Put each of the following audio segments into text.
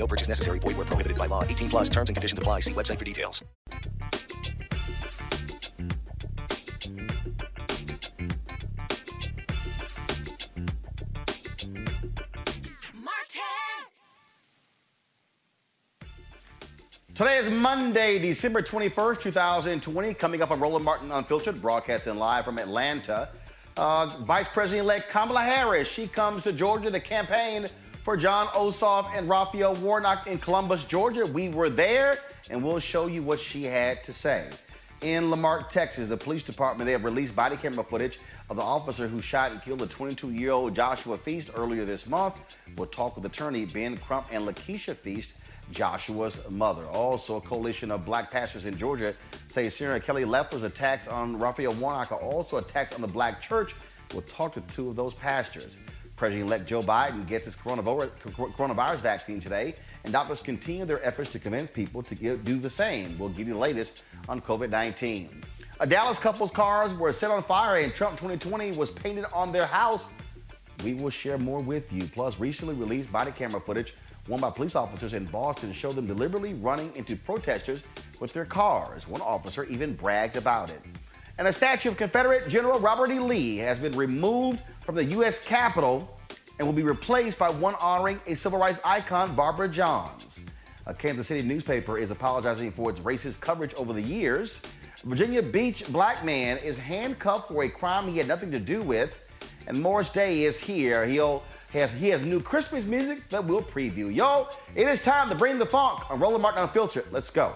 No purchase necessary. Void where prohibited by law. 18 plus terms and conditions apply. See website for details. Today is Monday, December 21st, 2020. Coming up on Roland Martin Unfiltered, broadcasting live from Atlanta. Uh, Vice President elect Kamala Harris, she comes to Georgia to campaign for Jon Ossoff and Raphael Warnock in Columbus, Georgia. We were there, and we'll show you what she had to say. In La Marque, Texas, the police department they have released body camera footage of the officer who shot and killed the 22-year-old Joshua Feast earlier this month. We'll talk with attorney Ben Crump and Lakeisha Feast, Joshua's mother. Also, a coalition of black pastors in Georgia say Sarah Kelly Loeffler's attacks on Raphael Warnock are also attacks on the black church. We'll talk to two of those pastors. President-elect Joe Biden gets his coronavirus vaccine today, and doctors continue their efforts to convince people to do the same. We'll give you the latest on COVID-19. A Dallas couple's cars were set on fire, and Trump 2020 was painted on their house. We will share more with you. Plus, recently released body camera footage won by police officers in Boston showed them deliberately running into protesters with their cars. One officer even bragged about it. And a statue of Confederate General Robert E. Lee has been removed from the U.S. Capitol and will be replaced by one honoring a civil rights icon, Barbara Johns. A Kansas City newspaper is apologizing for its racist coverage over the years. Virginia Beach black man is handcuffed for a crime he had nothing to do with. And Morris Day is here. He'll has he has new Christmas music that we'll preview. Yo, it is time to bring the funk on Roland Martin Unfiltered. Let's go.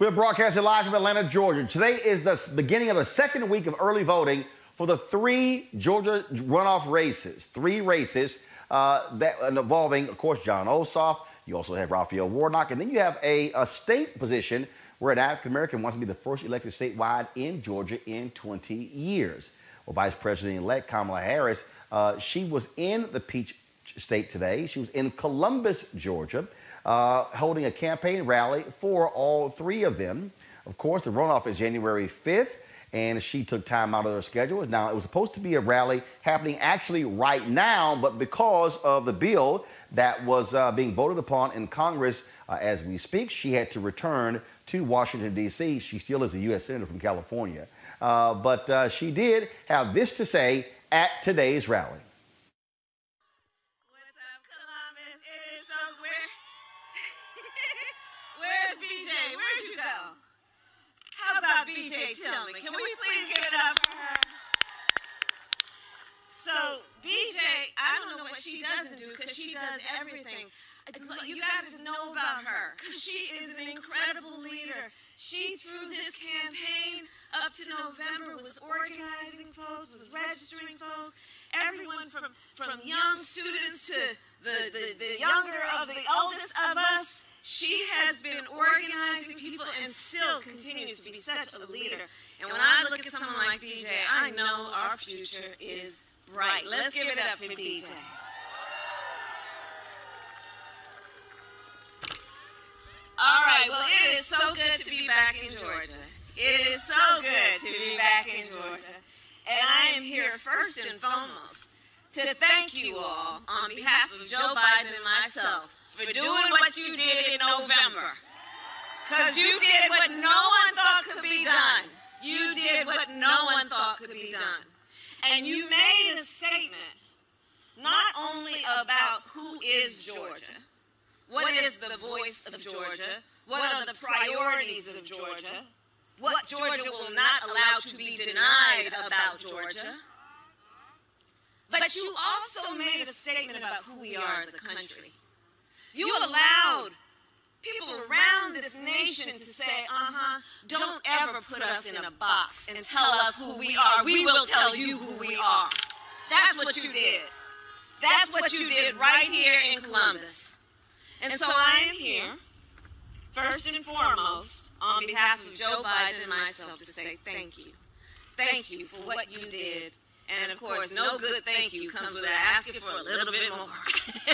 We're broadcasting live from Atlanta, Georgia. Today is the beginning of the second week of early voting for the three Georgia runoff races. Three races uh, that involving, of course, Jon Ossoff. You also have Raphael Warnock, and then you have a, a state position where an African American wants to be the first elected statewide in Georgia in 20 years. Well, Vice President-elect Kamala Harris, uh, she was in the Peach State today. She was in Columbus, Georgia uh, holding a campaign rally for all three of them. Of course, the runoff is January 5th, and she took time out of her schedule. Now, it was supposed to be a rally happening actually right now, but because of the bill that was uh, being voted upon in Congress uh, as we speak, she had to return to Washington, D.C. She still is a U.S. Senator from California. Uh, but uh, she did have this to say at today's rally. BJ Tillman. Can we please give it up for her? So, BJ, I don't know what she doesn't do because she does everything. You got to know about her because she is an incredible leader. She, through this campaign up to November, was organizing folks, was registering folks, everyone from, from young students to the, the, the younger of the oldest of us. She has been organizing people and still continues to be such a leader. And when I look at someone like BJ, I know our future is bright. Let's give it up for BJ. All right, well, it is so good to be back in Georgia. It is so good to be back in Georgia. And I am here first and foremost to thank you all on behalf of Joe Biden and myself for doing what you did in November. Because you did what no one thought could be done. You did what no one thought could be done. And you made a statement not only about who is Georgia, what is the voice of Georgia, what are the priorities of Georgia, what Georgia will not allow to be denied about Georgia. But you also made a statement about who we are as a country. You allowed people around this nation to say, uh huh, don't ever put us in a box and tell us who we are. We will tell you who we are. That's what you did. That's what you did right here in Columbus. And so I am here, first and foremost, on behalf of Joe Biden and myself, to say thank you. Thank you for what you did. And of course, no good thank you comes without asking for a little bit more.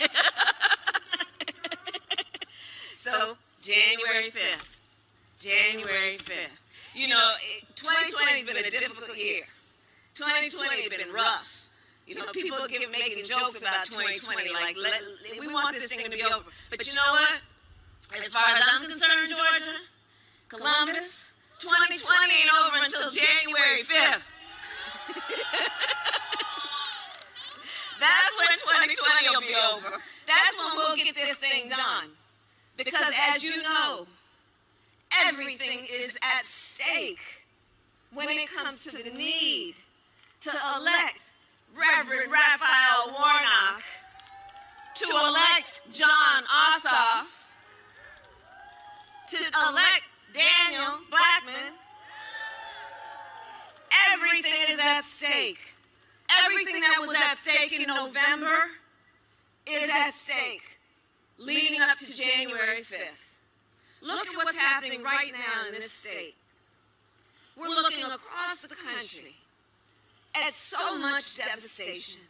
So, January 5th. January 5th. You know, 2020 has been a difficult year. 2020 has been rough. You know, people keep making jokes about 2020, like, let, we want this thing to be over. But you know what? As far as I'm concerned, Georgia, Columbus, 2020 ain't over until January 5th. That's when 2020 will be over. That's when we'll get this thing done. Because as you know, everything is at stake when it comes to the need to elect Reverend Raphael Warnock, to elect Jon Ossoff, to elect Daniel Blackman. Everything is at stake. Everything that was at stake in November is at stake leading up to January 5th. Look at what's happening right now in this state. We're looking across the country at so much devastation.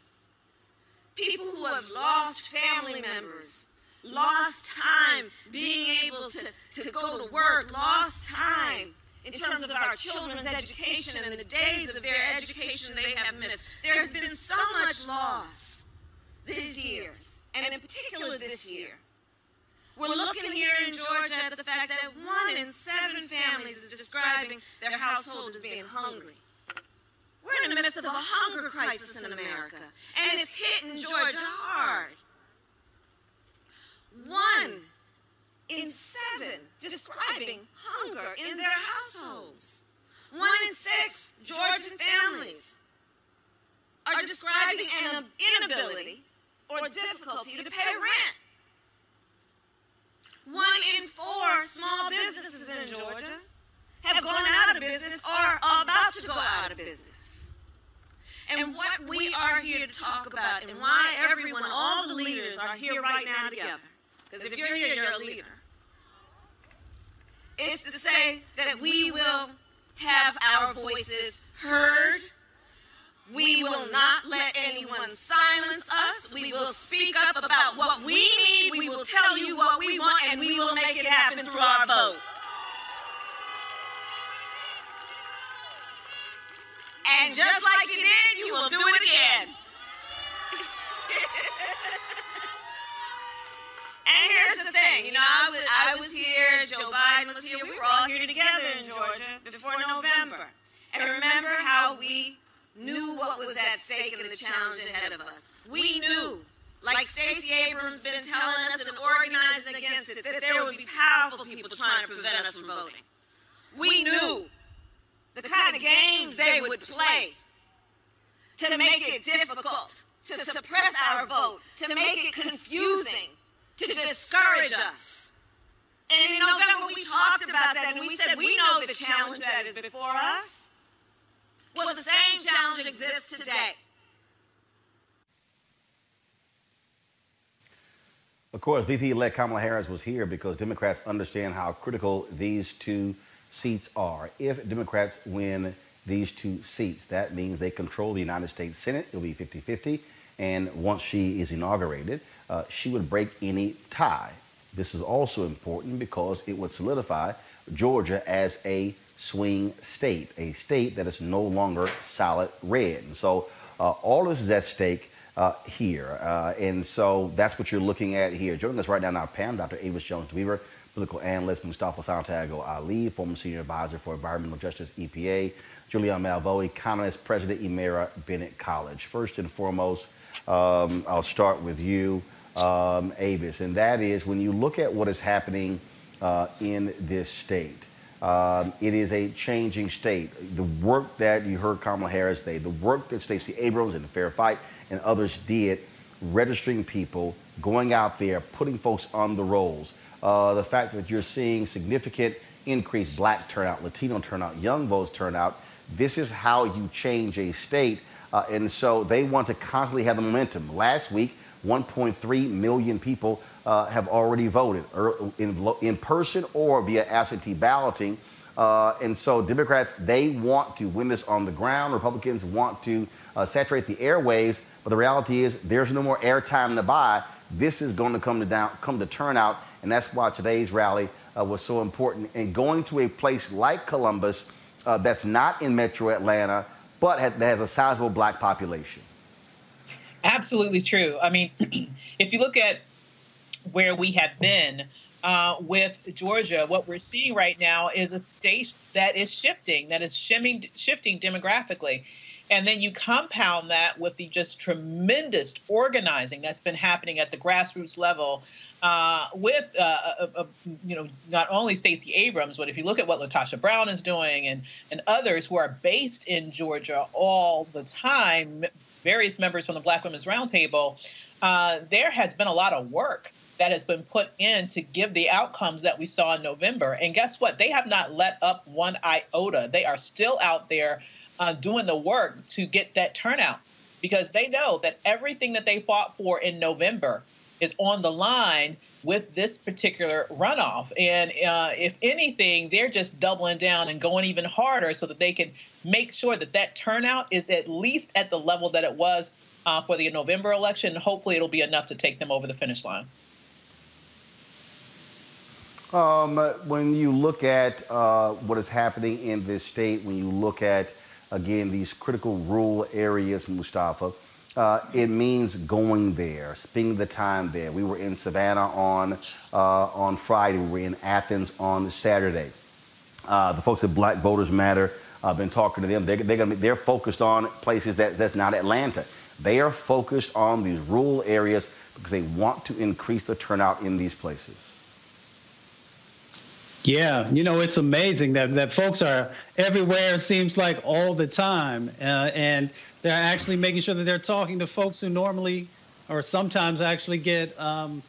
People who have lost family members, lost time being able to, to go to work, lost time in terms of our children's education and the days of their education they have missed. There's been so much loss these years and in particular this year. We're looking here in Georgia at the fact that one in seven families is describing their household as being hungry. We're in the midst of a hunger crisis in America, and it's hitting Georgia hard. One in seven describing hunger in their households. One in six Georgian families are describing an inability or difficulty to pay rent. one in four small businesses in Georgia have gone out of business or are about to go out of business. And what we are here to talk about and why everyone, all the leaders are here right now together. Because if you're here, you're a leader. Is to say that we will have our voices heard. We will not let anyone silence us. We will speak up about what we need. We will tell you what we want, and we will make it happen through our vote. And just like you did, you will do it again. and here's the thing, you know, I was, I was here, Joe Biden was here, we were all here together in Georgia before November. And remember how we knew what was at stake and the challenge ahead of us. We knew, like Stacey Abrams been telling us and organizing against it, that there would be powerful people trying to prevent us from voting. We knew the kind of games they would play to make it difficult, to suppress our vote, to make it confusing, to discourage us. And in November, we talked about that and we said we know the challenge that is before us. Well, the same challenge exists today. Of course, VP-elect Kamala Harris was here because Democrats understand how critical these two seats are. If Democrats win these two seats, that means they control the United States Senate. It'll be 50-50. And once she is inaugurated, uh, she would break any tie. This is also important because it would solidify Georgia as a swing state, a state that is no longer solid red. And so uh, all this is at stake uh, here. Uh, and so that's what you're looking at here. Joining us right now, now Pam, Dr. Avis Jones-Weaver, political analyst Mustafa Santiago Ali, former senior advisor for environmental justice EPA, Julianne Malveaux, economist, president Emera Bennett College. First and foremost, um, I'll start with you, um, Avis, and that is when you look at what is happening uh, in this state. Um, it is a changing state. The work that you heard Kamala Harris say, the work that Stacey Abrams and the Fair Fight and others did, registering people, going out there, putting folks on the rolls. Uh, the fact that you're seeing significant increased black turnout, Latino turnout, young votes turnout. This is how you change a state. Uh, and so they want to constantly have the momentum. Last week, 1.3 million people uh, have already voted in, in person or via absentee balloting. Uh, and so Democrats, they want to win this on the ground. Republicans want to uh, saturate the airwaves. But the reality is there's no more airtime to buy. This is going to come to, down, come to turnout. And that's why today's rally uh, was so important. And going to a place like Columbus uh, that's not in metro Atlanta, but that has a sizable black population. Absolutely true. I mean, if you look at where we have been uh, with Georgia, what we're seeing right now is a state that is shifting, that is shifting, shifting demographically. And then you compound that with the just tremendous organizing that's been happening at the grassroots level uh, with, uh, uh, uh you know, not only Stacey Abrams, but if you look at what LaTosha Brown is doing and, and others who are based in Georgia all the time, various members from the Black Women's Roundtable, uh, there has been a lot of work that has been put in to give the outcomes that we saw in November. And guess what? They have not let up one iota. They are still out there uh, doing the work to get that turnout because they know that everything that they fought for in November is on the line with this particular runoff. And uh, if anything, they're just doubling down and going even harder so that they can make sure that that turnout is at least at the level that it was uh, for the November election. Hopefully, it'll be enough to take them over the finish line. Um, when you look at uh, what is happening in this state, when you look at, again, these critical rural areas, Mustafa, uh, it means going there, spending the time there. We were in Savannah on, uh, on Friday. We were in Athens on Saturday. Uh, the folks at Black Voters Matter, I've been talking to them. They're, they're, gonna be, they're focused on places that, that's not Atlanta. They are focused on these rural areas because they want to increase the turnout in these places. Yeah, you know, it's amazing that, that folks are everywhere, it seems like all the time. Uh, and they're actually making sure that they're talking to folks who normally or sometimes actually get um,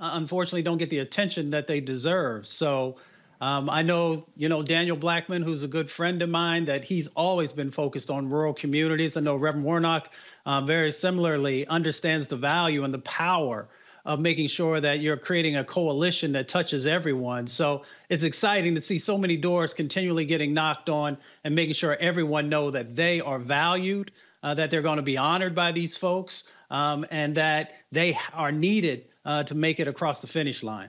unfortunately don't get the attention that they deserve. So um, I know, you know, Daniel Blackman, who's a good friend of mine, that he's always been focused on rural communities. I know Reverend Warnock uh, very similarly understands the value and the power of making sure that you're creating a coalition that touches everyone. So it's exciting to see so many doors continually getting knocked on and making sure everyone know that they are valued, uh, that they're going to be honored by these folks, um, and that they are needed uh, to make it across the finish line.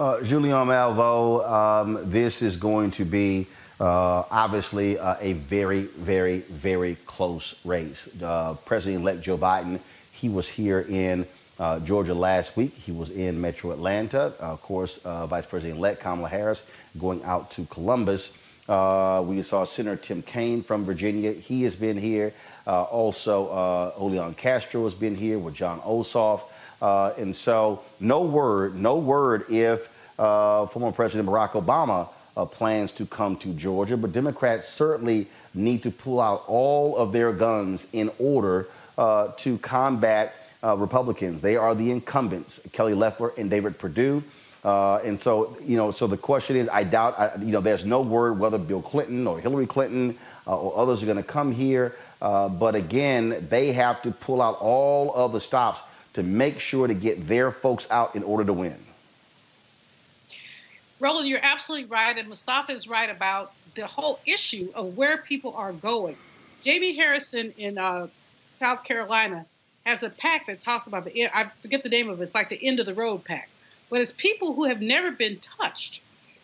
Uh, Julianne Malveaux, um, this is going to be uh, obviously uh, a very, very, very close race. Uh, President-elect Joe Biden, he was here in uh, Georgia last week. He was in Metro Atlanta. of course, uh, Vice President-elect Kamala Harris going out to Columbus. We saw Senator Tim Kaine from Virginia. He has been here. also, Julian Castro has been here with Jon Ossoff. Uh, and so, no word, no word if uh, former President Barack Obama uh, plans to come to Georgia. But Democrats certainly need to pull out all of their guns in order uh, to combat uh, Republicans. They are the incumbents, Kelly Loeffler and David Perdue. Uh, and so, you know, so the question is, I doubt, I, you know, there's no word whether Bill Clinton or Hillary Clinton or others are going to come here. but again, they have to pull out all of the stops to make sure to get their folks out in order to win. Roland, you're absolutely right, and Mustafa is right about the whole issue of where people are going. Jamie Harrison in uh, South Carolina has a pack that talks about the I forget the name of it. It's like the end of the road pack, but it's people who have never been touched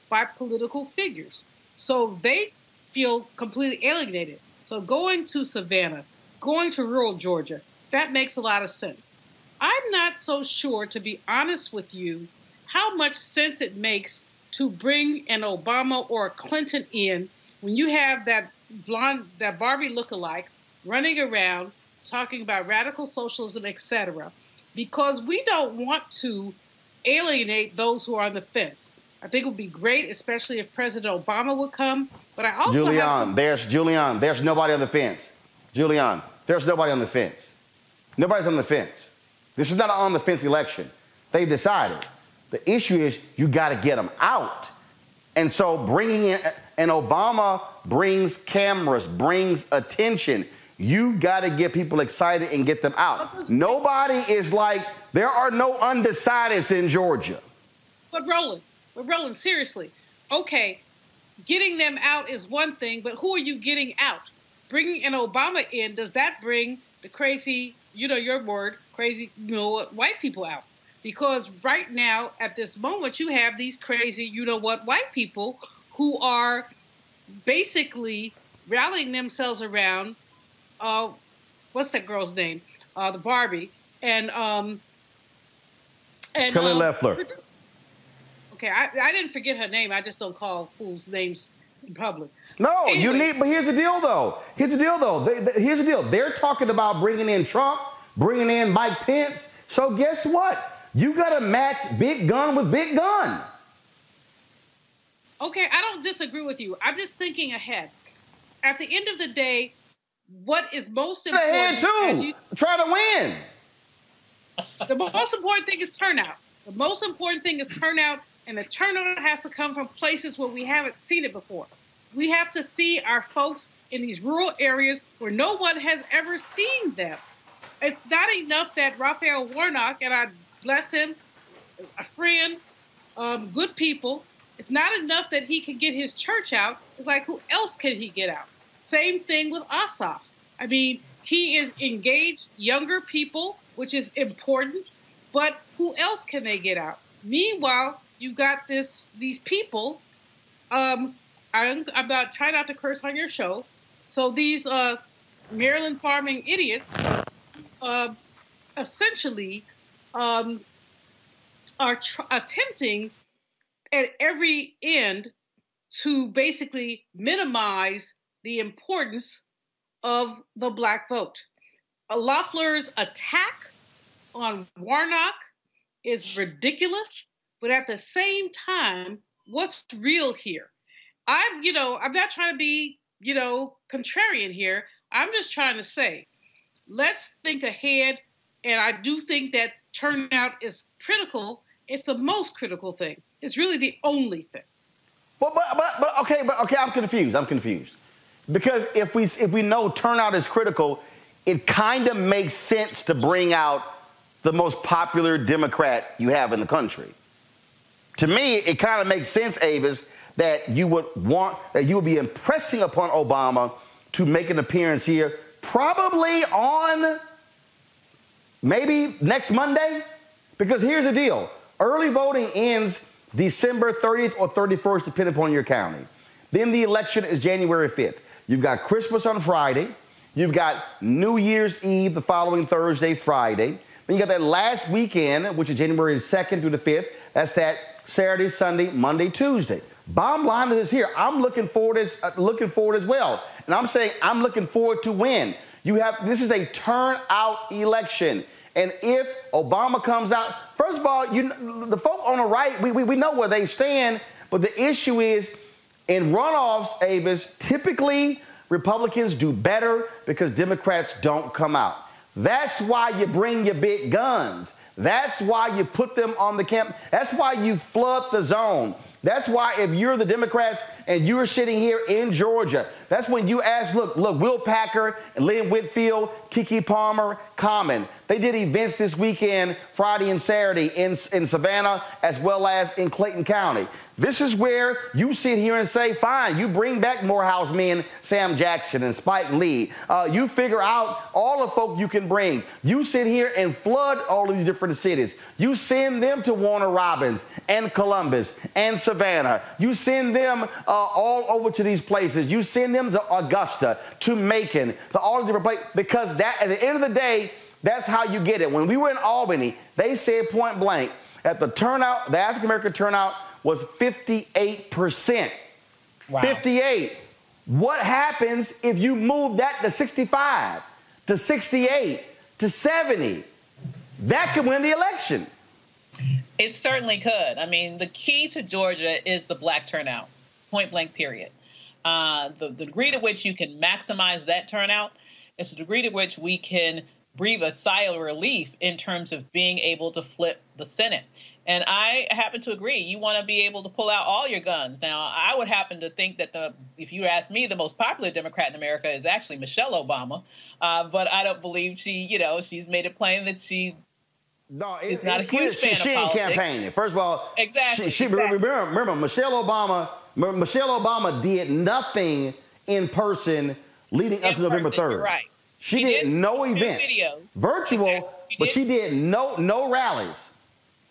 by political figures, so they feel completely alienated. So going to Savannah, going to rural Georgia, that makes a lot of sense. I'm not so sure, to be honest with you, how much sense it makes to bring an Obama or a Clinton in when you have that blonde, that Barbie lookalike running around talking about radical socialism, etc., because we don't want to alienate those who are on the fence. I think it would be great, especially if President Obama would come. But I also Julian, some- there's Julian, there's nobody on the fence. Julian, there's nobody on the fence. Nobody's on the fence. This is not an on the fence election. They decided. The issue is you got to get them out. And so bringing in, and Obama brings cameras, brings attention. You got to get people excited and get them out. Nobody is like, there are no undecideds in Georgia. But Roland, but Roland, seriously, okay, getting them out is one thing, but who are you getting out? Bringing an Obama in, does that bring the crazy, you know, your word, crazy, you know, what, white people out. Because right now, at this moment, you have these crazy, you know what, white people who are basically rallying themselves around, uh, what's that girl's name? Uh, the Barbie. And, um, and Kelly um, Loeffler. Okay, I, I didn't forget her name. I just don't call fools' names in public. No, Anyway. you need, but here's the deal though. Here's the deal though. They, they- here's the deal. They're talking about bringing in Trump, bringing in Mike Pence. So guess what? You got to match big gun with big gun. Okay, I don't disagree with you. I'm just thinking ahead. At the end of the day, what is most important? As too. you- Try to win. the most important thing is turnout. The most important thing is turnout, and the turnout has to come from places where we haven't seen it before. We have to see our folks in these rural areas where no one has ever seen them. It's not enough that Raphael Warnock, and I bless him, a friend, um, good people. It's not enough that he can get his church out. It's like, who else can he get out? Same thing with Ossoff. I mean, he is engaged younger people, which is important, but who else can they get out? Meanwhile, you've got this these people. Um, I'm, I'm not trying not to curse on your show. So these uh, Maryland farming idiots, uh, essentially, um, are tr- attempting at every end to basically minimize the importance of the black vote. Loeffler's attack on Warnock is ridiculous, but at the same time, what's real here? I'm, you know, I'm not trying to be, you know, contrarian here. I'm just trying to say, let's think ahead And I do think that turnout is critical. It's the most critical thing. It's really the only thing. But, but, but, but okay, but okay, I'm confused. I'm confused. Because if we if we know turnout is critical, it kind of makes sense to bring out the most popular Democrat you have in the country. To me, it kind of makes sense, Avis, that you would want that you would be impressing upon Obama to make an appearance here, probably on maybe next Monday. Because here's the deal: early voting ends December 30th or 31st, depending upon your county. Then the election is January 5th. You've got Christmas on Friday. You've got New Year's Eve the following Thursday, Friday. Then you got that last weekend, which is January 2nd through the 5th. That's that Saturday, Sunday, Monday, Tuesday. Bottom line is here. I'm looking forward as uh, looking forward as well, and I'm saying I'm looking forward to win. You have this is a turnout election, and if Obama comes out, first of all, you the folk on the right, we, we, we know where they stand, but the issue is in runoffs, Avis, typically Republicans do better because Democrats don't come out. That's why you bring your big guns. That's why you put them on the camp. That's why you flood the zone. That's why if you're the Democrats and you're sitting here in Georgia, that's when you ask, look, look, Will Packer Lynn Whitfield, Keke Palmer, Common. They did events this weekend, Friday and Saturday in, in Savannah as well as in Clayton County. This is where you sit here and say, fine, you bring back Morehouse men, Sam Jackson and Spike Lee. Uh, you figure out all the folk you can bring. You sit here and flood all these different cities. You send them to Warner Robins and Columbus and Savannah. You send them uh, all over to these places. You send them to Augusta, to Macon, to all the different places because that at the end of the day, that's how you get it. When we were in Albany, they said point blank that the turnout, the African American turnout was 58%. Wow. 58. What happens if you move that to 65, to 68, to 70? That could win the election. It certainly could. I mean, the key to Georgia is the black turnout, point blank, period. Uh, the, the degree to which you can maximize that turnout is the degree to which we can breathe a sigh of relief in terms of being able to flip the Senate. And I happen to agree. You want to be able to pull out all your guns. Now, I would happen to think that the, if you ask me, the most popular Democrat in America is actually Michelle Obama. Uh, but I don't believe she, you know, she's made it plain that she no, it, is not a huge fan she, she of ain't campaigning. First of all, exactly. She, she exactly. Remember, remember, Michelle Obama. Michelle Obama did nothing in person leading in up to November third. Right. She, she did, did, no events, videos. virtual, exactly. she but she did no no rallies.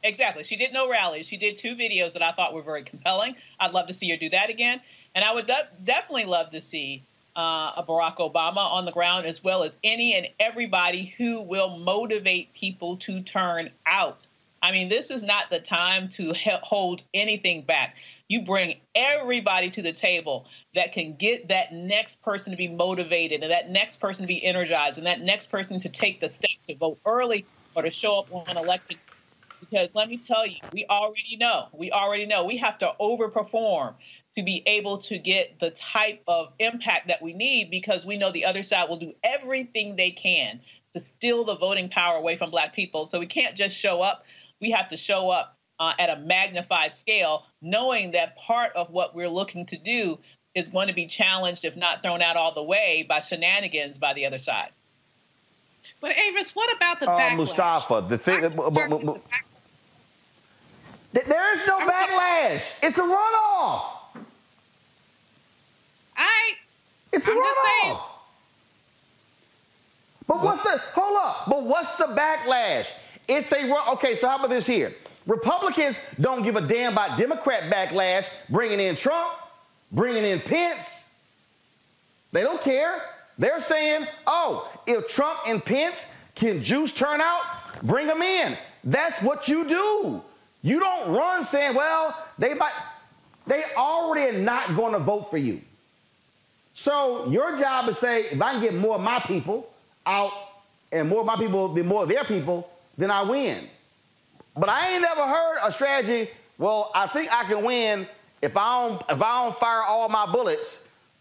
Exactly. She did no rallies. She did two videos that I thought were very compelling. I'd love to see her do that again. And I would de- definitely love to see uh, a Barack Obama on the ground, as well as any and everybody who will motivate people to turn out. I mean, this is not the time to he- hold anything back. You bring everybody to the table that can get that next person to be motivated and that next person to be energized and that next person to take the step to vote early or to show up on election because let me tell you, we already know, we already know we have to overperform to be able to get the type of impact that we need because we know the other side will do everything they can to steal the voting power away from black people. So we can't just show up. We have to show up uh, at a magnified scale, knowing that part of what we're looking to do is going to be challenged, if not thrown out all the way, by shenanigans by the other side. But Avis, what about the uh, backlash? Mustafa, the thing. There is no I'm backlash. Sorry. It's a runoff. I. It's a I'm runoff. But what's the hold up? But what's the backlash? It's a run. Okay, so how about this here? Republicans don't give a damn about Democrat backlash, bringing in Trump, bringing in Pence. They don't care. They're saying, oh, if Trump and Pence can juice turnout, bring them in. That's what you do. You don't run saying, well, they might, they already are not going to vote for you. So your job is say, if I can get more of my people out and more of my people than more of their people, then I win. But I ain't never heard a strategy, well, I think I can win if I don't if I don't fire all my bullets,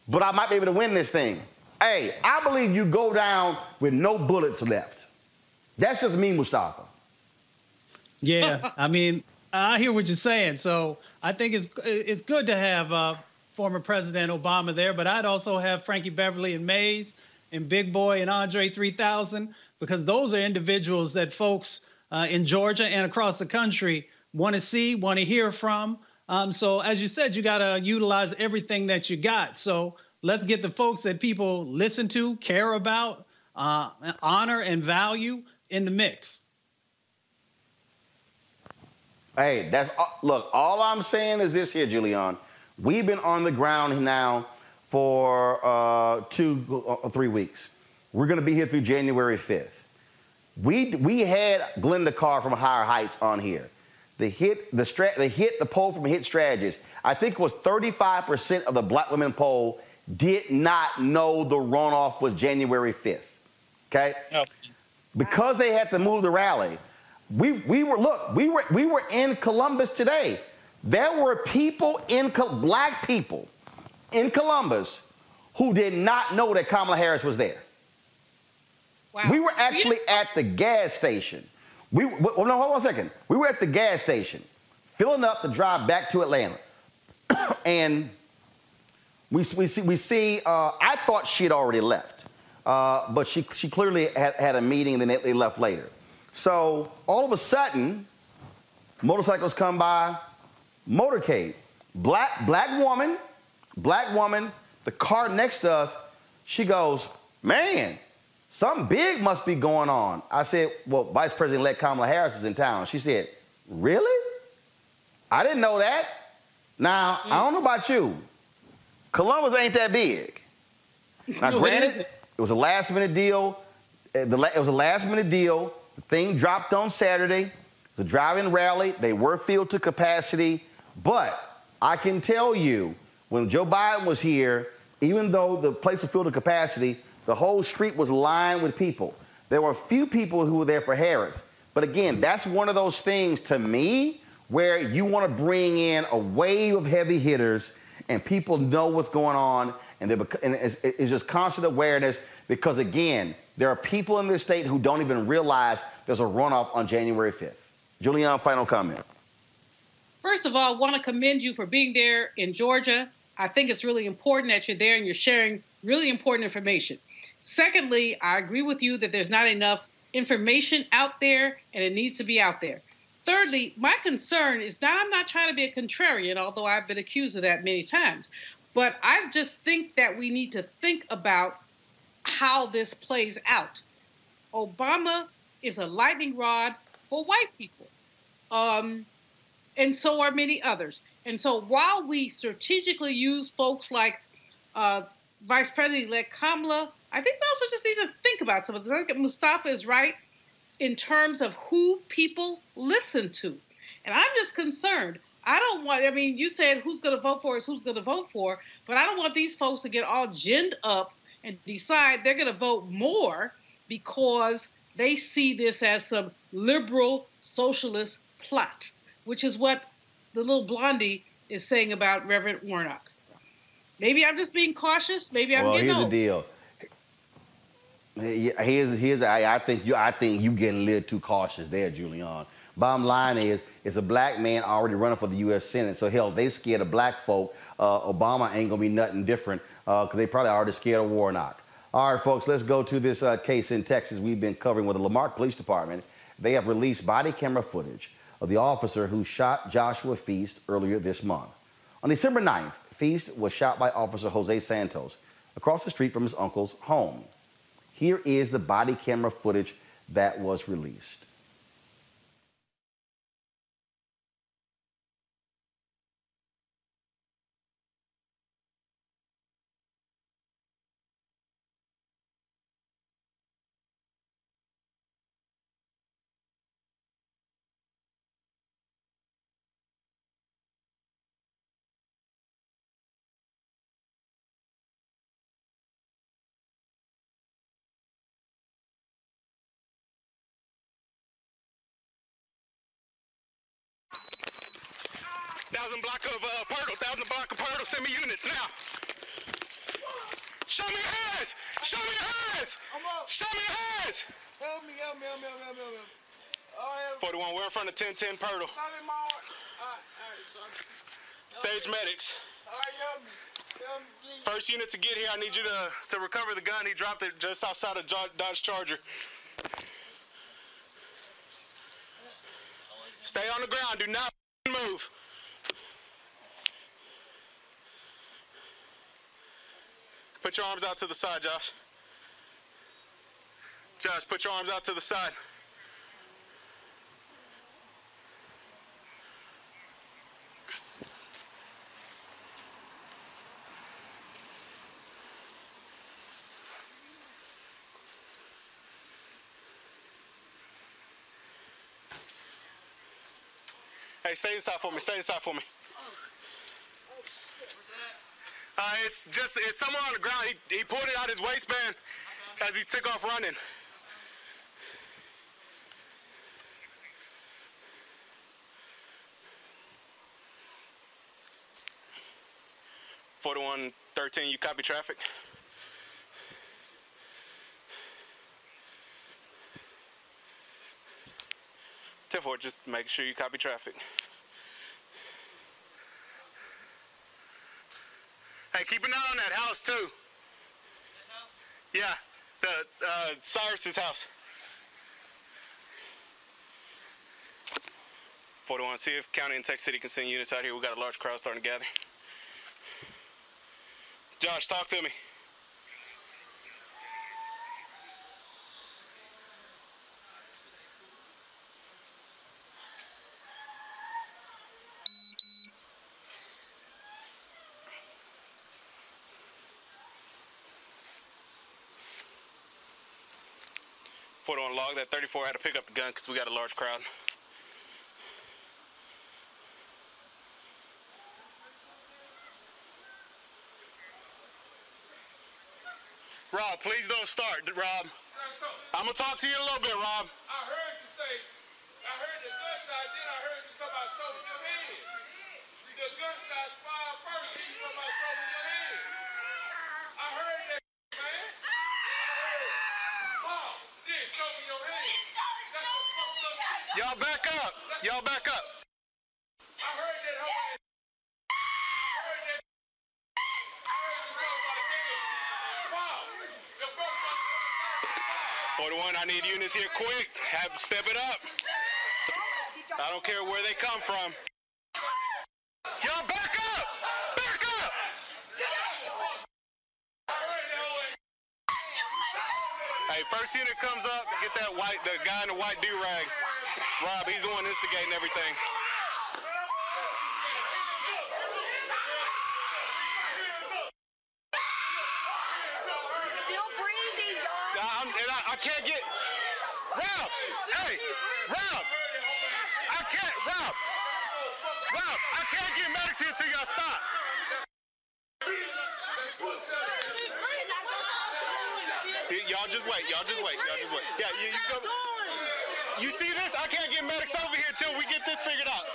but I might be able to win this thing. Hey, I believe you go down with no bullets left. That's just me, Mustafa. Yeah, I mean, I hear what you're saying. So I think it's it's good to have uh, former President Obama there, but I'd also have Frankie Beverly and Maze and Big Boi and Andre 3000 because those are individuals that folks uh, in Georgia and across the country want to see, want to hear from. Um, so as you said, you got to utilize everything that you got. So let's get the folks that people listen to, care about, uh, honor, and value in the mix. Hey, that's look. All I'm saying is this here, Julian. We've been on the ground now for uh, two, uh, three weeks. We're going to be here through January 5th. We we had Glenda Carr from Higher Heights on here. The hit the strat the hit the poll from Hit Strategist. I think it was 35% of the black women poll did not know the runoff was January 5th. Okay? No. Because they had to move the rally. We we were look, we were we were in Columbus today. There were people in black people in Columbus who did not know that Kamala Harris was there. Wow. We were actually at the gas station. We well, no, hold on a second. We were at the gas station, filling up to drive back to Atlanta, and we, we see we see. Uh, I thought she had already left, uh, but she she clearly had, had a meeting, and then they, they left later. So all of a sudden, motorcycles come by, motorcade, black black woman, black woman. The car next to us, she goes, man Something big must be going on. I said, Well, Vice President elect Kamala Harris is in town. She said, Really? I didn't know that. Now, mm. I don't know about you. Columbus ain't that big. Now, no, granted, it, it was a last minute deal. Uh, it was a last minute deal. The thing dropped on Saturday. The driving rally, they were filled to capacity. But I can tell you, when Joe Biden was here, even though the place was filled to capacity, the whole street was lined with people. There were a few people who were there for Harris. But again, that's one of those things to me where you want to bring in a wave of heavy hitters and people know what's going on and, and it's, it's just constant awareness because again, there are people in this state who don't even realize there's a runoff on January 5th. Julian, final comment. First of all, I want to commend you for being there in Georgia. I think it's really important that you're there and you're sharing really important information. Secondly, I agree with you that there's not enough information out there and it needs to be out there. Thirdly, my concern is that I'm not trying to be a contrarian, although I've been accused of that many times. But I just think that we need to think about how this plays out. Obama is a lightning rod for white people. Um, and so are many others. And so while we strategically use folks like uh, Vice President elect Kamala I think we also just need to think about some of this. I think Mustafa is right in terms of who people listen to. And I'm just concerned. I don't want, I mean, you said who's going to vote for is who's going to vote for, but I don't want these folks to get all ginned up and decide they're going to vote more because they see this as some liberal socialist plot, which is what the little blondie is saying about Reverend Warnock. Maybe I'm just being cautious. Maybe I'm well, getting here's old. the deal. Here's, here's I, I think you I think you getting a little too cautious there, Julian. Bottom line is, it's a black man already running for the U.S. Senate. So hell, they scared of black folk. Uh, Obama ain't gonna be nothing different because uh, they probably already scared of Warnock. All right, folks, let's go to this uh, case in Texas we've been covering with the La Marque Police Department. They have released body camera footage of the officer who shot Joshua Feast earlier this month. On December 9th, Feast was shot by Officer Jose Santos across the street from his uncle's home. Here is the body camera footage that was released. Thousand block of uh, Pirtle, thousand block of Pirtle, send me units now. Show me your hands! Show me your hands! Show me your hands! Help me, help me, help me, help me, help me, help me. 41, we're in front of 1010 Purtle. Stage medics. First unit to get here, I need you to, to recover the gun. He dropped it just outside of Dodge Charger. Stay on the ground. Do not move. Put your arms out to the side, Josh. Josh, put your arms out to the side. Hey, stay inside for me. Stay inside for me. Uh, it's just it's somewhere on the ground. He, he pulled it out his waistband as he took off running. Forty-one thirteen. You copy traffic. Four. Just make sure you copy traffic. Hey, keep an eye on that house too. Yeah, the uh, Cyrus's house. 41. See if County and Texas City can send units out here. We got a large crowd starting to gather. Josh, talk to me. Put on log that 34 had to pick up the gun because we got a large crowd. Rob, please don't start, Rob. I'm gonna talk to you a little bit, Rob. I heard you say, I heard the gunshot, then I heard you talk about your hand. The gunshots fired first, then you talk about your hand. I heard that, man. I heard, Mom, then show me your hand. That's the fucked up shit. Y'all back up. Y'all back up. I heard that whole ass. I heard that. I heard you talk about a nigga. Mom, the first one. 41, I need units here quick. Have step it up. I don't care where they come from. Y'all back up! Back up! Hey, first unit comes up, get that white, the guy in the white do-rag. Rob, he's the one instigating everything. Still breathing, dog. I'm, and I, I can't get. Rob! Hey! Rob! I can't. Rob! Rob! I can't get medics here till y'all stop. Y'all just wait. Y'all just wait. Y'all just wait. Yeah, you, you go. You see this? I can't get medics over here till we get this figured out.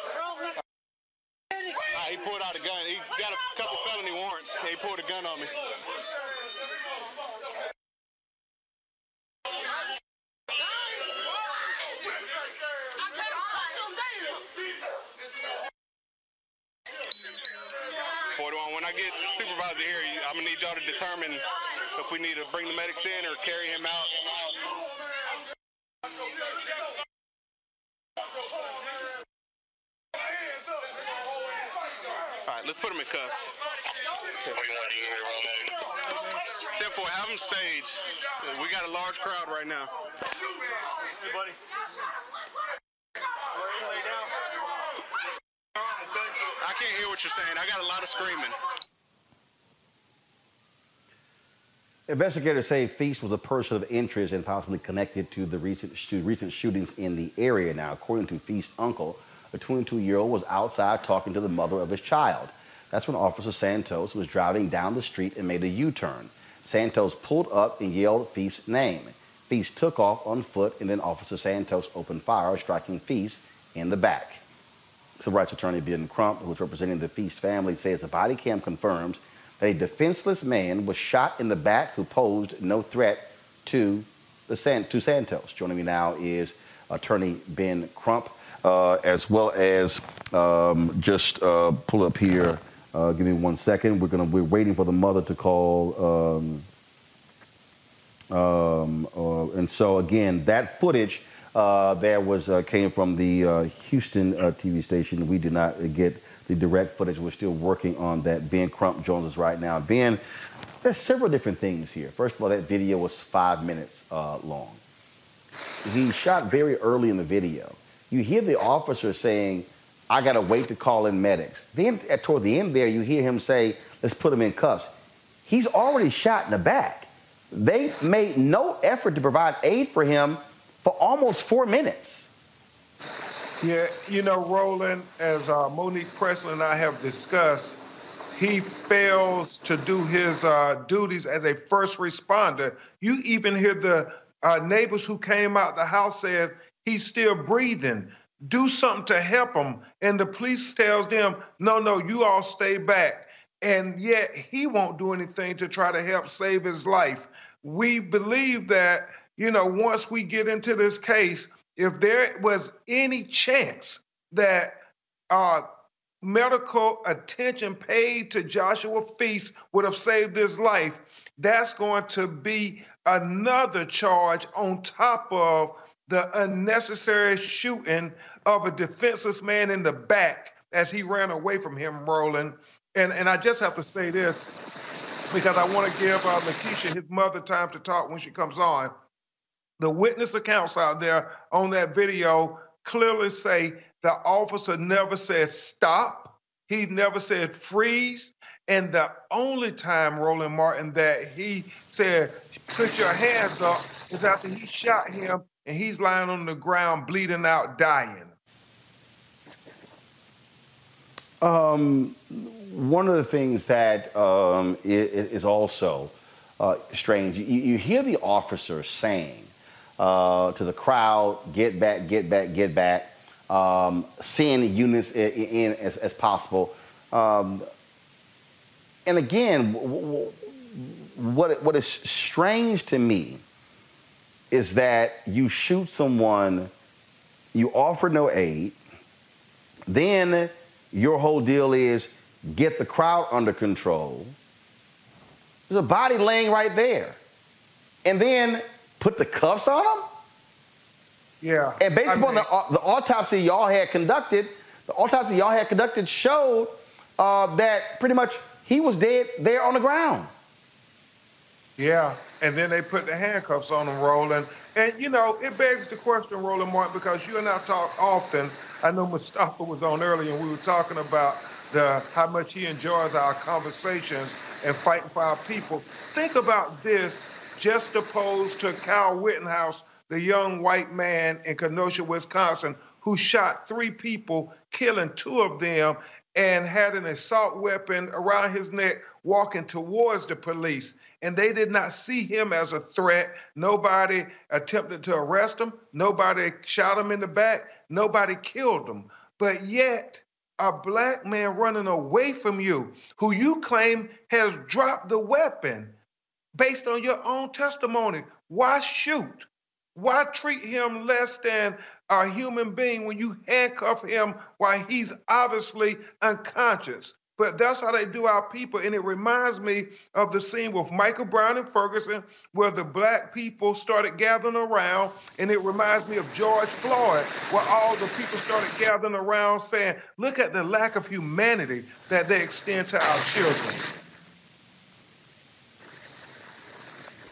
Ah, he pulled out a gun. He got a couple felony warrants. He pulled a gun on me. Forty-one. When I get supervisor here, I'm gonna need y'all to determine if we need to bring the medics in or carry him out. Let's put him in cuffs. 10 4, have him stage. We got a large crowd right now. Hey, buddy. I can't hear what you're saying. I got a lot of screaming. Investigators say Feast was a person of interest and possibly connected to the recent, to recent shootings in the area. Now, according to Feast's uncle, the 22-year-old was outside talking to the mother of his child. That's when Officer Santos was driving down the street and made a U-turn. Santos pulled up and yelled Feast's name. Feast took off on foot, and then Officer Santos opened fire, striking Feast in the back. Civil rights attorney Ben Crump, who is representing the Feast family, says the body cam confirms that a defenseless man was shot in the back who posed no threat to the San, to Santos. Joining me now is attorney Ben Crump, as well as um, just uh, pull up here. Uh, give me one second. We're gonna we're waiting for the mother to call. Um, um, uh, and so again, that footage uh, there was uh, came from the uh, Houston uh, TV station. We did not get the direct footage. We're still working on that. Ben Crump joins us right now. Ben, there's several different things here. First of all, that video was five minutes uh, long. He shot very early in the video. You hear the officer saying, "I got to wait to call in medics." Then at, toward the end there, you hear him say, "Let's put him in cuffs." He's already shot in the back. They made no effort to provide aid for him for almost four minutes. Yeah, you know, Roland, as uh, Monique Presley and I have discussed, he fails to do his uh, duties as a first responder. You even hear the uh, neighbors who came out the house said he's still breathing. Do something to help him. And the police tells them, no, no, you all stay back. And yet he won't do anything to try to help save his life. We believe that you know, once we get into this case, if there was any chance that uh, medical attention paid to Joshua Feast would have saved his life, that's going to be another charge on top of the unnecessary shooting of a defenseless man in the back as he ran away from him, Roland. And and I just have to say this because I want to give uh, Lakeisha his mother time to talk when she comes on the witness accounts out there on that video clearly say the officer never said stop. He never said freeze. And the only time, Roland Martin, that he said, put your hands up, is after he shot him and he's lying on the ground, bleeding out, dying. Um, one of the things that um, is, also uh, strange, you, you hear the officer saying, uh, to the crowd, get back, get back, get back, um, send units in, in as, as, possible. Um, and again, what, what is strange to me is that you shoot someone, you offer no aid, then your whole deal is get the crowd under control. There's a body laying right there. And then put the cuffs on him? Yeah. And based I upon mean, the, the autopsy y'all had conducted, the autopsy y'all had conducted showed uh, that pretty much he was dead there on the ground. Yeah, and then they put the handcuffs on him, Roland. And you know, it begs the question, Roland Martin, because you and I talk often. I know Mustafa was on earlier, and we were talking about the how much he enjoys our conversations and fighting for our people. Think about this just opposed to Kyle Rittenhouse, the young white man in Kenosha, Wisconsin, who shot three people, killing two of them, and had an assault weapon around his neck walking towards the police. And they did not see him as a threat. Nobody attempted to arrest him. Nobody shot him in the back. Nobody killed him. But yet, a black man running away from you, who you claim has dropped the weapon, based on your own testimony. Why shoot? Why treat him less than a human being when you handcuff him while he's obviously unconscious? But that's how they do our people. And it reminds me of the scene with Michael Brown and Ferguson, where the black people started gathering around. And it reminds me of George Floyd, where all the people started gathering around saying, Look at the lack of humanity that they extend to our children.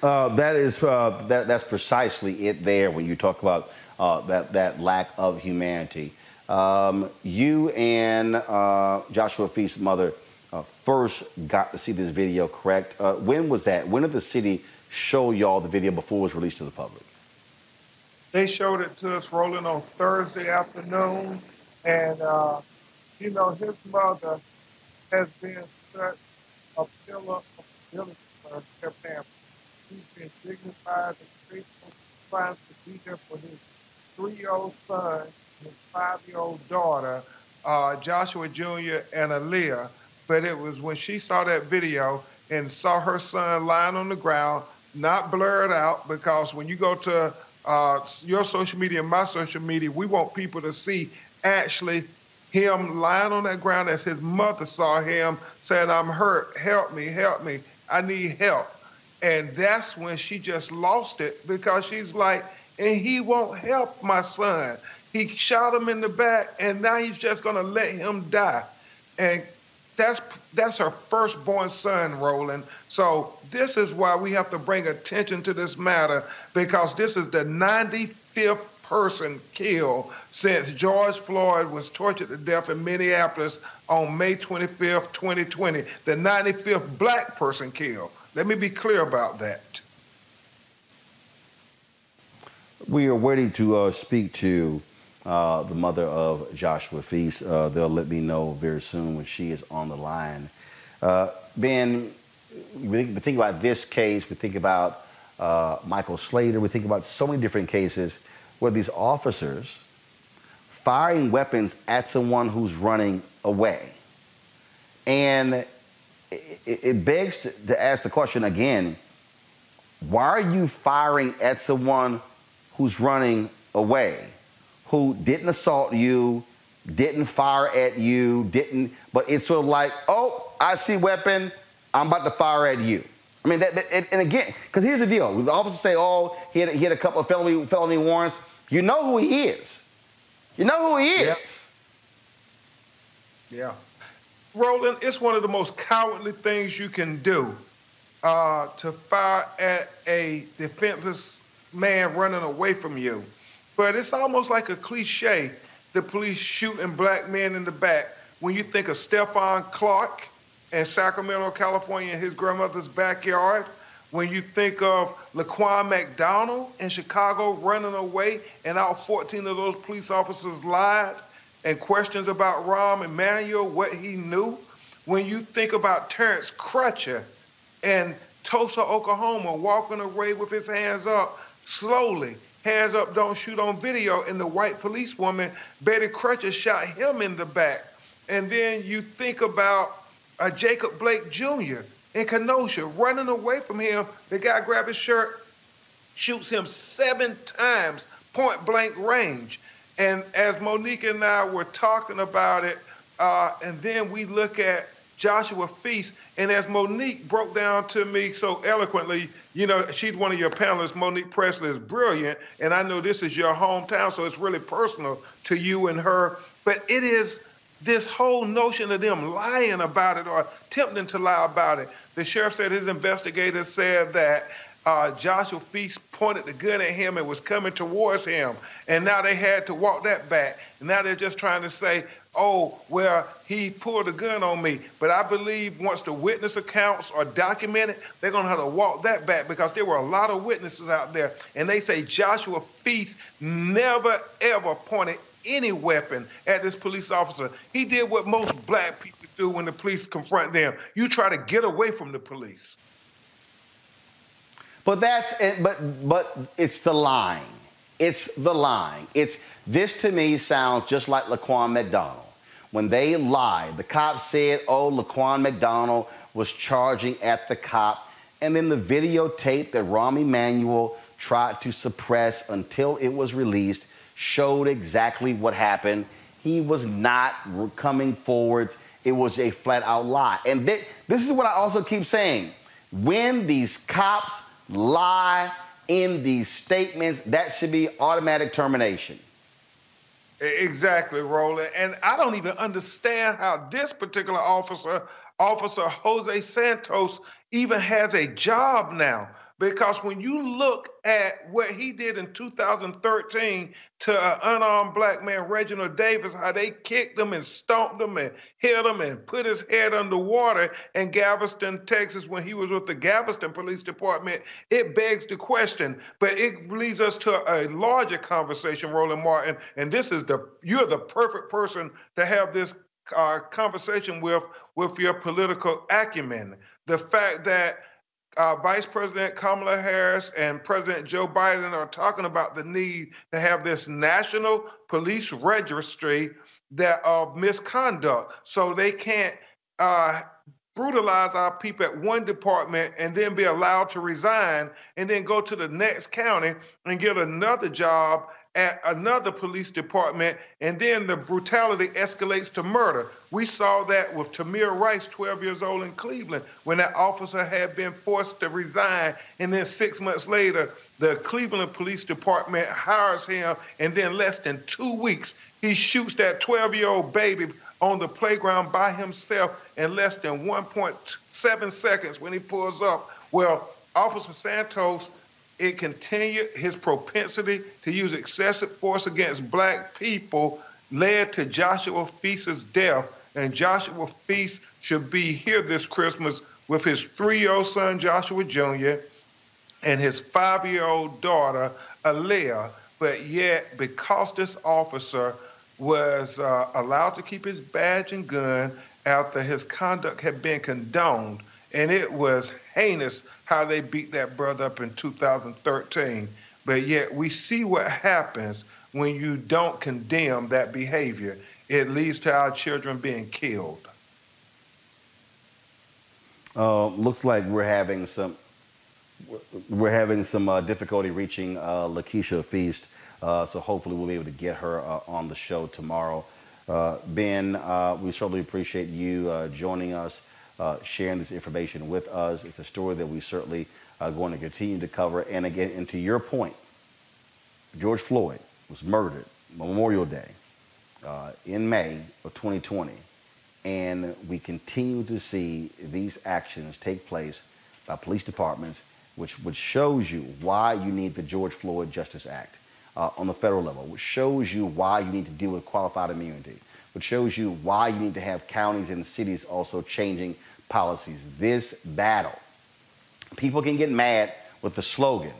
Uh, that is uh, that, that's precisely it. There, when you talk about uh, that that lack of humanity, um, you and uh, Joshua Feast's mother uh, first got to see this video. Correct? Uh, when was that? When did the city show y'all the video before it was released to the public? They showed it to us Roland on Thursday afternoon, and you know his mother has been such a pillar of ability for her family he's been dignified and faithful, trying to be there for his three-year-old son his five-year-old daughter, uh, Joshua Jr. and Aaliyah. But it was when she saw that video and saw her son lying on the ground, not blurred out, because when you go to uh, your social media and my social media, we want people to see actually him lying on that ground as his mother saw him saying, I'm hurt, help me, help me, I need help. And that's when she just lost it because she's like, and he won't help my son. He shot him in the back, and now he's just gonna let him die. And that's that's her firstborn son, Roland. So this is why we have to bring attention to this matter because this is the 95th person killed since George Floyd was tortured to death in Minneapolis on May 25th, 2020. The 95th black person killed. Let me be clear about that. We are waiting to uh, speak to uh, the mother of Joshua Feast. Uh, they'll let me know very soon when she is on the line. Uh, ben, we think about this case, we think about uh, Michael Slager, we think about so many different cases where these officers firing weapons at someone who's running away. And it, begs to ask the question again why are you firing at someone who's running away? Who didn't assault you, didn't fire at you, didn't, but it's sort of like, oh, I see weapon, I'm about to fire at you. I mean, that, that, and again, because here's the deal: the officers say, "Oh, he had, he had a couple of felony felony warrants." You know who he is. You know who he is. Yep. Yeah, Roland, it's one of the most cowardly things you can do uh, to fire at a defenseless man running away from you. But it's almost like a cliche the police shooting black men in the back when you think of Stephon Clark in Sacramento, California, in his grandmother's backyard. When you think of Laquan McDonald in Chicago running away and all 14 of those police officers lied, and questions about Rahm Emanuel, what he knew. When you think about Terrence Crutcher in Tulsa, Oklahoma, walking away with his hands up slowly hands up, don't shoot on video, and the white policewoman, Betty Crutcher, shot him in the back. And then you think about uh, Jacob Blake Jr. in Kenosha running away from him. The guy grabs his shirt, shoots him seven times, point blank range. And as Monique and I were talking about it, uh, and then we look at Joshua Feast. And as Monique broke down to me so eloquently, you know, she's one of your panelists. Monique Presley is brilliant. And I know this is your hometown, so it's really personal to you and her. But it is this whole notion of them lying about it or attempting to lie about it. The sheriff said his investigators said that uh, Joshua Feast pointed the gun at him and was coming towards him. And now they had to walk that back. And now they're just trying to say, oh, well, he pulled a gun on me. But I believe once the witness accounts are documented, they're going to have to walk that back because there were a lot of witnesses out there. And they say Joshua Feast never, ever pointed any weapon at this police officer. He did what most black people do when the police confront them. You try to get away from the police. But that's it, but but it's the lying. It's the lying. It's this to me sounds just like Laquan McDonald. When they lied, the cop said, oh, Laquan McDonald was charging at the cop. And then the videotape that Rahm Emanuel tried to suppress until it was released showed exactly what happened. He was not coming forward. It was a flat out lie. And th- this is what I also keep saying. When these cops lie in these statements, that should be automatic termination. Exactly, Roland. And I don't even understand how this particular officer, Officer Jose Santos, even has a job now. Because when you look at what he did in 2013 to an unarmed black man, Reginald Davis, how they kicked him and stomped him and hit him and put his head underwater in Galveston, Texas, when he was with the Galveston Police Department, it begs the question. But it leads us to a larger conversation, Roland Martin. And this is the you're the perfect person to have this uh, conversation with with your political acumen. The fact that uh, Vice President Kamala Harris and President Joe Biden are talking about the need to have this national police registry that of misconduct, so they can't uh, brutalize our people at one department and then be allowed to resign and then go to the next county and get another job at another police department, and then the brutality escalates to murder. We saw that with Tamir Rice, 12 years old in Cleveland, when that officer had been forced to resign, and then six months later, the Cleveland Police Department hires him, and then less than two weeks, he shoots that 12 year old baby on the playground by himself in less than 1.7 seconds when he pulls up. Well, Officer Santos, it continued his propensity to use excessive force against black people led to Joshua Feast's death. And Joshua Feast should be here this Christmas with his three-year-old son Joshua Jr. and his five-year-old daughter Alea. But yet, because this officer was uh, allowed to keep his badge and gun after his conduct had been condoned. And it was heinous how they beat that brother up in 2013. But yet we see what happens when you don't condemn that behavior. It leads to our children being killed. Uh, looks like we're having some we're having some uh, difficulty reaching uh, Lakeisha Feast. Uh, so hopefully we'll be able to get her uh, on the show tomorrow. Uh, ben, uh, we certainly appreciate you joining us, uh, sharing this information with us. It's a story that we certainly are going to continue to cover. And again, and to your point, George Floyd was murdered Memorial Day in May of 2020. And we continue to see these actions take place by police departments, which, which shows you why you need the George Floyd Justice Act uh, on the federal level, which shows you why you need to deal with qualified immunity, which shows you why you need to have counties and cities also changing policies. This battle, people can get mad with the slogan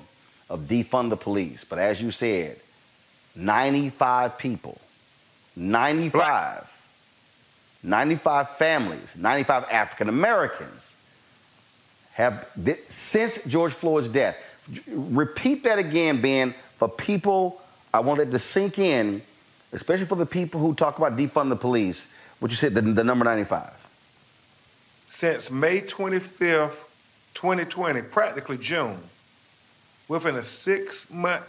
of defund the police, but as you said, 95 people, 95, 95 families, 95 African Americans have, since George Floyd's death, repeat that again, Ben, for people, I want that to sink in, especially for the people who talk about defund the police, what you said, the, the number 95. Since May 25th, 2020, practically June, within a six month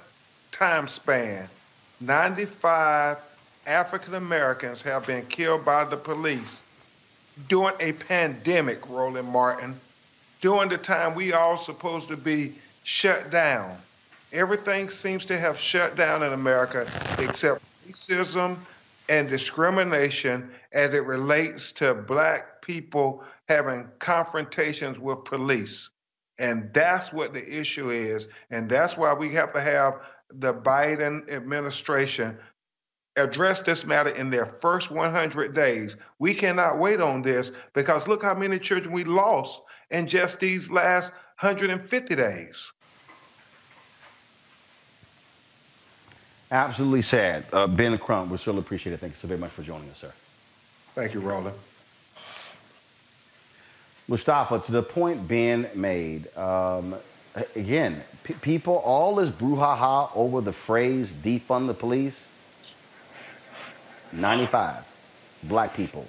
time span, 95 African Americans have been killed by the police during a pandemic, Roland Martin, during the time we all supposed to be shut down. Everything seems to have shut down in America except racism and discrimination as it relates to black people having confrontations with police. And that's what the issue is. And that's why we have to have the Biden administration address this matter in their first 100 days. We cannot wait on this because look how many children we lost in just these last 150 days. Absolutely sad. Uh, ben Crump, we certainly appreciate it. Thank you so very much for joining us, sir. Thank you, Roland. Mustafa, to the point Ben made, um, again, p- people, all this brouhaha over the phrase defund the police, 95 black people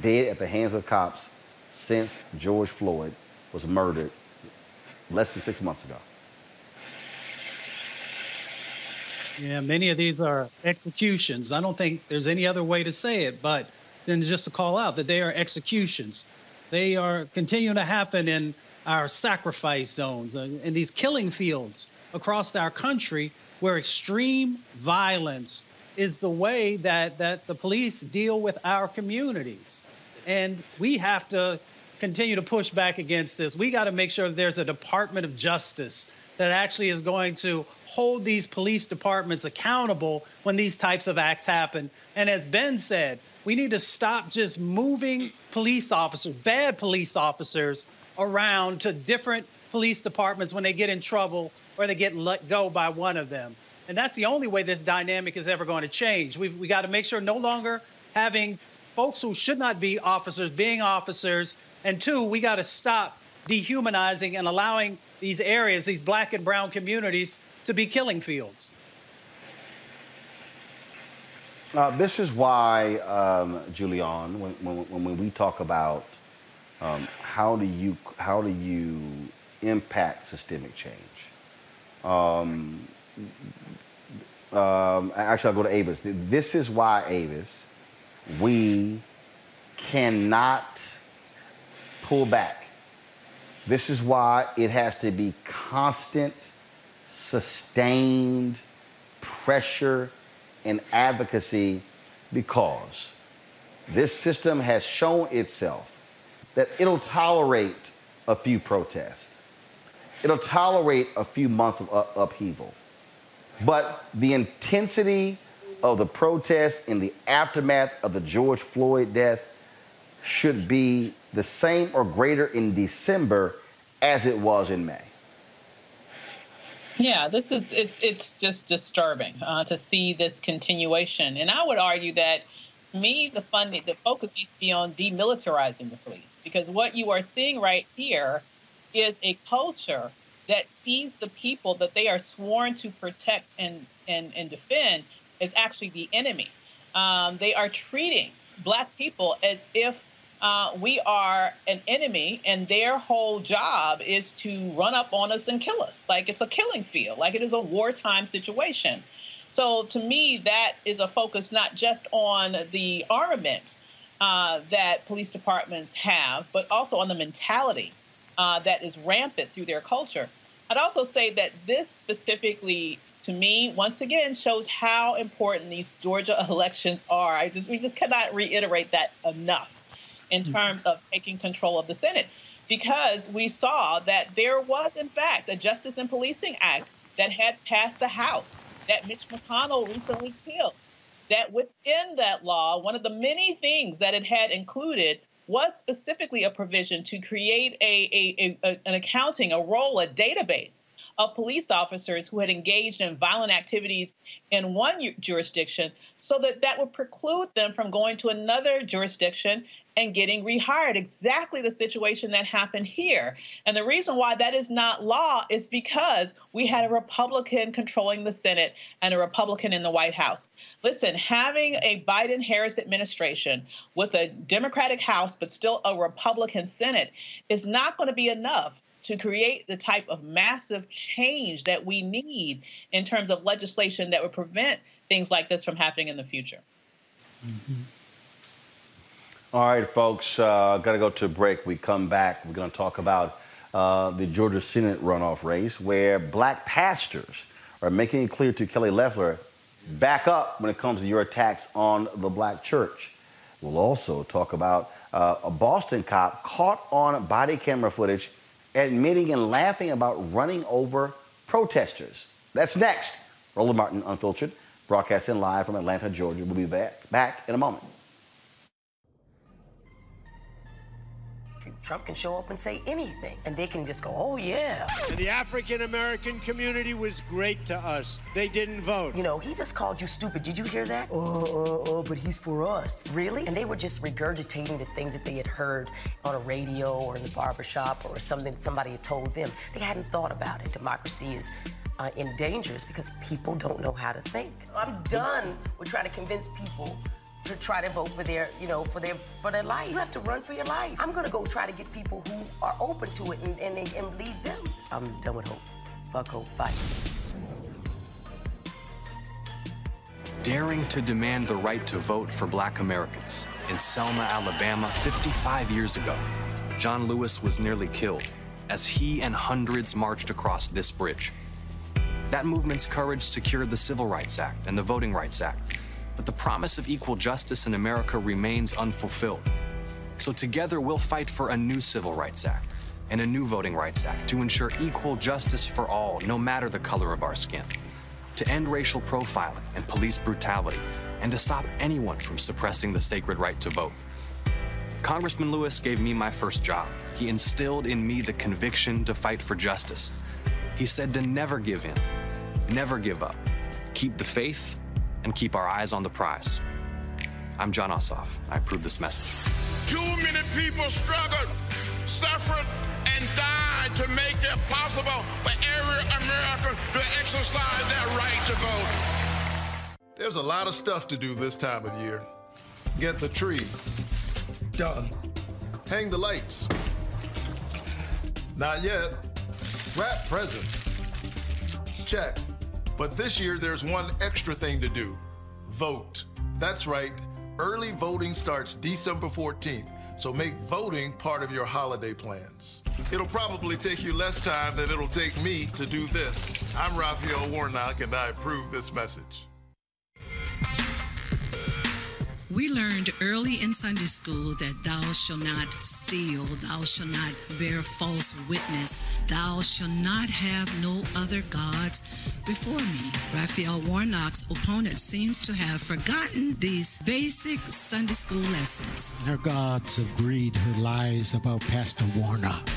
dead at the hands of cops since George Floyd was murdered less than six months ago. Yeah, many of these are executions. I don't think there's any other way to say it, but then just to call out that they are executions. They are continuing to happen in our sacrifice zones and in these killing fields across our country where extreme violence is the way that, that the police deal with our communities. And we have to continue to push back against this. We got to make sure there's a Department of Justice that actually is going to hold these police departments accountable when these types of acts happen. And as Ben said, we need to stop just moving police officers, bad police officers, around to different police departments when they get in trouble or they get let go by one of them. And that's the only way this dynamic is ever going to change. We've we got to make sure no longer having folks who should not be officers being officers. And two, we got to stop dehumanizing and allowing these areas, these black and brown communities, to be killing fields. Uh, this is why, um, Julianne, when, when, when we talk about um, how do you how do you impact systemic change? Um, um, actually, I'll go to Avis. This is why Avis, we cannot pull back. This is why it has to be constant, sustained pressure and advocacy because this system has shown itself that it'll tolerate a few protests. It'll tolerate a few months of up- upheaval. But the intensity of the protest in the aftermath of the George Floyd death should be the same or greater in December as it was in May. Yeah, this is it's it's just disturbing uh, to see this continuation, and I would argue that me the funding the focus needs to be on demilitarizing the police because what you are seeing right here is a culture that sees the people that they are sworn to protect and and, and defend as actually the enemy. Um, they are treating black people as if uh, we are an enemy and their whole job is to run up on us and kill us. Like it's a killing field, like it is a wartime situation. So to me, that is a focus not just on the armament uh, that police departments have, but also on the mentality uh, that is rampant through their culture. I'd also say that this specifically, to me, once again, shows how important these Georgia elections are. I just we just cannot reiterate that enough in mm-hmm. terms of taking control of the Senate because we saw that there was, in fact, a Justice and Policing Act that had passed the House that Mitch McConnell recently killed. That within that law, one of the many things that it had included was specifically a provision to create a, a, a, an accounting, a role, a database of police officers who had engaged in violent activities in one jurisdiction so that that would preclude them from going to another jurisdiction and getting rehired. Exactly the situation that happened here. And the reason why that is not law is because we had a Republican controlling the Senate and a Republican in the White House. Listen, having a Biden Harris administration with a Democratic House but still a Republican Senate is not going to be enough to create the type of massive change that we need in terms of legislation that would prevent things like this from happening in the future. Mm-hmm. All right, folks, uh, got to go to a break. We come back. We're going to talk about uh, the Georgia Senate runoff race, where black pastors are making it clear to Kelly Loeffler back up when it comes to your attacks on the black church. We'll also talk about uh, a Boston cop caught on body camera footage admitting and laughing about running over protesters. That's next. Roland Martin, Unfiltered, broadcasting live from Atlanta, Georgia. We'll be back, back in a moment. Trump can show up and say anything, and they can just go, oh, yeah. And the African American community was great to us. They didn't vote. You know, he just called you stupid. Did you hear that? Oh, oh, oh, but he's for us. Really? And they were just regurgitating the things that they had heard on a radio or in the barbershop or something that somebody had told them. They hadn't thought about it. Democracy is uh, in danger because people don't know how to think. I'm done with trying to convince people to try to vote for their, you know, for their for their life. You have to run for your life. I'm gonna go try to get people who are open to it and, and, and lead them. I'm done with hope. Fuck hope. Bye. Daring to demand the right to vote for black Americans. In Selma, Alabama, 55 years ago, John Lewis was nearly killed as he and hundreds marched across this bridge. That movement's courage secured the Civil Rights Act and the Voting Rights Act, but the promise of equal justice in America remains unfulfilled. So together we'll fight for a new Civil Rights Act and a new Voting Rights Act to ensure equal justice for all, no matter the color of our skin, to end racial profiling and police brutality, and to stop anyone from suppressing the sacred right to vote. Congressman Lewis gave me my first job. He instilled in me the conviction to fight for justice. He said to never give in, never give up, keep the faith, and keep our eyes on the prize. I'm Jon Ossoff. I approve this message. Too many people struggled, suffered, and died to make it possible for every American to exercise their right to vote. There's a lot of stuff to do this time of year. Get the tree done. hang the lights. Not yet. Wrap presents. Check. But this year, there's one extra thing to do vote. That's right. Early voting starts December 14th, so make voting part of your holiday plans. It'll probably take you less time than it'll take me to do this. I'm Raphael Warnock, and I approve this message. We learned early in Sunday school that thou shalt not steal, thou shalt not bear false witness, thou shalt not have no other gods before me. Raphael Warnock's opponent seems to have forgotten these basic Sunday school lessons. Her gods of greed, her lies about Pastor Warnock,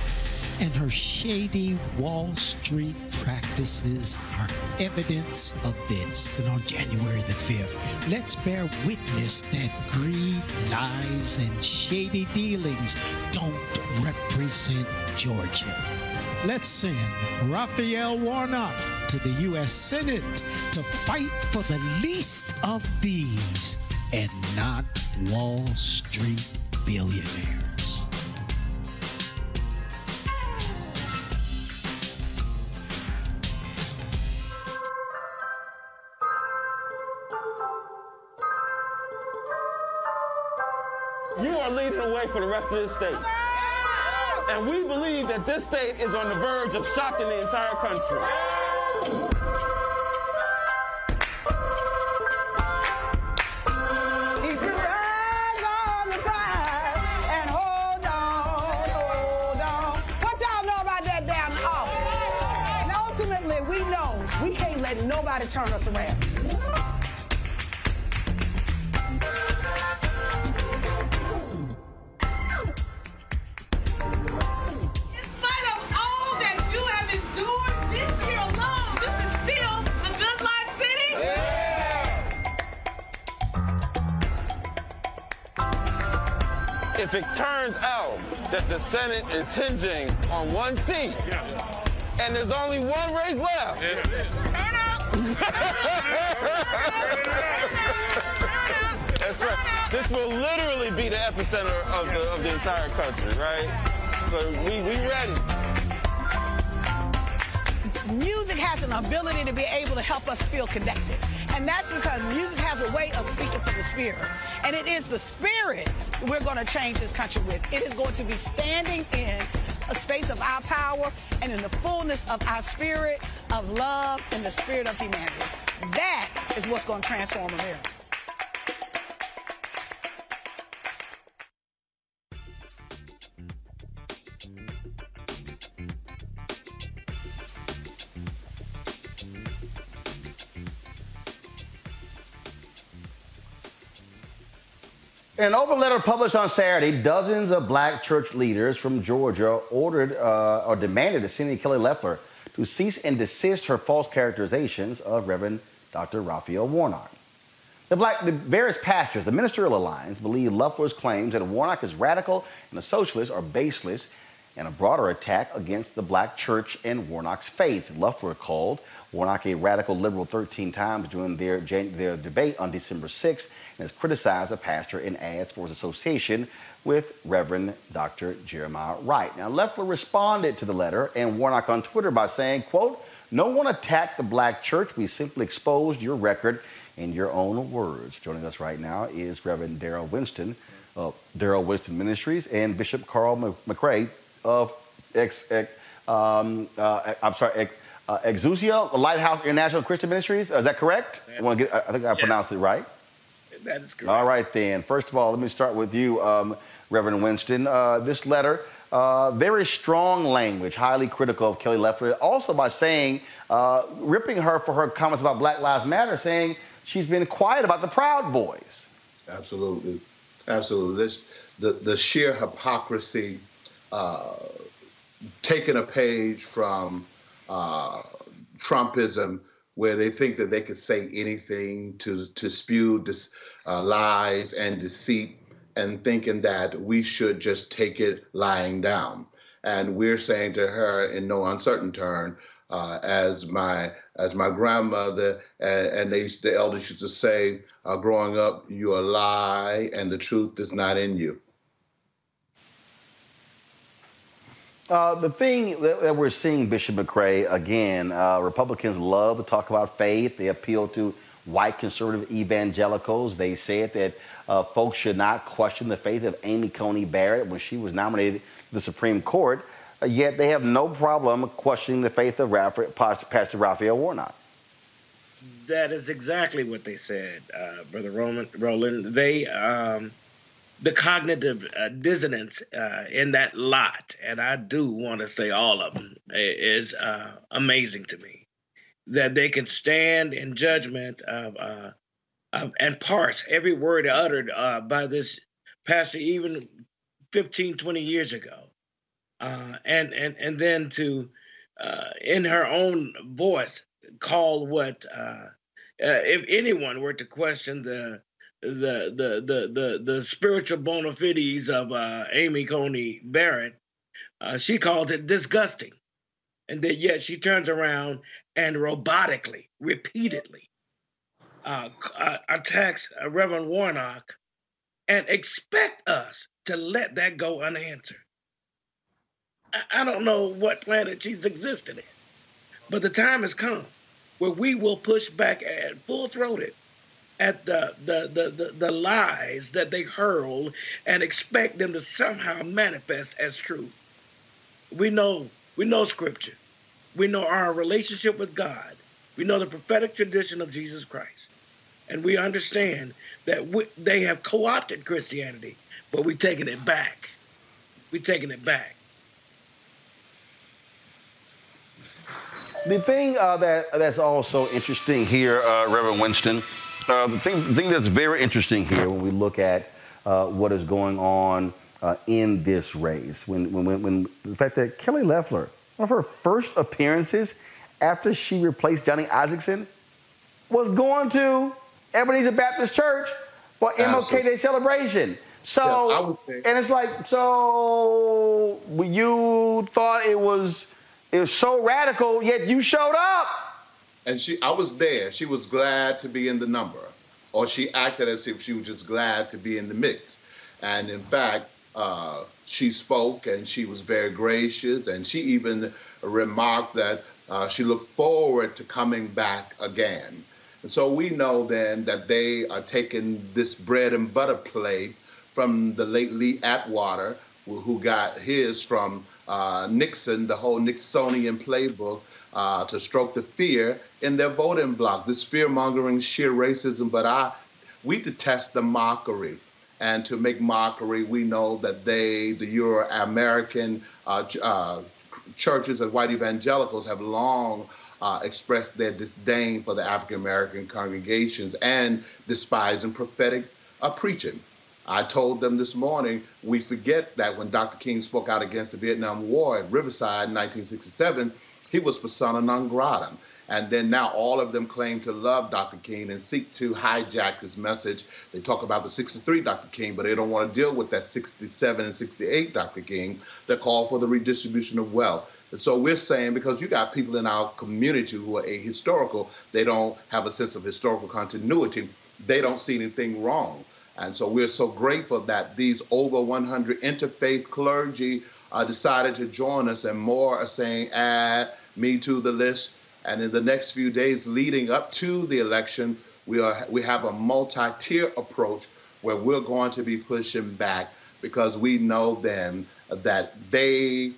and her shady Wall Street practices are evidence of this. And on January the 5th, let's bear witness that greed, lies, and shady dealings don't represent Georgia. Let's send Raphael Warnock to the U.S. Senate to fight for the least of these and not Wall Street billionaires. You are leading the way for the rest of this state. And we believe that this state is on the verge of shocking the entire country. Keep your eyes on If it turns out that the Senate is hinging on one seat and there's only one race left, That's right. This will literally be the epicenter of the of the entire country, right? So we we ready. Music has an ability to be able to help us feel connected. And that's because music has a way of speaking for the spirit. And it is the spirit we're going to change this country with. It is going to be standing in a space of our power and in the fullness of our spirit of love and the spirit of humanity. That is what's going to transform America. In an open letter published on Saturday, dozens of black church leaders from Georgia ordered uh, or demanded that Cindy Kelly Loeffler to cease and desist her false characterizations of Reverend Dr. Raphael Warnock. The, black, the various pastors, the Ministerial Alliance, believe Loeffler's claims that Warnock is radical and a socialist are baseless and a broader attack against the black church and Warnock's faith. Loeffler called Warnock a radical liberal 13 times during their, their debate on December 6th and has criticized the pastor in ads for his association with Reverend Dr. Jeremiah Wright. Now, Loeffler responded to the letter and Warnock on Twitter by saying, quote, no one attacked the black church. We simply exposed your record in your own words. Joining us right now is Reverend Daryl Winston of Daryl Winston Ministries and Bishop Carl McRae of ex, ex, um, uh, I'm sorry, ex, uh, Exousia Lighthouse International Christian Ministries. Is that correct? I, get, I I think I pronounced it right. That is correct. All right, then. First of all, let me start with you, um, Reverend Winston. Uh, this letter, uh, very strong language, highly critical of Kelly Loeffler. Also, by saying, uh, ripping her for her comments about Black Lives Matter, saying she's been quiet about the Proud Boys. Absolutely, absolutely. This, the the sheer hypocrisy, uh, taking a page from uh, Trumpism, where they think that they could say anything to to spew dis, uh, lies and deceit, and thinking that we should just take it lying down. And we're saying to her in no uncertain term, uh, as my as my grandmother and, and they used, the elders used to say, uh, growing up, you a lie and the truth is not in you. Uh, the thing that, that we're seeing, Bishop McCray, again, uh, Republicans love to talk about faith. They appeal to white conservative evangelicals. They said that uh, folks should not question the faith of Amy Coney Barrett when she was nominated to the Supreme Court. Uh, yet they have no problem questioning the faith of Pastor Raphael Warnock. That is exactly what they said, uh, Brother Roman, Roland. They, um, the cognitive uh, dissonance uh, in that lot, and I do want to say all of them, is uh, amazing to me. That they can stand in judgment of, uh, of and parse every word uttered uh, by this pastor, even 15, 20 years ago, and and and then to, in her own voice, call what uh, if anyone were to question the the the the the, the spiritual bona fides of uh, Amy Coney Barrett, uh, she called it disgusting, and that yet she turns around and robotically, repeatedly, uh, uh attacks uh, Reverend Warnock, and expect us to let that go unanswered. I, I don't know what planet she's existed in, but the time has come where we will push back at full throated at the, the, the, the, the lies that they hurl and expect them to somehow manifest as truth. We know we know scripture. We know our relationship with God. We know the prophetic tradition of Jesus Christ. And we understand that we, they have co opted Christianity, but we're taking it back. We're taking it back. The thing uh, that that's also interesting here, uh, Reverend Winston, uh, the, thing, thing that's very interesting here when we look at uh, what is going on uh, in this race, when, when, when the fact that Kelly Loeffler, one of her first appearances after she replaced Johnny Isakson was going to Ebenezer Baptist Church for MLK Day celebration. So, yeah, and it's like, so you thought it was it was so radical, yet you showed up. And she, I was there. She was glad to be in the number, or she acted as if she was just glad to be in the mix. And in fact, uh, she spoke and she was very gracious, and she even remarked that uh, she looked forward to coming back again. And so we know then that they are taking this bread and butter plate from the late Lee Atwater, who got his from uh, Nixon, the whole Nixonian playbook uh, to stroke the fear in their voting bloc, this fear mongering, sheer racism. But I, we detest the mockery. And to make mockery, we know that they, the Euro American uh, uh, churches and white evangelicals, have long uh, expressed their disdain for the African American congregations and despising prophetic uh, preaching. I told them this morning we forget that when Dr. King spoke out against the Vietnam War at Riverside in 1967, he was persona non grata. And then now all of them claim to love Dr. King and seek to hijack his message. They talk about the 63 Dr. King, but they don't want to deal with that 67 and 68 Dr. King that call for the redistribution of wealth. And so we're saying because you got people in our community who are ahistorical, they don't have a sense of historical continuity, they don't see anything wrong. And so we're so grateful that these over 100 interfaith clergy uh, decided to join us, and more are saying, add me to the list. And in the next few days leading up to the election, we, are, we have a multi tier approach where we're going to be pushing back because we know then that they,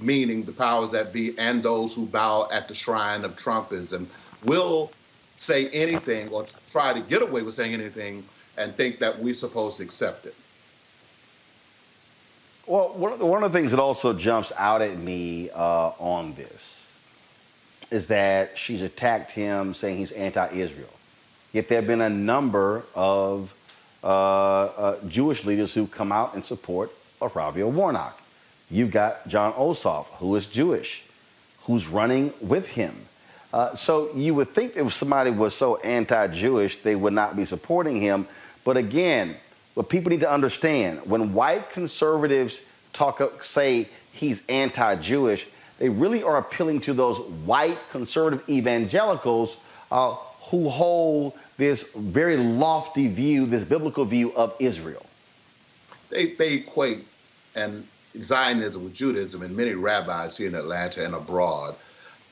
meaning the powers that be, and those who bow at the shrine of Trumpism, will say anything or try to get away with saying anything and think that we're supposed to accept it. Well, one of the things that also jumps out at me uh, on this is that she's attacked him saying he's anti Israel. Yet there have been a number of uh, uh, Jewish leaders who come out in support of Raphael Warnock. You've got Jon Ossoff, who is Jewish, who's running with him. Uh, so you would think if somebody was so anti Jewish, they would not be supporting him. But again, what people need to understand when white conservatives talk, say he's anti Jewish, they really are appealing to those white conservative evangelicals uh, who hold this very lofty view, this biblical view of Israel. They, they equate, and Zionism with Judaism, and many rabbis here in Atlanta and abroad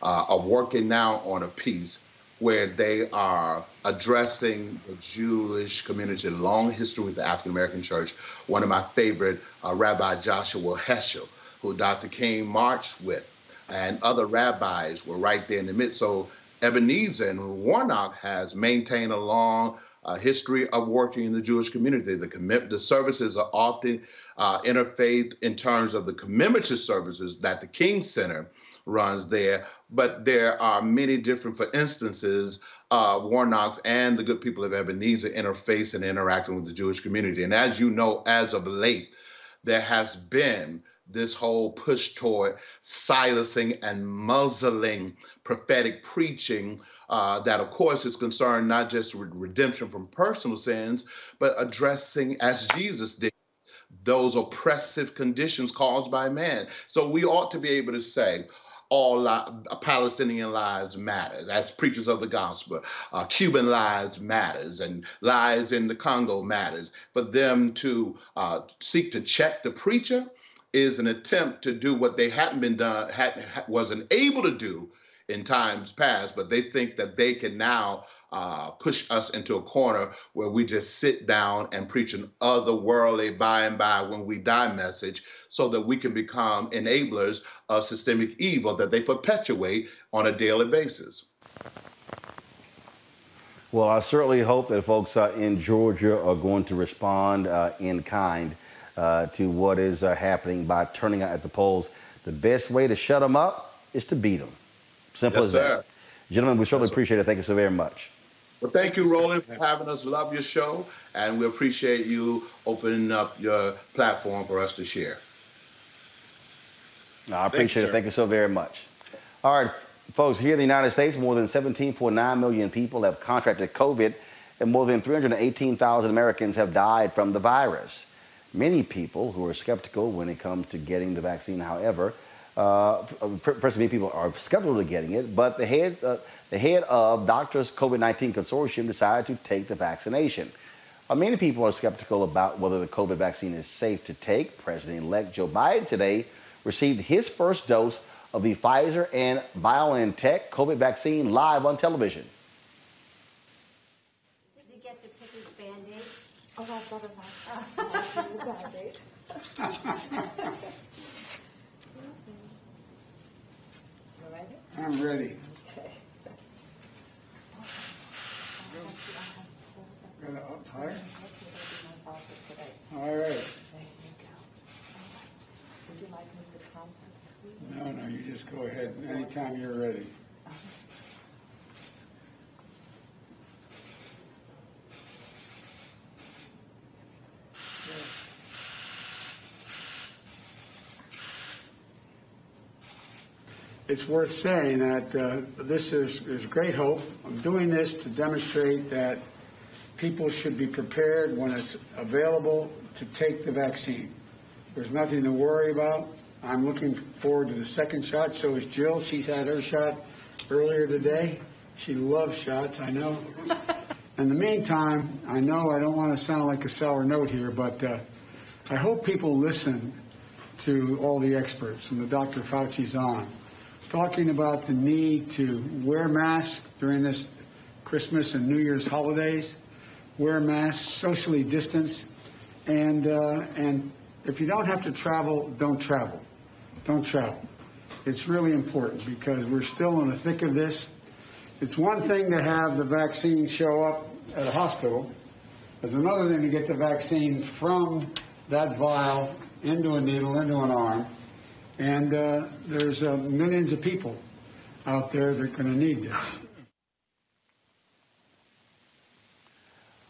uh, are working now on a piece where they are addressing the Jewish community, long history with the African American church. One of my favorite, uh, Rabbi Joshua Heschel, who Dr. King marched with, and other rabbis were right there in the midst. So Ebenezer and Warnock has maintained a long uh, history of working in the Jewish community. The the services are often uh, interfaith in terms of the commemorative services that the King Center runs there, but there are many different, for instances, uh, Warnocks and the good people of Ebenezer interface and interacting with the Jewish community. And as you know, as of late, there has been this whole push toward silencing and muzzling prophetic preaching uh, that, of course, is concerned not just with redemption from personal sins, but addressing, as Jesus did, those oppressive conditions caused by man. So we ought to be able to say, all li- Palestinian lives matter. As preachers of the gospel, uh, Cuban lives matters, and lives in the Congo matters. For them to uh, seek to check the preacher is an attempt to do what they hadn't been done, had, wasn't able to do in times past, but they think that they can now uh, push us into a corner where we just sit down and preach an otherworldly by and by when we die message so that we can become enablers of systemic evil that they perpetuate on a daily basis. Well, I certainly hope that folks uh, in Georgia are going to respond uh, in kind uh, to what is uh, happening by turning out at the polls. The best way to shut them up is to beat them. Simple Yes, as sir. that. Gentlemen, we certainly Yes, appreciate it. Thank you so very much. Well, thank you, Roland, for having us. Love your show, and we appreciate you opening up your platform for us to share. I appreciate it. sir. Thank you so very much. All right, folks, here in the United States, more than 17.9 million people have contracted COVID, and more than 318,000 Americans have died from the virus. Many people who are skeptical when it comes to getting the vaccine, however, uh, first, many people are skeptical to getting it, but the head, uh, the head of Doctors COVID 19 Consortium decided to take the vaccination. Uh, many people are skeptical about whether the COVID vaccine is safe to take. President elect Joe Biden today received his first dose of the Pfizer and BioNTech COVID vaccine live on television. Did he get to pick his Band-Aid? Oh, I thought about Band-Aid. I'm ready. Okay. Got it up higher? All right. No, no, you just go ahead anytime you're ready. It's worth saying that uh, this is, is great hope. I'm doing this to demonstrate that people should be prepared when it's available to take the vaccine. There's nothing to worry about. I'm looking forward to the second shot. So is Jill. She's had her shot earlier today. She loves shots, I know. In the meantime, I know I don't want to sound like a sour note here, but uh, I hope people listen to all the experts and the Dr. Fauci's on, talking about the need to wear masks during this Christmas and New Year's holidays, wear masks, socially distance, and uh, and if you don't have to travel, don't travel. Don't travel. It's really important because we're still in the thick of this. It's one thing to have the vaccine show up at a hospital. It's another thing to get the vaccine from that vial into a needle, into an arm. And uh, there's uh, millions of people out there that are going to need this.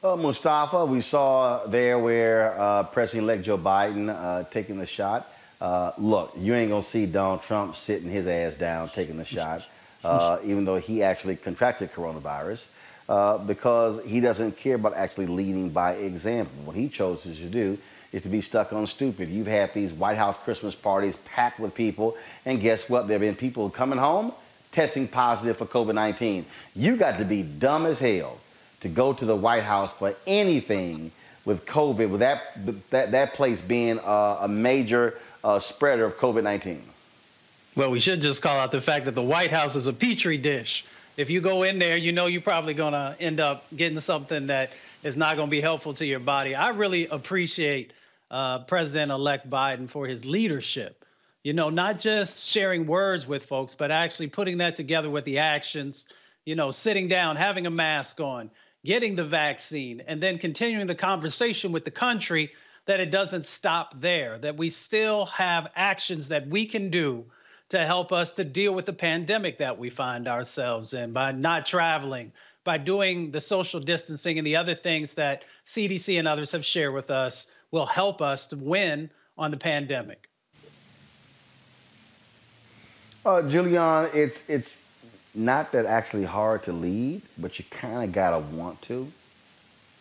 Uh, Mustafa, we saw there where uh, President-elect Joe Biden uh, taking the shot. Uh, look, you ain't gonna see Donald Trump sitting his ass down taking the shot, uh, even though he actually contracted coronavirus, uh, because he doesn't care about actually leading by example. What he chose to do is to be stuck on stupid. You've had these White House Christmas parties packed with people, and guess what? There have been people coming home testing positive for COVID-19. You got to be dumb as hell to go to the White House for anything with COVID, with that that, that place being a major uh, spreader of COVID 19? Well, we should just call out the fact that the White House is a petri dish. If you go in there, you know you're probably going to end up getting something that is not going to be helpful to your body. I really appreciate uh, President elect Biden for his leadership. You know, not just sharing words with folks, but actually putting that together with the actions, you know, sitting down, having a mask on, getting the vaccine, and then continuing the conversation with the country that it doesn't stop there, that we still have actions that we can do to help us to deal with the pandemic that we find ourselves in by not traveling, by doing the social distancing and the other things that CDC and others have shared with us will help us to win on the pandemic. Uh, Julianne, it's it's not that actually hard to lead, but you kind of gotta want to.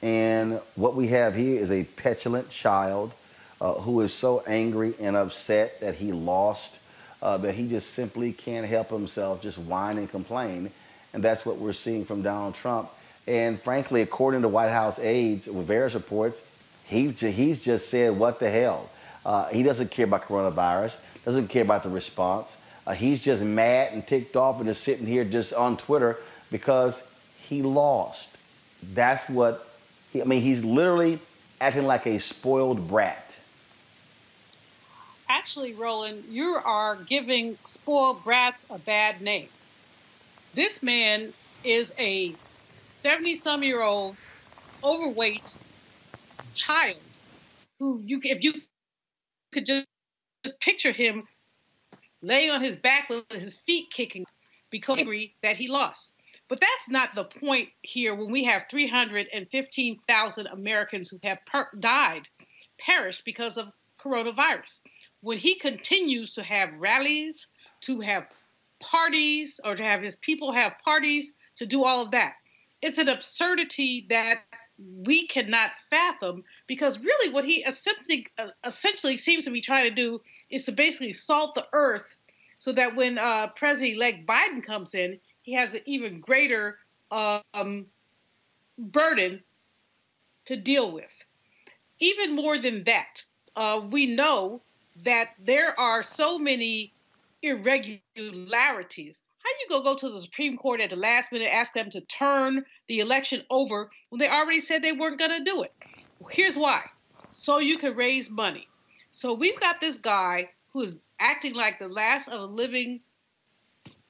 And what we have here is a petulant child uh, who is so angry and upset that he lost uh, that he just simply can't help himself, just whine and complain. And that's what we're seeing from Donald Trump. And frankly, according to White House aides with various reports, he, he's just said, what the hell? Uh, he doesn't care about coronavirus, doesn't care about the response. Uh, he's just mad and ticked off and is sitting here just on Twitter because he lost. That's what, he, I mean, he's literally acting like a spoiled brat actually, Roland, you are giving spoiled brats a bad name. This man is a 70 some year old overweight child who you if you could just, just picture him laying on his back with his feet kicking because angry that he lost. But that's not the point here when we have 315,000 Americans who have per- died, perished because of coronavirus when he continues to have rallies, to have parties, or to have his people have parties, to do all of that, it's an absurdity that we cannot fathom because really what he uh, essentially seems to be trying to do is to basically salt the earth so that when uh, President-elect Biden comes in, he has an even greater um, burden to deal with. Even more than that, uh, we know that there are so many irregularities. How you gonna go to the Supreme Court at the last minute, ask them to turn the election over when they already said they weren't gonna do it? Here's why: so you can raise money. So we've got this guy who is acting like the last of the living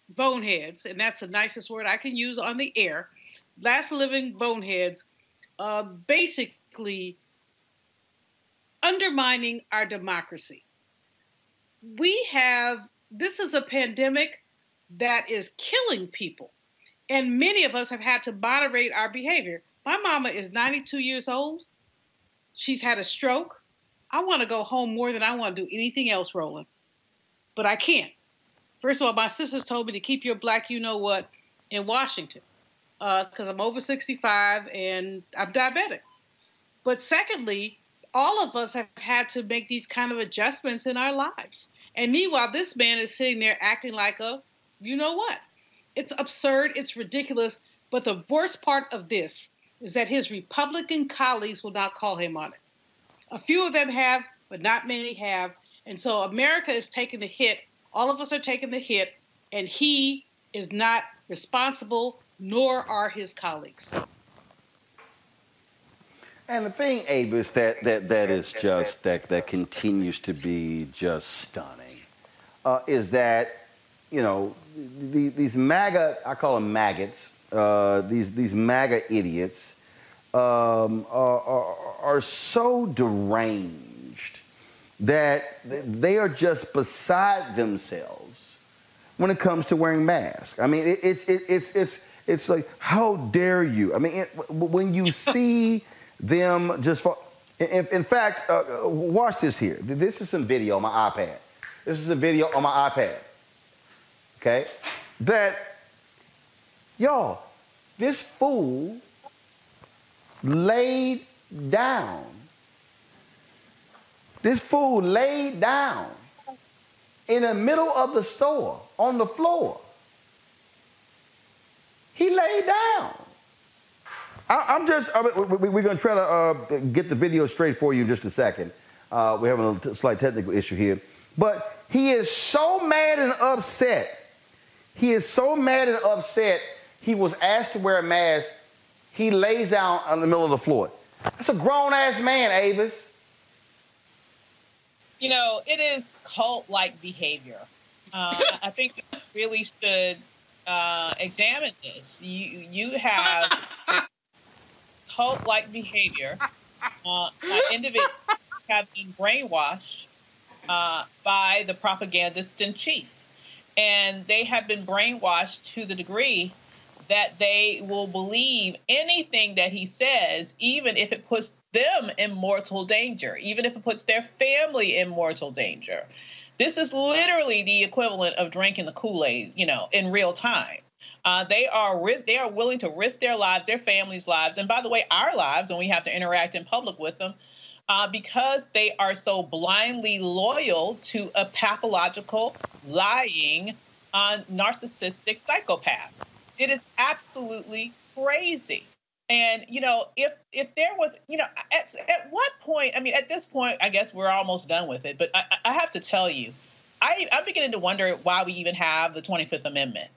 boneheads, and that's the nicest word I can use on the air. Last living boneheads, uh, basically undermining our democracy we have this is a pandemic that is killing people. And many of us have had to moderate our behavior. My mama is 92 years old. She's had a stroke. I want to go home more than I want to do anything else, Roland. But I can't. First of all, my sisters told me to keep your black you know what in Washington because uh, I'm over 65 and I'm diabetic. But secondly, all of us have had to make these kind of adjustments in our lives. And meanwhile, this man is sitting there acting like a, you know what? It's absurd, it's ridiculous. But the worst part of this is that his Republican colleagues will not call him on it. A few of them have, but not many have. And so America is taking the hit. All of us are taking the hit, and he is not responsible, nor are his colleagues. And the thing, Abe, is that, that, that is just, that, that continues to be just stunning, uh, is that, you know, the, these MAGA, I call them maggots, uh, these, these MAGA idiots um, are, are, are so deranged that they are just beside themselves when it comes to wearing masks. I mean, it, it, it, it's, it's, it's like, how dare you? I mean, it, when you see them just for. In, in fact, uh, watch this here. This is some video on my iPad. This is a video on my iPad. Okay? That, y'all, this fool laid down. This fool laid down in the middle of the store on the floor. He laid down. I, am just, I mean, we, are going to try to uh, get the video straight for you in just a second. Uh, we're having a slight technical issue here. But he is so mad and upset. He is so mad and upset. He was asked to wear a mask. He lays down on the middle of the floor. That's a grown ass man, Avis. You know, it is cult like behavior. Uh, I think we really should uh, examine this. You, you have cult like behavior. Uh, individuals have been brainwashed uh, by the propagandist in chief. And they have been brainwashed to the degree that they will believe anything that he says, even if it puts them in mortal danger, even if it puts their family in mortal danger. This is literally the equivalent of drinking the Kool Aid, you know, in real time. Uh, they are risk, they are willing to risk their lives, their families' lives, and by the way, our lives when we have to interact in public with them, uh, because they are so blindly loyal to a pathological, lying, uh, narcissistic psychopath. It is absolutely crazy. And you know, if if there was, you know, at at what point? I mean, at this point, I guess we're almost done with it. But I, I have to tell you, I, I'm beginning to wonder why we even have the 25th Amendment,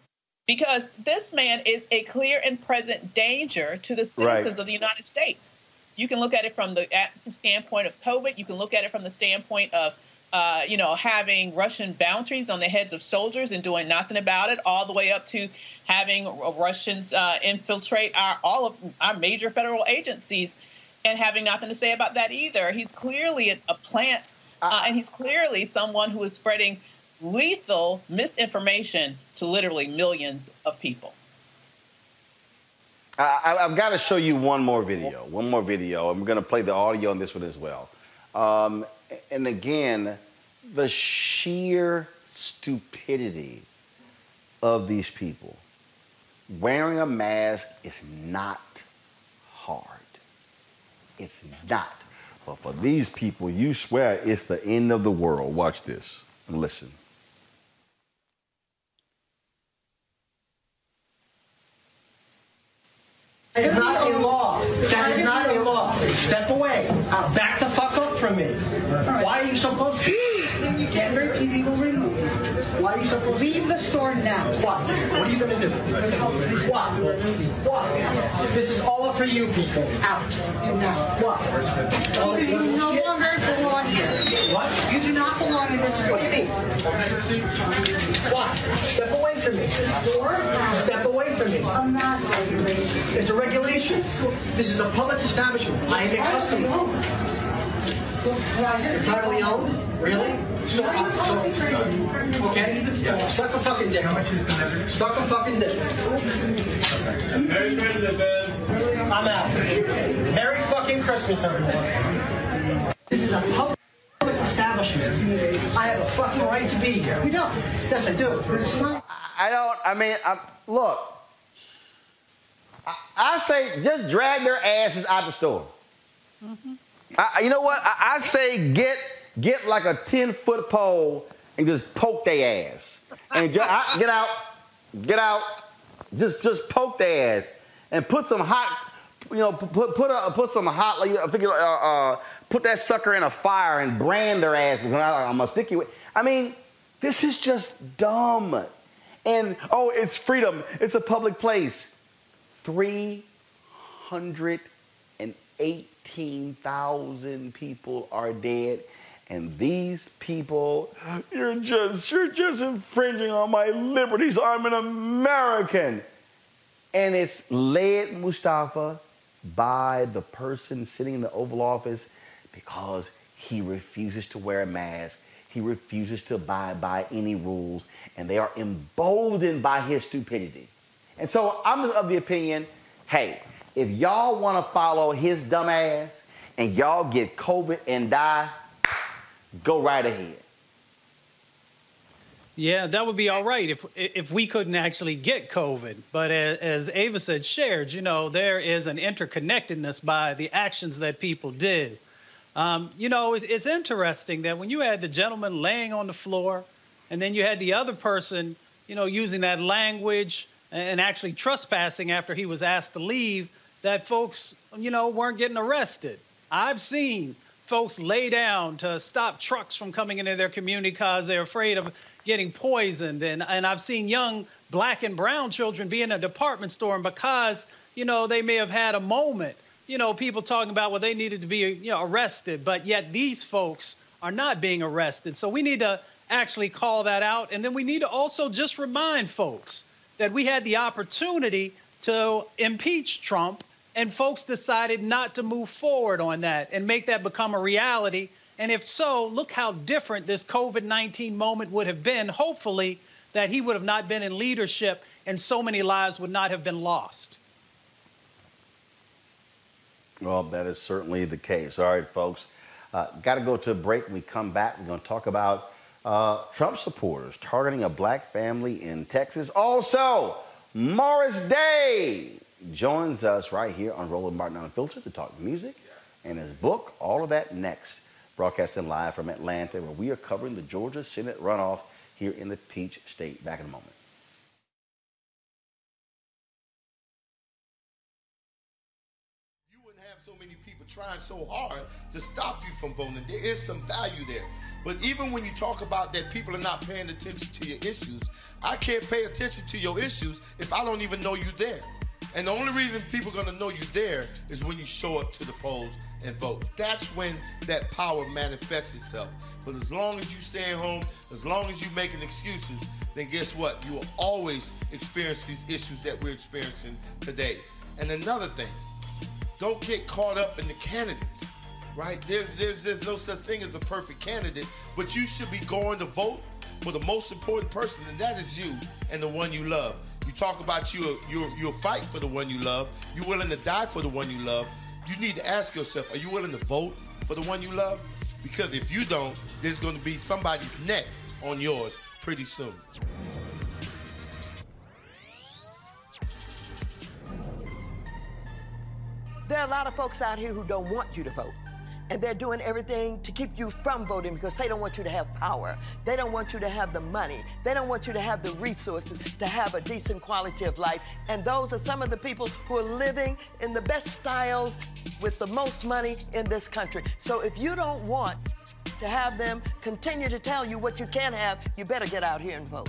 because this man is a clear and present danger to the citizens Right. of the United States. You can look at it from the standpoint of COVID. You can look at it from the standpoint of uh, you know, having Russian bounties on the heads of soldiers and doing nothing about it, all the way up to having Russians uh, infiltrate our all of our major federal agencies and having nothing to say about that either. He's clearly a, a plant, uh, and he's clearly someone who is spreading lethal misinformation to literally millions of people. I, I've got to show you one more video. One more video. we're going to play the audio on this one as well. Um, and again, the sheer stupidity of these people. Wearing a mask is not hard. It's not. But for these people, you swear it's the end of the world. Watch this and listen. That is not a law. That is not a law. Step away. Back the fuck up from me. Why are you supposed to? Get rid illegal remove. Why are you supposed to? Leave the store now. Why? What are you going to do? Why? Why? This is all for you people. Out. Why? You no longer belong here. What? You do not belong in this room. What do you mean? Why? Step away from me. Step away from me. I'm not regulating. It's a regulation. This is a public establishment. I am a customer. You're privately owned? Really? So, uh, so, okay. Suck a fucking dick. Suck a fucking dick. Merry Christmas, man. I'm out. Merry fucking Christmas, everyone. This is a public establishment. I have a fucking right to be here. You don't. Yes, I do. It's not. I don't. I mean, I, look. I, I say just drag their asses out the store. I, you know what? I, I say get get like a ten foot pole and just poke their ass and ju- I- get out, get out, just just poke their ass and put some hot, you know, put put a, put some hot, like, you know, figure, uh, uh, put that sucker in a fire and brand their ass. I'm gonna stick you with. I mean, this is just dumb. And oh, it's freedom. It's a public place. Three hundred and eighteen thousand people are dead, and these people, you're just you're just infringing on my liberties. I'm an American, and it's led Mustafa by the person sitting in the Oval Office because he refuses to wear a mask. He refuses to abide by any rules, and they are emboldened by his stupidity. And so I'm of the opinion hey, if y'all want to follow his dumb ass and y'all get COVID and die, go right ahead. Yeah, that would be all right if if we couldn't actually get COVID. But as, as Ava said, shared, you know, there is an interconnectedness by the actions that people did. Um, you know, it, it's interesting that when you had the gentleman laying on the floor, and then you had the other person, you know, using that language and actually trespassing after he was asked to leave, that folks, you know, weren't getting arrested. I've seen folks lay down to stop trucks from coming into their community because they're afraid of getting poisoned. And, and I've seen young black and brown children be in a department store and because, you know, they may have had a moment, you know, people talking about, well, they needed to be, you know, arrested, but yet these folks are not being arrested. So we need to actually call that out. And then we need to also just remind folks that we had the opportunity to impeach Trump and folks decided not to move forward on that and make that become a reality. And if so, look how different this COVID 19 moment would have been. Hopefully, that he would have not been in leadership and so many lives would not have been lost. Well, that is certainly the case. All right, folks. Uh, Got to go to a break. When we come back, we're going to talk about uh, Trump supporters targeting a black family in Texas. Also, Morris Day joins us right here on Roland Martin Unfiltered to talk music and his book. All of that next. Broadcasting live from Atlanta, where we are covering the Georgia Senate runoff here in the Peach State. Back in a moment. You wouldn't have so many trying so hard to stop you from voting. There is some value there. But even when you talk about that people are not paying attention to your issues, I can't pay attention to your issues if I don't even know you there. And the only reason people are going to know you there is when you show up to the polls and vote. That's when that power manifests itself. But as long as you stay home, as long as you're making excuses, then guess what? You will always experience these issues that we're experiencing today. And another thing, don't get caught up in the candidates, right? There's, there's, there's no such thing as a perfect candidate, but you should be going to vote for the most important person, and that is you and the one you love. You talk about you, you you'll fight for the one you love. You're willing to die for the one you love. You need to ask yourself, are you willing to vote for the one you love? Because if you don't, there's going to be somebody's neck on yours pretty soon. There are a lot of folks out here who don't want you to vote. And they're doing everything to keep you from voting because they don't want you to have power. They don't want you to have the money. They don't want you to have the resources to have a decent quality of life. And those are some of the people who are living in the best styles with the most money in this country. So if you don't want to have them continue to tell you what you can have, you better get out here and vote.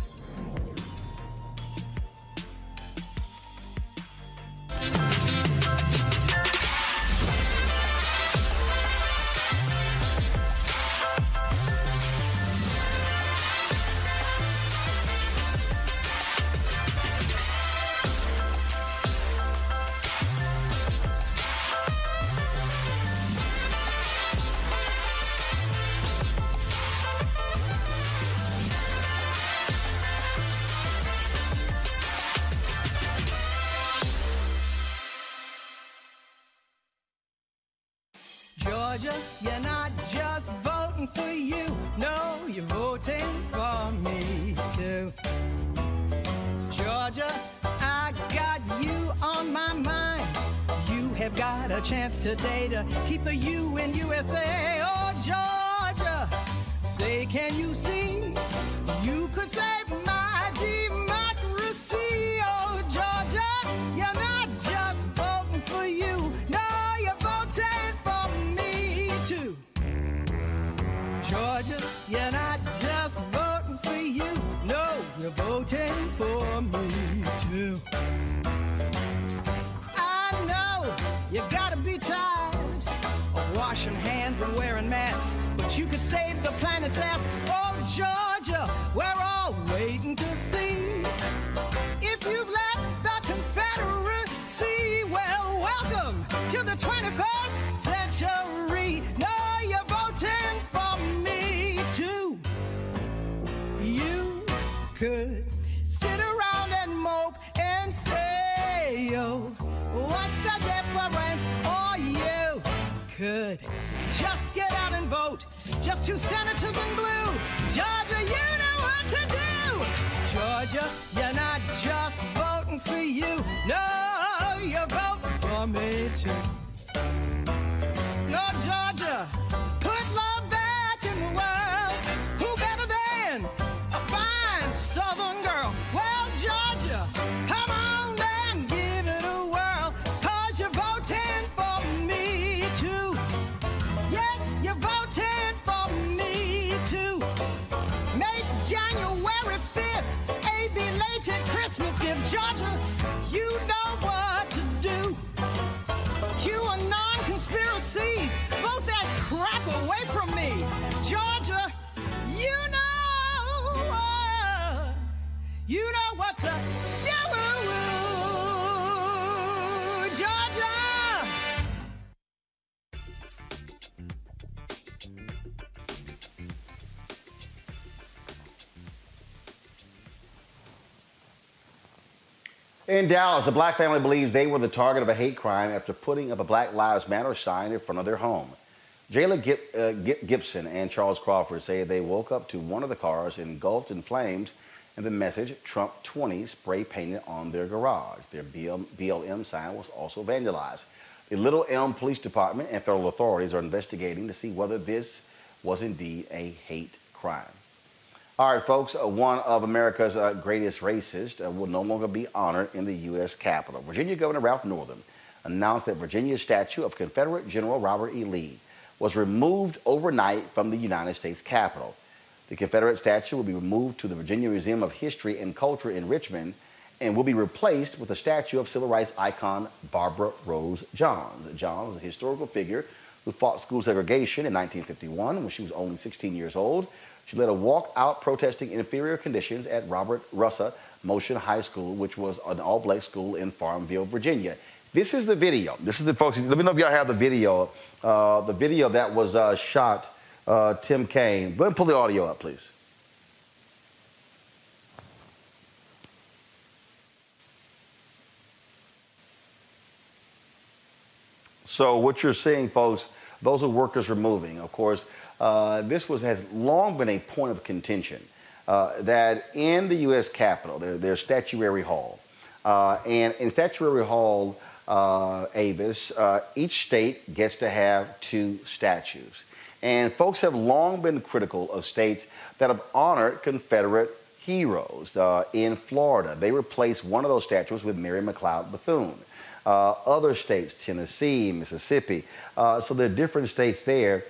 Georgia, you're not just voting for you. No, you're voting for me too. Georgia, I got you on my mind. You have got a chance today to keep the U in USA. Oh, Georgia, say, can you see? You could save washing hands and wearing masks, but you could save the planet's ass. Oh, Georgia, we're all waiting to see if you've left the Confederacy. Well, welcome to the 21st century. No, you're voting for me too. You could sit around and mope and say, oh, what's the difference? Could just get out and vote. Just two senators in blue. Georgia, you know what to do. Georgia, you're not just voting for you. No, you're voting for me too. In Dallas, a black family believes they were the target of a hate crime after putting up a Black Lives Matter sign in front of their home. Jayla Gip, uh, Gip Gibson and Charles Crawford say they woke up to one of the cars engulfed in flames and the message Trump 20 spray painted on their garage. Their BLM sign was also vandalized. The Little Elm Police Department and federal authorities are investigating to see whether this was indeed a hate crime. All right, folks, uh, one of America's uh, greatest racists uh, will no longer be honored in the U.S. Capitol. Virginia Governor Ralph Northam announced that Virginia's statue of Confederate General Robert E. Lee was removed overnight from the United States Capitol. The Confederate statue will be removed to the Virginia Museum of History and Culture in Richmond and will be replaced with a statue of civil rights icon Barbara Rose Johns. Johns was a historical figure who fought school segregation in 1951 when she was only 16 years old. She led a walkout protesting inferior conditions at Robert Russa Moton High School, which was an all black school in Farmville, Virginia. This is the video. This is the folks. Let me know if y'all have the video. Uh, the video that was uh, shot, uh, Tim Kaine. Go ahead and pull the audio up, please. So what you're seeing, folks, those are workers removing. Of course, uh, this was has long been a point of contention uh, that in the U.S. Capitol, there, there's Statuary Hall. Uh, and in Statuary Hall, uh, Avis, uh, each state gets to have two statues. And folks have long been critical of states that have honored Confederate heroes. Uh, in Florida, they replaced one of those statues with Mary McLeod Bethune. other states, Tennessee, Mississippi, so there are different states there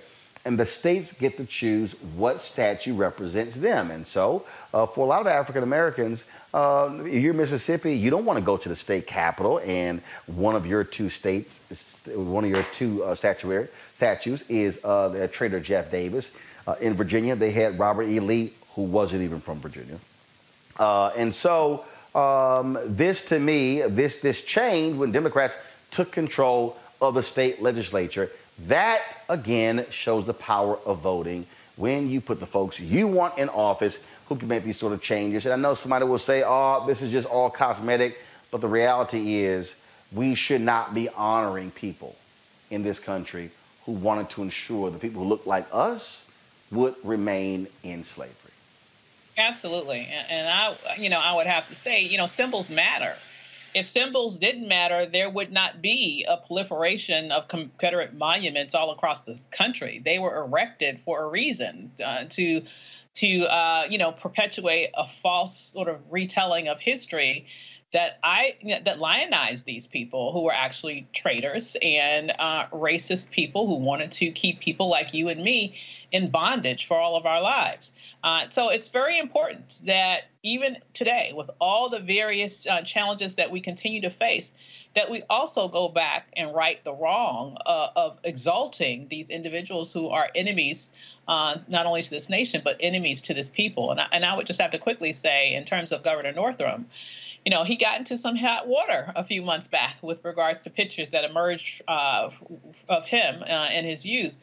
and the states get to choose what statue represents them. And so, uh, for a lot of African Americans, uh, you're Mississippi, you don't want to go to the state capitol and one of your two states, one of your two uh, statuary, statues is uh, Traitor Jeff Davis. Uh, in Virginia, they had Robert E. Lee, who wasn't even from Virginia. Uh, and so, um, this to me, this, this changed when Democrats took control of the state legislature that, again, shows the power of voting when you put the folks you want in office who can make these sort of changes. And I know somebody will say, oh, this is just all cosmetic. But the reality is, we should not be honoring people in this country who wanted to ensure the people who looked like us would remain in slavery. Absolutely. And I, you know, I would have to say, you know, symbols matter if symbols didn't matter, there would not be a proliferation of Confederate monuments all across the country. They were erected for a reason uh, to to uh, you know perpetuate a false sort of retelling of history that I that lionized these people who were actually traitors and uh, racist people who wanted to keep people like you and me in bondage for all of our lives. Uh, so it's very important that even today, with all the various uh, challenges that we continue to face, that we also go back and right the wrong uh, of exalting these individuals who are enemies, uh, not only to this nation, but enemies to this people. And I, and I would just have to quickly say, in terms of Governor Northam, you know, he got into some hot water a few months back with regards to pictures that emerged uh, of him uh, in his youth.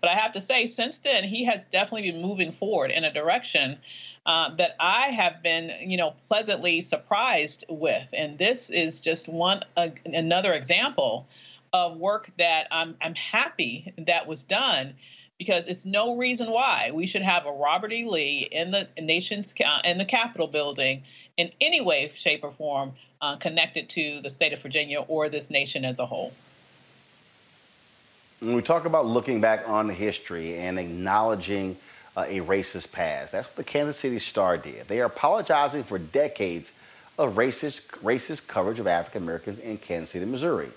But I have to say, since then, he has definitely been moving forward in a direction uh, that I have been, you know, pleasantly surprised with. And this is just one uh, another example of work that I'm I'm happy that was done because it's no reason why we should have a Robert E. Lee in the nation's in the Capitol building in any way, shape, or form uh, connected to the state of Virginia or this nation as a whole. When we talk about looking back on history and acknowledging uh, a racist past, that's what the Kansas City Star did. They are apologizing for decades of racist, racist coverage of African Americans in Kansas City, Missouri.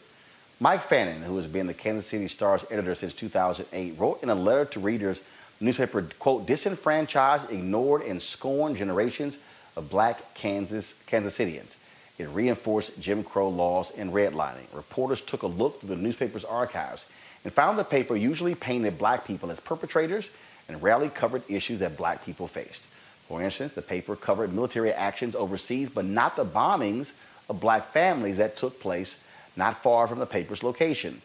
Mike Fannin, who has been the Kansas City Star's editor since 2008, wrote in a letter to readers, the newspaper, quote, disenfranchised, ignored, and scorned generations of black Kansas, Kansas Cityans. It reinforced Jim Crow laws and redlining. Reporters took a look through the newspaper's archives and found the paper usually painted black people as perpetrators and rarely covered issues that black people faced. For instance, the paper covered military actions overseas, but not the bombings of black families that took place not far from the paper's location.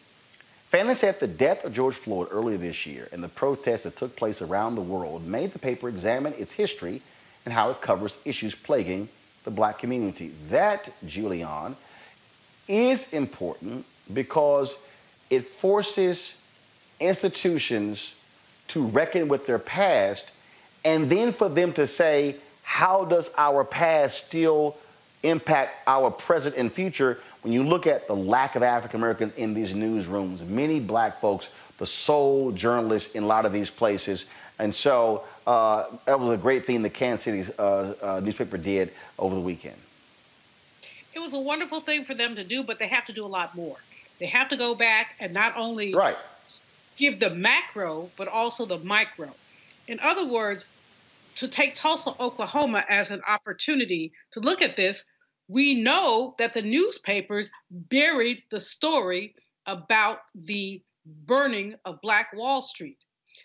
Fannin said the death of George Floyd earlier this year and the protests that took place around the world made the paper examine its history and how it covers issues plaguing the black community. That, Julianne, is important because it forces institutions to reckon with their past and then for them to say, how does our past still impact our present and future? When you look at the lack of African Americans in these newsrooms, many black folks, the sole journalists in a lot of these places. And so uh, that was a great thing the Kansas City uh, uh, newspaper did over the weekend. It was a wonderful thing for them to do, but they have to do a lot more. They have to go back and not only right. give the macro, but also the micro. In other words, to take Tulsa, Oklahoma as an opportunity to look at this, we know that the newspapers buried the story about the burning of Black Wall Street.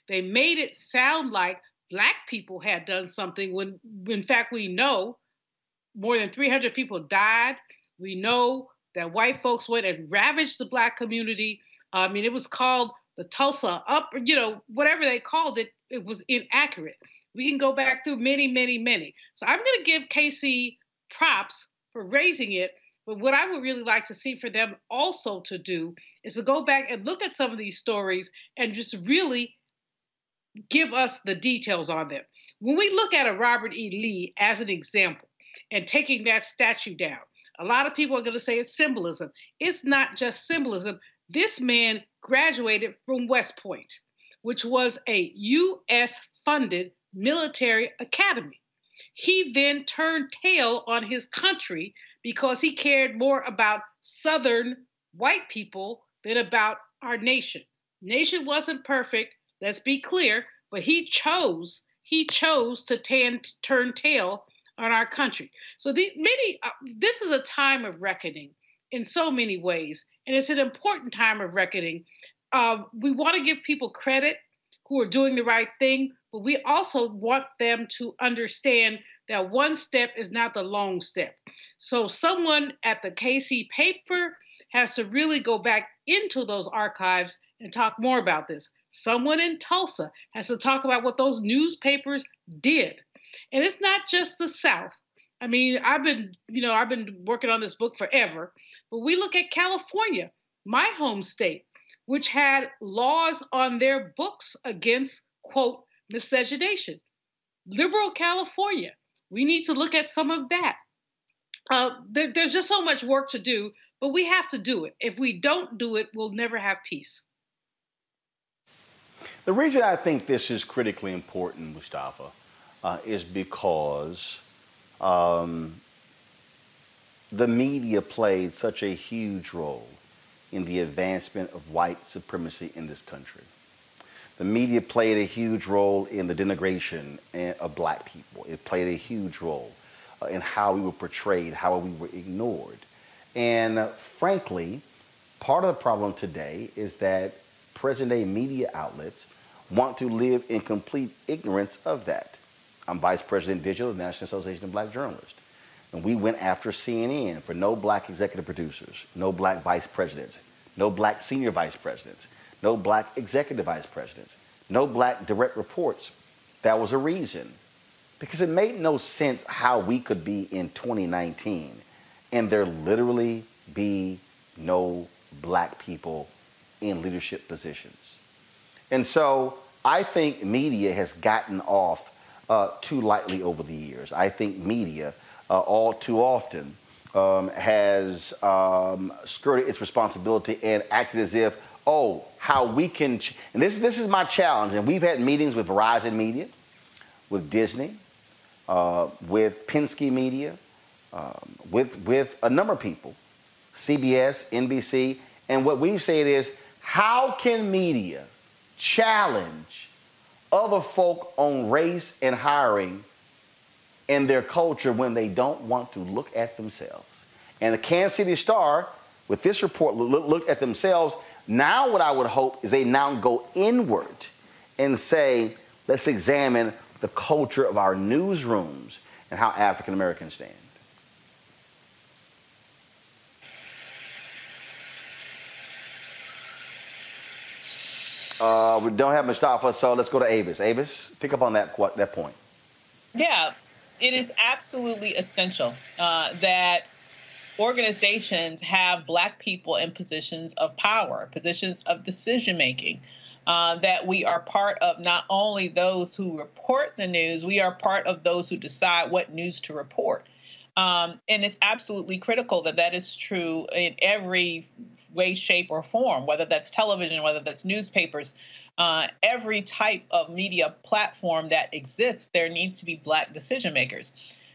They made it sound like black people had done something when, in fact, we know more than 300 people died. We know that white folks went and ravaged the black community. I mean, it was called the Tulsa Up, you know, whatever they called it, it was inaccurate. We can go back through many, many, many. So I'm going to give KC props for raising it. But what I would really like to see for them also to do is to go back and look at some of these stories and just really give us the details on them. When we look at a Robert E. Lee as an example and taking that statue down, a lot of people are going to say it's symbolism. It's not just symbolism. This man graduated from West Point, which was a U.S. funded military academy. He then turned tail on his country because he cared more about Southern white people than about our nation. Nation wasn't perfect, let's be clear, but he chose he chose to tan, turn tail on our country. So the, many uh, this is a time of reckoning in so many ways, and it's an important time of reckoning. Uh, we want to give people credit who are doing the right thing, but we also want them to understand that one step is not the long step. So someone at the KC paper has to really go back into those archives and talk more about this. Someone in Tulsa has to talk about what those newspapers did. And it's not just the South. I mean, I've been, you know, I've been working on this book forever, but we look at California, my home state, which had laws on their books against, quote, miscegenation. Liberal California, we need to look at some of that. Uh, there, there's just so much work to do, but we have to do it. If we don't do it, we'll never have peace. The reason I think this is critically important, Mustafa, uh, is because um, the media played such a huge role in the advancement of white supremacy in this country. The media played a huge role in the denigration of black people. It played a huge role uh, in how we were portrayed, how we were ignored. And uh, frankly, part of the problem today is that present day media outlets want to live in complete ignorance of that. I'm Vice President Digital of the National Association of Black Journalists. And we went after CNN for no black executive producers, no black vice presidents, no black senior vice presidents, no black executive vice presidents, no black direct reports. That was a reason. Because it made no sense how we could be in 2019 and there literally be no black people in leadership positions. And so I think media has gotten off uh, too lightly over the years. I think media, uh, all too often, um, has um, skirted its responsibility and acted as if, oh, how we can, ch- and this, this is my challenge, and we've had meetings with Verizon Media, with Disney, uh, with Penske Media, um, with, with a number of people, CBS, NBC, and what we've said is, how can media challenge other folk on race and hiring and their culture when they don't want to look at themselves. And the Kansas City Star, with this report, look, look at themselves. Now, what I would hope is they now go inward and say, let's examine the culture of our newsrooms and how African Americans stand. Uh, we don't have Mustafa, so let's go to Avis. Avis, pick up on that that point. Yeah, it is absolutely essential uh, that organizations have Black people in positions of power, positions of decision making. Uh, that we are part of not only those who report the news, we are part of those who decide what news to report. Um, and it's absolutely critical that that is true in every way, shape, or form, whether that's television, whether that's newspapers, uh, every type of media platform that exists, there needs to be Black decision makers.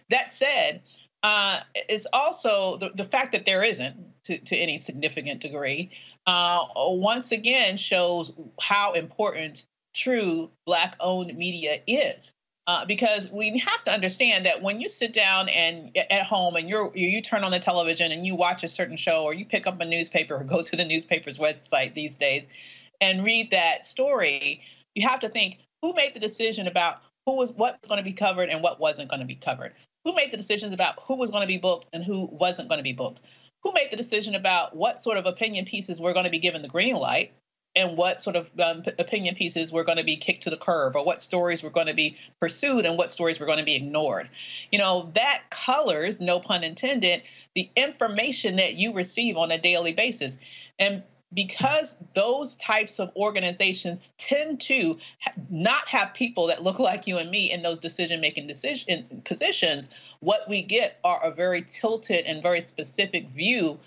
That said, uh, it's also the, the fact that there isn't to, to any significant degree uh, once again shows how important true black owned media is. Uh, because we have to understand that when you sit down and at home and you're you turn on the television and you watch a certain show or you pick up a newspaper or go to the newspaper's website these days and read that story you have to think who made the decision about who was what was going to be covered and what wasn't going to be covered who made the decisions about who was going to be booked and who wasn't going to be booked? Who made the decision about what sort of opinion pieces were going to be given the green light and what sort of um, opinion pieces were going to be kicked to the curb or what stories were going to be pursued and what stories were going to be ignored? You know that colors no pun intended the information that you receive on a daily basis. And because those types of organizations tend to not have people that look like you and me in those decision making decision positions what we get are a very tilted and very specific view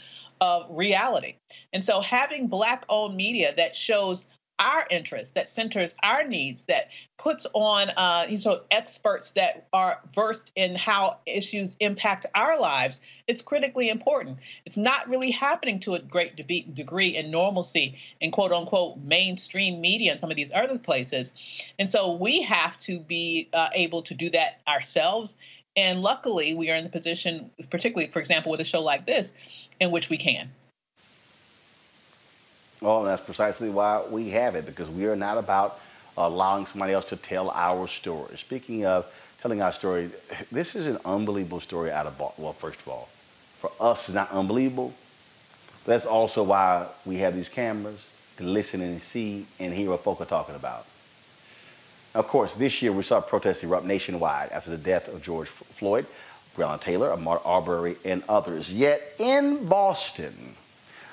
of reality. And so having black owned media that shows our interests, that centers our needs, that puts on uh, you know experts that are versed in how issues impact our lives, it's critically important. It's not really happening to a great de- degree in normalcy in quote unquote mainstream media and some of these other places, and so we have to be uh, able to do that ourselves. And luckily, we are in the position, particularly, for example, with a show like this, in which we can. Well, that's precisely why we have it, because we are not about allowing somebody else to tell our story. Speaking of telling our story, this is an unbelievable story out of Boston. Well, first of all, for us, it's not unbelievable. That's also why we have these cameras to listen and see and hear what folk are talking about. Of course, this year we saw protests erupt nationwide after the death of George Floyd, Breonna Taylor, Ahmaud Arbery, and others. Yet in Boston,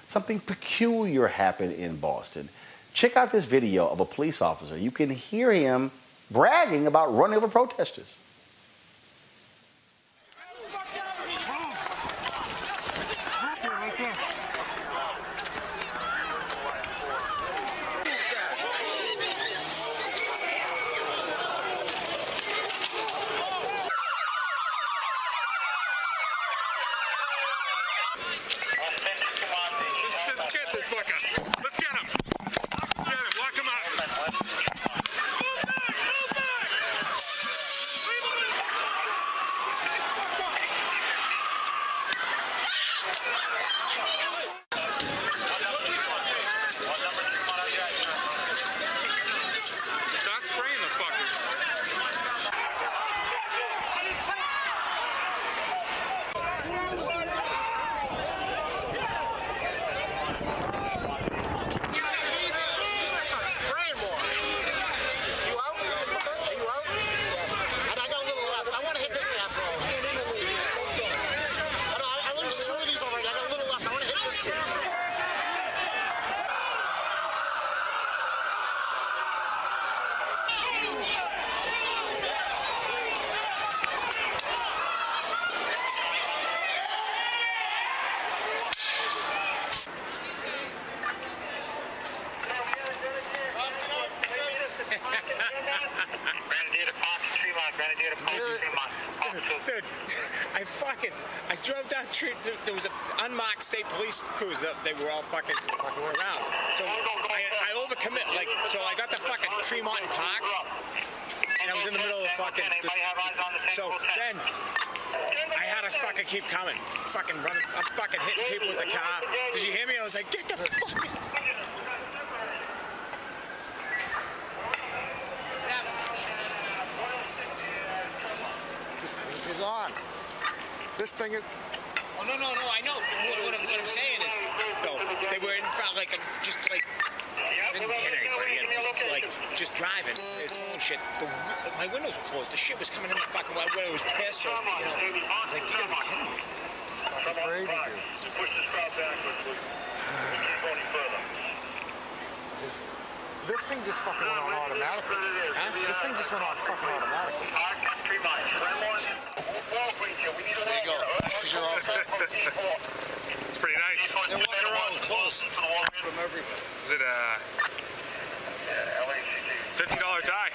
something peculiar happened in Boston. Check out this video of a police officer. You can hear him bragging about running over protesters. Let's get this fucker. Let's get him. Get him. Lock him up. Start spraying the fuckers. Dude, I fucking, I drove down street. There, there was an unmarked state police cruiser. That they were all fucking, fucking around. So I, I overcommit. Like, so I got the fucking Tremont Park, and I was in the middle of the fucking. The, so then I had to fucking keep coming. Fucking running. I'm fucking hitting people with the car. Did you hear me? I was like, get the fucking. This is on. This thing is. Oh no no no! I know. What, what, I'm, saying is, though, they were in front like a, just like didn't hit anybody. like just driving, throwing shit. The, my windows were closed. The shit was coming in the fucking way when it was pissed. So, you know, it's like, you gotta be kidding me. Crazy, dude. Push this crowd backwards, please. We can't go any further. This, this thing just fucking went on automatically. Huh? This thing just went on fucking automatically. Three miles. There you go. This is your offer. It's pretty nice. They're walking around close from everywhere. Is it a fifty dollar tie?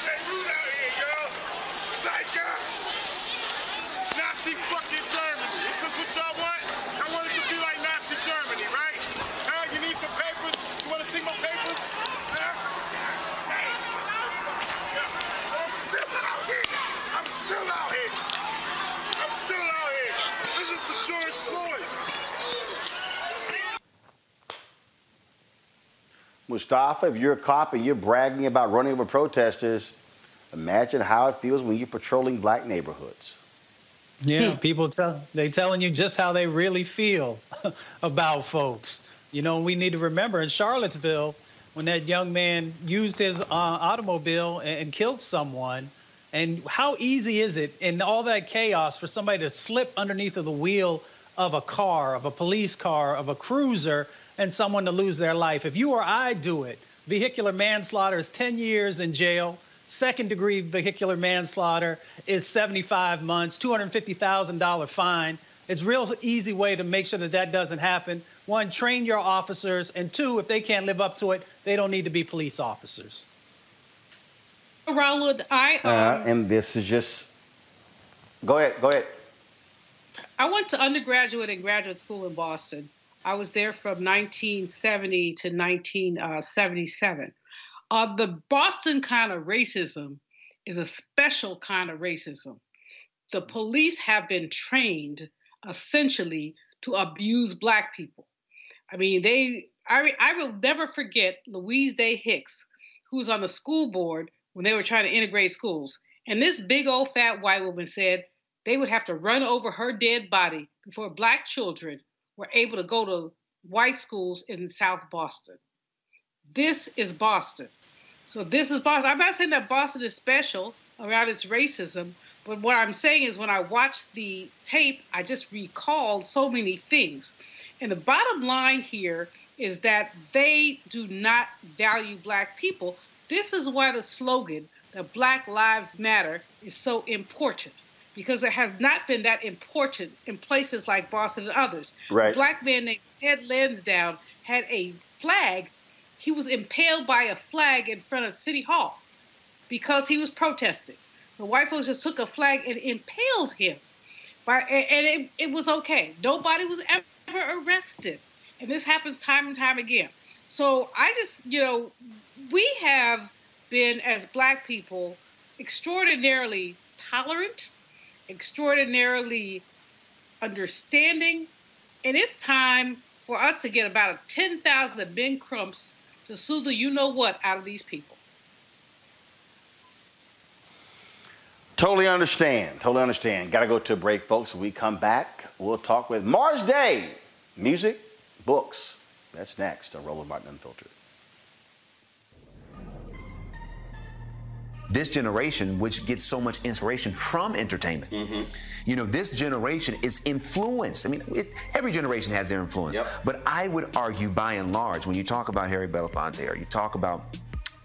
Hey, move out here, girl. Psycho. Nazi fucking Germany. Is this what y'all want? I want it to be like Nazi Germany, right? Huh? You need some papers? You want to see my papers? Huh? Hey. I'm still out here. I'm still out here. I'm still out here. This is for George Floyd. Mustafa, if you're a cop and you're bragging about running over protesters, imagine how it feels when you're patrolling black neighborhoods. Yeah, people tell they telling you just how they really feel about folks. You know, we need to remember in Charlottesville when that young man used his uh, automobile and, and killed someone. And how easy is it in all that chaos for somebody to slip underneath of the wheel of a car, of a police car, of a cruiser, and someone to lose their life? If you or I do it, vehicular manslaughter is 10 years in jail. Second degree vehicular manslaughter is 75 months, $250,000 fine. It's a real easy way to make sure that that doesn't happen. One, train your officers, and two, if they can't live up to it, they don't need to be police officers. Raul, I um, Uh, and this is just. Go ahead. Go ahead. I went to undergraduate and graduate school in Boston. I was there from 1970 to 1977. Uh, the Boston kind of racism is a special kind of racism. The police have been trained essentially to abuse black people. I mean, they. I I will never forget Louise Day Hicks, who was on the school board when they were trying to integrate schools, and this big old fat white woman said they would have to run over her dead body before black children were able to go to white schools in South Boston. This is Boston. So this is Boston. I'm not saying that Boston is special around its racism, but what I'm saying is when I watched the tape, I just recalled so many things. And the bottom line here is that they do not value black people. This is why the slogan that Black Lives Matter is so important because it has not been that important in places like Boston and others. Right. A black man named Ted Landsmark had a flag. He was impaled by a flag in front of City Hall because he was protesting. So white folks just took a flag and impaled him. By, and it, it was okay. Nobody was ever arrested. And this happens time and time again. So I just, you know, we have been, as black people, extraordinarily tolerant extraordinarily understanding, and it's time for us to get about a 10,000 Ben Crumps to sue the you know what out of these people. Totally understand. Totally understand. Got to go to a break, folks. When we come back, we'll talk with Morris Day. Music, books. That's next on Roland Martin Unfiltered. This generation, which gets so much inspiration from entertainment. Mm-hmm. You know, this generation is influenced. I mean, it, every generation has their influence. But I would argue, by and large, when you talk about Harry Belafonte or you talk about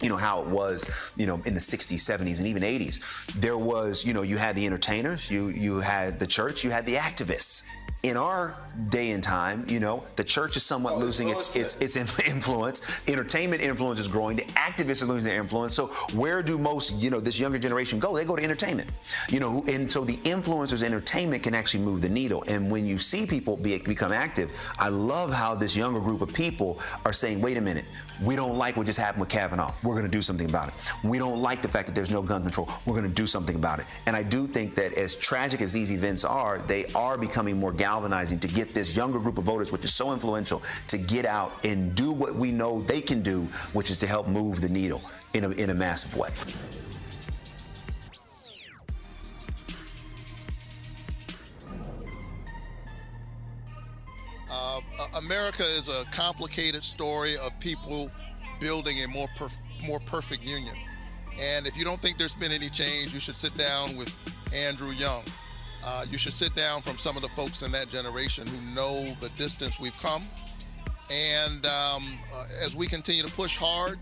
you know how it was you know in the 60s 70s and even 80s there was you know you had the entertainers you you had the church you had the activists in our day and time, you know, the church is somewhat oh, losing its, its its influence. Entertainment influence is growing. The activists are losing their influence. So where do most, you know, this younger generation go? They go to entertainment. You know, and so the influencers entertainment can actually move the needle. And when you see people be, become active, I love how this younger group of people are saying, wait a minute, we don't like what just happened with Kavanaugh. We're going to do something about it. We don't like the fact that there's no gun control. We're going to do something about it. And I do think that as tragic as these events are, they are becoming more galvanizing to get this younger group of voters, which is so influential, to get out and do what we know they can do, which is to help move the needle in a, in a massive way. Uh, America is a complicated story of people building a more perf- more perfect union. And if you don't think there's been any change, you should sit down with Andrew Young. Uh, you should sit down from some of the folks in that generation who know the distance we've come. And um, uh, as we continue to push hard,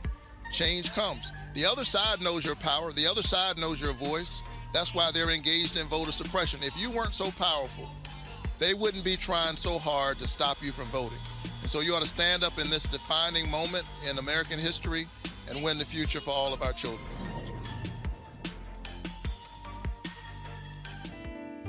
change comes. The other side knows your power. The other side knows your voice. That's why they're engaged in voter suppression. If you weren't so powerful, they wouldn't be trying so hard to stop you from voting. And so you ought to stand up in this defining moment in American history and win the future for all of our children.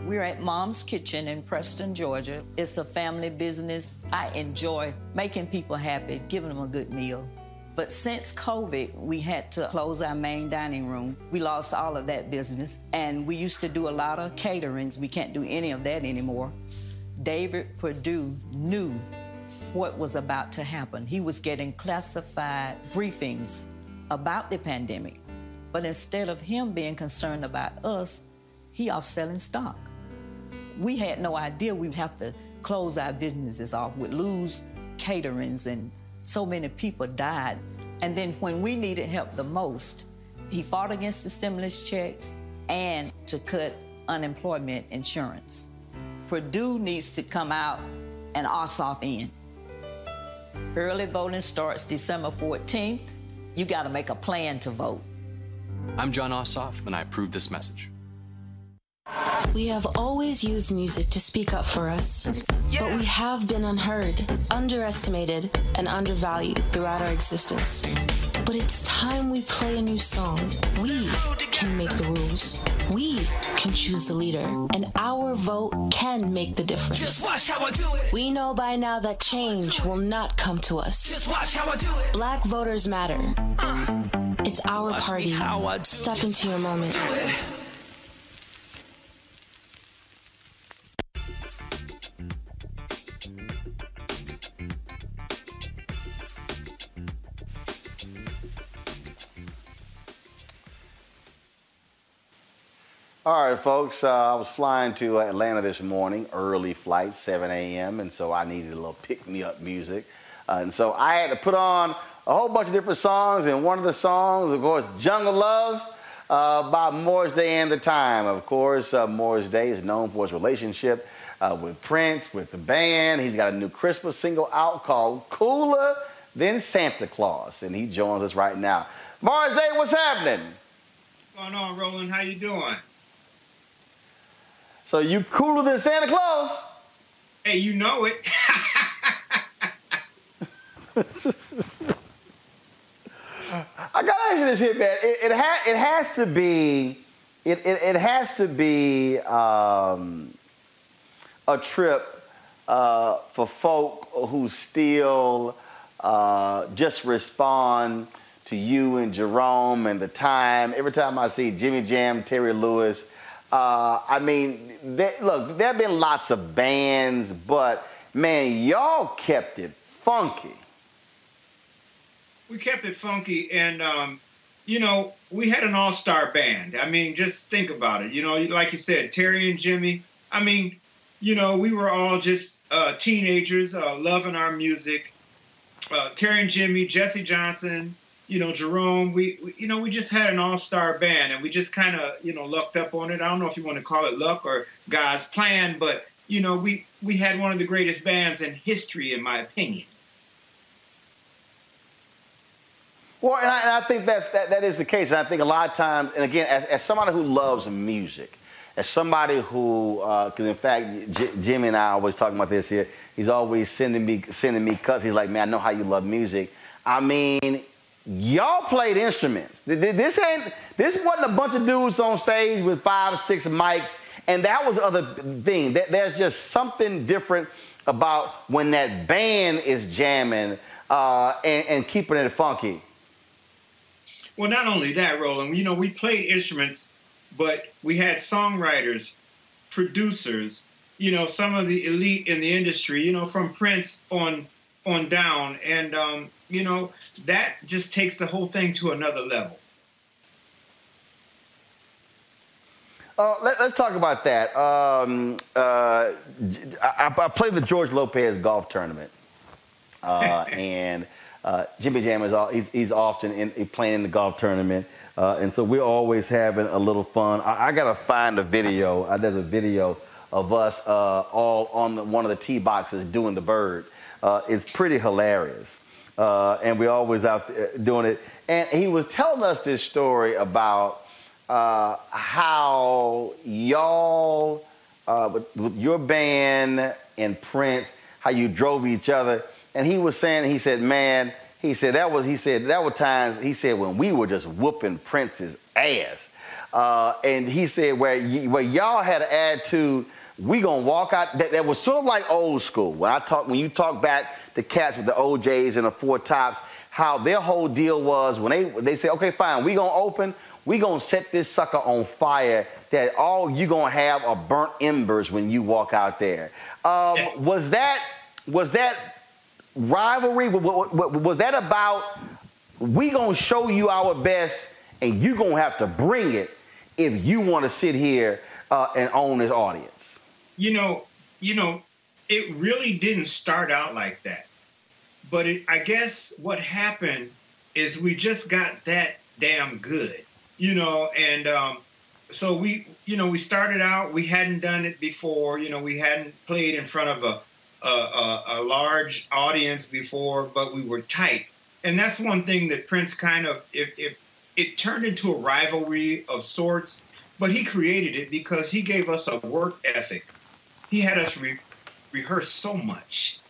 We're at Mom's Kitchen in Preston, Georgia. It's a family business. I enjoy making people happy, giving them a good meal. But since COVID, we had to close our main dining room. We lost all of that business. And we used to do a lot of caterings. We can't do any of that anymore. David Perdue knew what was about to happen. He was getting classified briefings about the pandemic. But instead of him being concerned about us, he off selling stock. We had no idea we'd have to close our businesses off, we'd lose caterings, and so many people died. And then when we needed help the most, he fought against the stimulus checks and to cut unemployment insurance. Perdue needs to come out and Ossoff in. Early voting starts December 14th. You got to make a plan to vote. I'm Jon Ossoff, and I approve this message. We have always used music to speak up for us, but we have been unheard, underestimated, and undervalued throughout our existence. But it's time we play a new song. We can make the rules. We can choose the leader, and our vote can make the difference. Just watch how I do it. We know by now that change will not come to us. Just watch how I do it. Black voters matter. It's our party. how I do Step into your moment. All right, folks. Uh, I was flying to Atlanta this morning, early flight, 7 a.m., and so I needed a little pick-me-up music. Uh, and so I had to put on a whole bunch of different songs, and one of the songs, of course, Jungle Love uh, by Morris Day and the Time. Of course, uh, Morris Day is known for his relationship uh, with Prince, with the band. He's got a new Christmas single out called Cooler Than Santa Claus, and he joins us right now. Morris Day, what's happening? What's going on, Roland? How you doing? So you cooler than Santa Claus? Hey, you know it. I gotta ask you this here, man. It, it, ha- it has to be, it, it, it has to be um, a trip uh, for folk who still uh, just respond to you and Jerome and the time. Every time I see Jimmy Jam, Terry Lewis, uh, I mean, there, look, there have been lots of bands, but man, y'all kept it funky. we kept it funky, and um, you know, we had an all-star band. I mean, just think about it. You know, like you said, Terry and Jimmy. I mean, you know, we were all just uh, teenagers, uh, loving our music. Uh, Terry and Jimmy, Jesse Johnson, you know, Jerome. We, we you know, we just had an all-star band, and we just kind of, you know, lucked up on it. I don't know if you want to call it luck or God's plan, but you know, we we had one of the greatest bands in history, in my opinion. Well, and I, and I think that's, that, that is the case. And I think a lot of times, and again, as, as somebody who loves music, as somebody who, uh, because in fact, J- Jimmy and I always talking about this here. He's always sending me sending me cuts. He's like, man, I know how you love music. I mean, y'all played instruments. Th- th- This ain't this wasn't a bunch of dudes on stage with five, six mics, and that was the other thing. That there's just something different about when that band is jamming uh, and, and keeping it funky. Well, not only that, Roland, you know, we played instruments, but we had songwriters, producers, you know, some of the elite in the industry, you know, from Prince on on down. And um, you know, that just takes the whole thing to another level. Uh, let, us talk about that. Um, uh, I, I played the George Lopez golf tournament, uh, and uh, Jimmy Jam is all, he's, he's often in, in playing in the golf tournament, uh, and so we're always having a little fun. I, I gotta find a video. Uh, there's a video of us all on the, one of the tee boxes doing the bird. it's pretty hilarious, and we're always out doing it. And he was telling us this story about uh, how y'all, uh, with, with your band and Prince, how you drove each other. And he was saying, he said, man, he said that was, he said that were times, he said when we were just whooping Prince's ass. Uh, and he said where, y- where y'all had an attitude, we gonna walk out. That, that was sort of like old school. When I talk, when you talk back the cats with the O'Jays and the four tops, how their whole deal was when they they say, okay, fine, we gonna open, we gonna set this sucker on fire. That all you gonna have are burnt embers when you walk out there. Um, was that was that rivalry? wa- wa- wa- Was that about we gonna show you our best, and you gonna have to bring it if you want to sit here uh, and own this audience? You know, you know, it really didn't start out like that. But it, I guess what happened is we just got that damn good, you know, and um, so we, you know, we started out. We hadn't done it before, you know, we hadn't played in front of a a, a, a large audience before, but we were tight. And that's one thing that Prince kind of, if, if it turned into a rivalry of sorts, but he created it because he gave us a work ethic. He had us re- rehearse so much,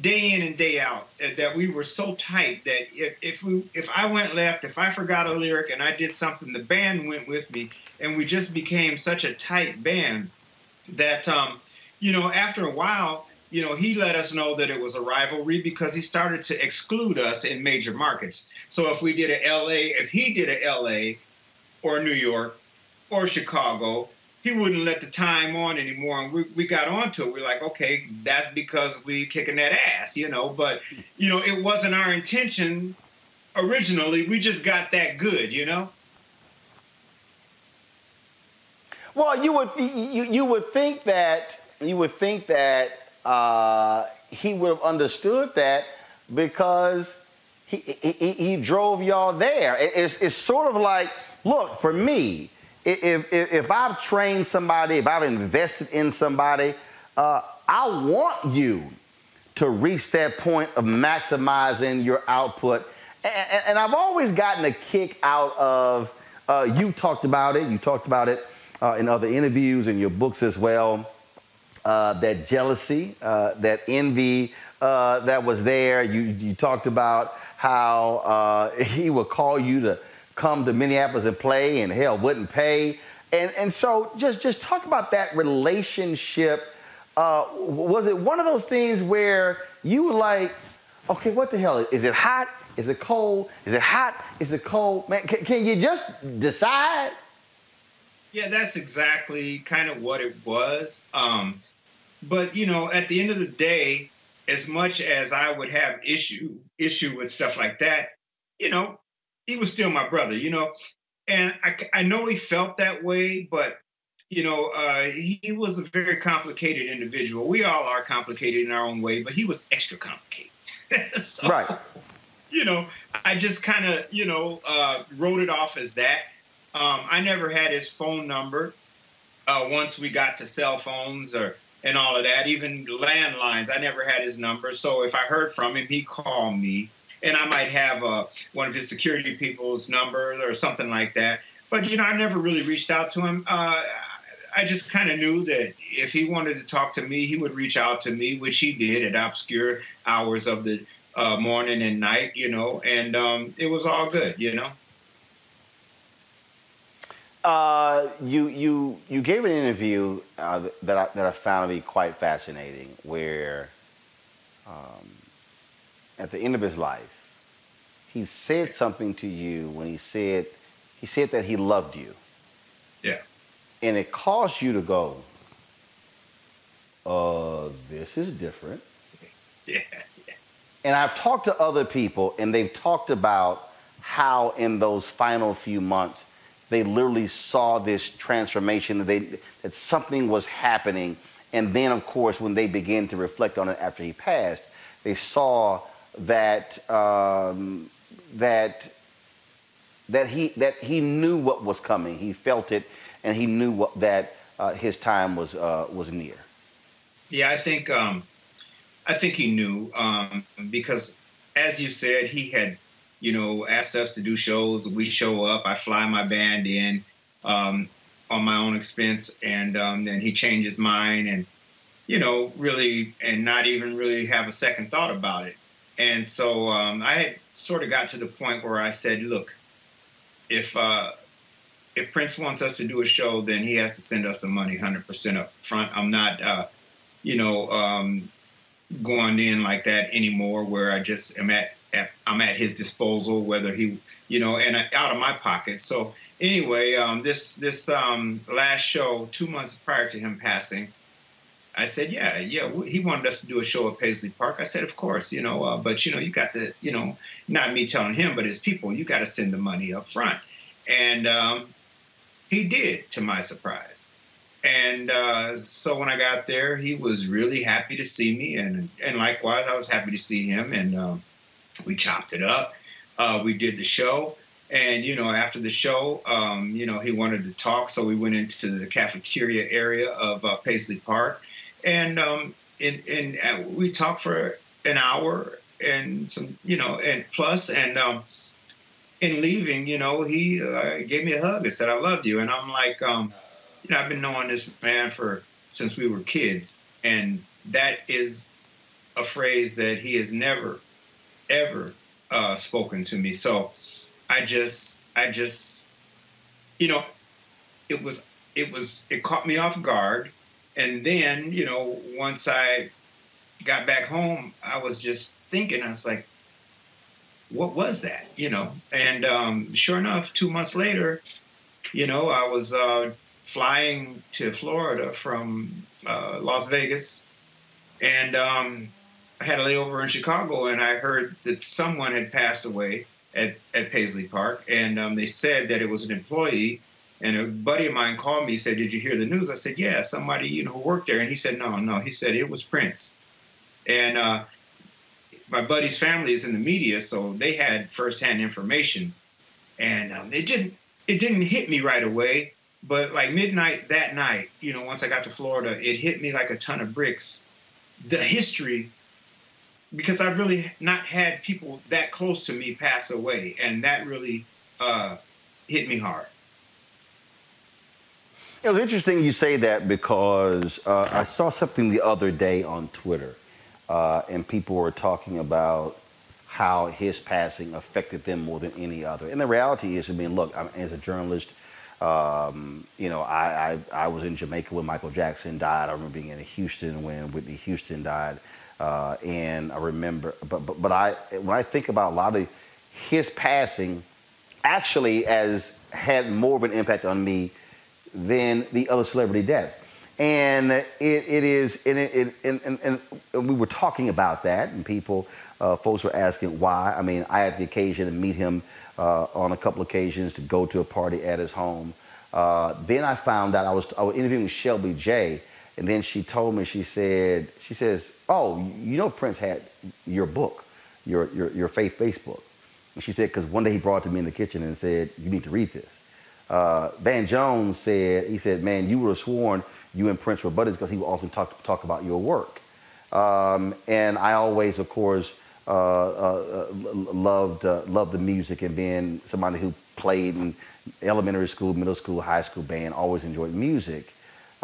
day in and day out, that we were so tight that if, if we if I went left, if I forgot a lyric and I did something, the band went with me, and we just became such a tight band that um, you know after a while you know he let us know that it was a rivalry because he started to exclude us in major markets. So if we did a la if he did a la or new york or chicago he wouldn't let the time on anymore. And we, we got onto it. We're like okay that's because we kicking that ass you know. But you know it wasn't our intention originally. We just got that good you know? Well, you would you, you would think that you would think that uh, he would have understood that because he, he, he drove y'all there. It- it's, it's sort of like, look, for me, if, if, if I've trained somebody, if I've invested in somebody, uh, I want you to reach that point of maximizing your output. And, and- I've always gotten a kick out of, uh, you talked about it, you talked about it uh, in other interviews and your books as well, uh, that jealousy, uh, that envy uh, that was there. You, you talked about how he would call you to come to Minneapolis and play and hell wouldn't pay. And, and so just, just talk about that relationship. Uh, was it one of those things where you were like, okay, what the hell? Is it hot? Is it cold? Is it hot? Is it cold? Man, can, can you just decide? Yeah, that's exactly kind of what it was. Um, but you know, at the end of the day, as much as I would have issue issue with stuff like that, you know, he was still my brother. You know, and I, I know he felt that way, but you know, uh, he, he was a very complicated individual. We all are complicated in our own way, but he was extra complicated. So, Right. you know, I just kind of, you know, uh, wrote it off as that. Um, I never had his phone number uh, once we got to cell phones or and all of that, even landlines. I never had his number. So if I heard from him, he called me, and I might have uh, one of his security people's numbers or something like that. But you know, I never really reached out to him. Uh, I just kind of knew that if he wanted to talk to me, he would reach out to me, which he did at obscure hours of the uh, morning and night, you know, and um, it was all good, you know. Uh, you you you gave an interview uh, that I, that I found to be quite fascinating, where um, at the end of his life, he said something to you when he said he said that he loved you. Yeah. And it caused you to go, uh, this is different. Yeah. And I've talked to other people, and they've talked about how in those final few months they literally saw this transformation that they that something was happening. And then, of course, when they began to reflect on it after he passed, they saw that um, that that he that he knew what was coming. He felt it, and he knew what, that uh, his time was uh, was near. Yeah, I think um, I think he knew um, because, as you said, he had you know asked us to do shows. We show up. I fly my band in um, on my own expense, and um, then he changed his mind and you know really and not even really have a second thought about it. And so um, I had sort of got to the point where I said, look, if uh, if Prince wants us to do a show, then he has to send us the money 100% up front. I'm not, uh, you know, um, going in like that anymore, where I just am at, at I'm at his disposal, whether he, you know, and out of my pocket. So anyway, um, this this um, last show, two months prior to him passing, I said, yeah, yeah. He wanted us to do a show at Paisley Park. I said, of course, you know, uh, but you know, you got to, you know, not me telling him, but his people, you got to send the money up front. And um, he did, to my surprise. And uh, so when I got there, he was really happy to see me, and and likewise, I was happy to see him. And um, we chopped it up. Uh, we did the show, and you know, after the show, um, you know, he wanted to talk, so we went into the cafeteria area of uh, Paisley Park, and um, and, and uh, we talked for an hour and some, you know, and plus, and um, in leaving, you know, he uh, gave me a hug and said, "I love you," and I'm like, um, you know, I've been knowing this man for since we were kids, and that is a phrase that he has never, ever uh, spoken to me. So I just, I just, you know, it was, it was, it caught me off guard and then you know once i got back home i was just thinking i was like what was that you know? And um, sure enough two months later you know i was uh, flying to florida from uh, las vegas. And um, i had a layover in chicago and i heard that someone had passed away at, at paisley park. And um, they said that it was an employee and a buddy of mine called me. He said, "Did you hear the news?" I said, "Yeah, somebody you know worked there." And he said, "No, no." He said it was Prince. And uh, my buddy's family is in the media, so they had firsthand information. And um, it didn't it didn't hit me right away, but like midnight that night, you know, once I got to Florida, it hit me like a ton of bricks. The history, because I've really not had people that close to me pass away, and that really uh, hit me hard. It was interesting you say that because uh, I saw something the other day on Twitter, uh, and people were talking about how his passing affected them more than any other. And the reality is, I mean, look, I'm, as a journalist, um, you know, I, I, I was in Jamaica when Michael Jackson died. I remember being in Houston when Whitney Houston died, uh, and I remember. But but but I when I think about a lot of his passing, actually, as had more of an impact on me than the other celebrity deaths. And it, it is, and, it, and, and, and, we were talking about that, and people, uh, folks were asking why. I mean, I had the occasion to meet him uh, on a couple occasions to go to a party at his home. Uh, then I found out I was, I was interviewing Shelby J, and then she told me, she said, she says, oh, you know Prince had your book, your, your, your faith Facebook. And she said, because one day he brought it to me in the kitchen and said, you need to read this uh, Van Jones said, he said, man, you would have sworn you and Prince were buddies because he would often talk, talk about your work. Um, and I always, of course, uh, uh, loved, uh, loved the music and being somebody who played in elementary school, middle school, high school band, always enjoyed music.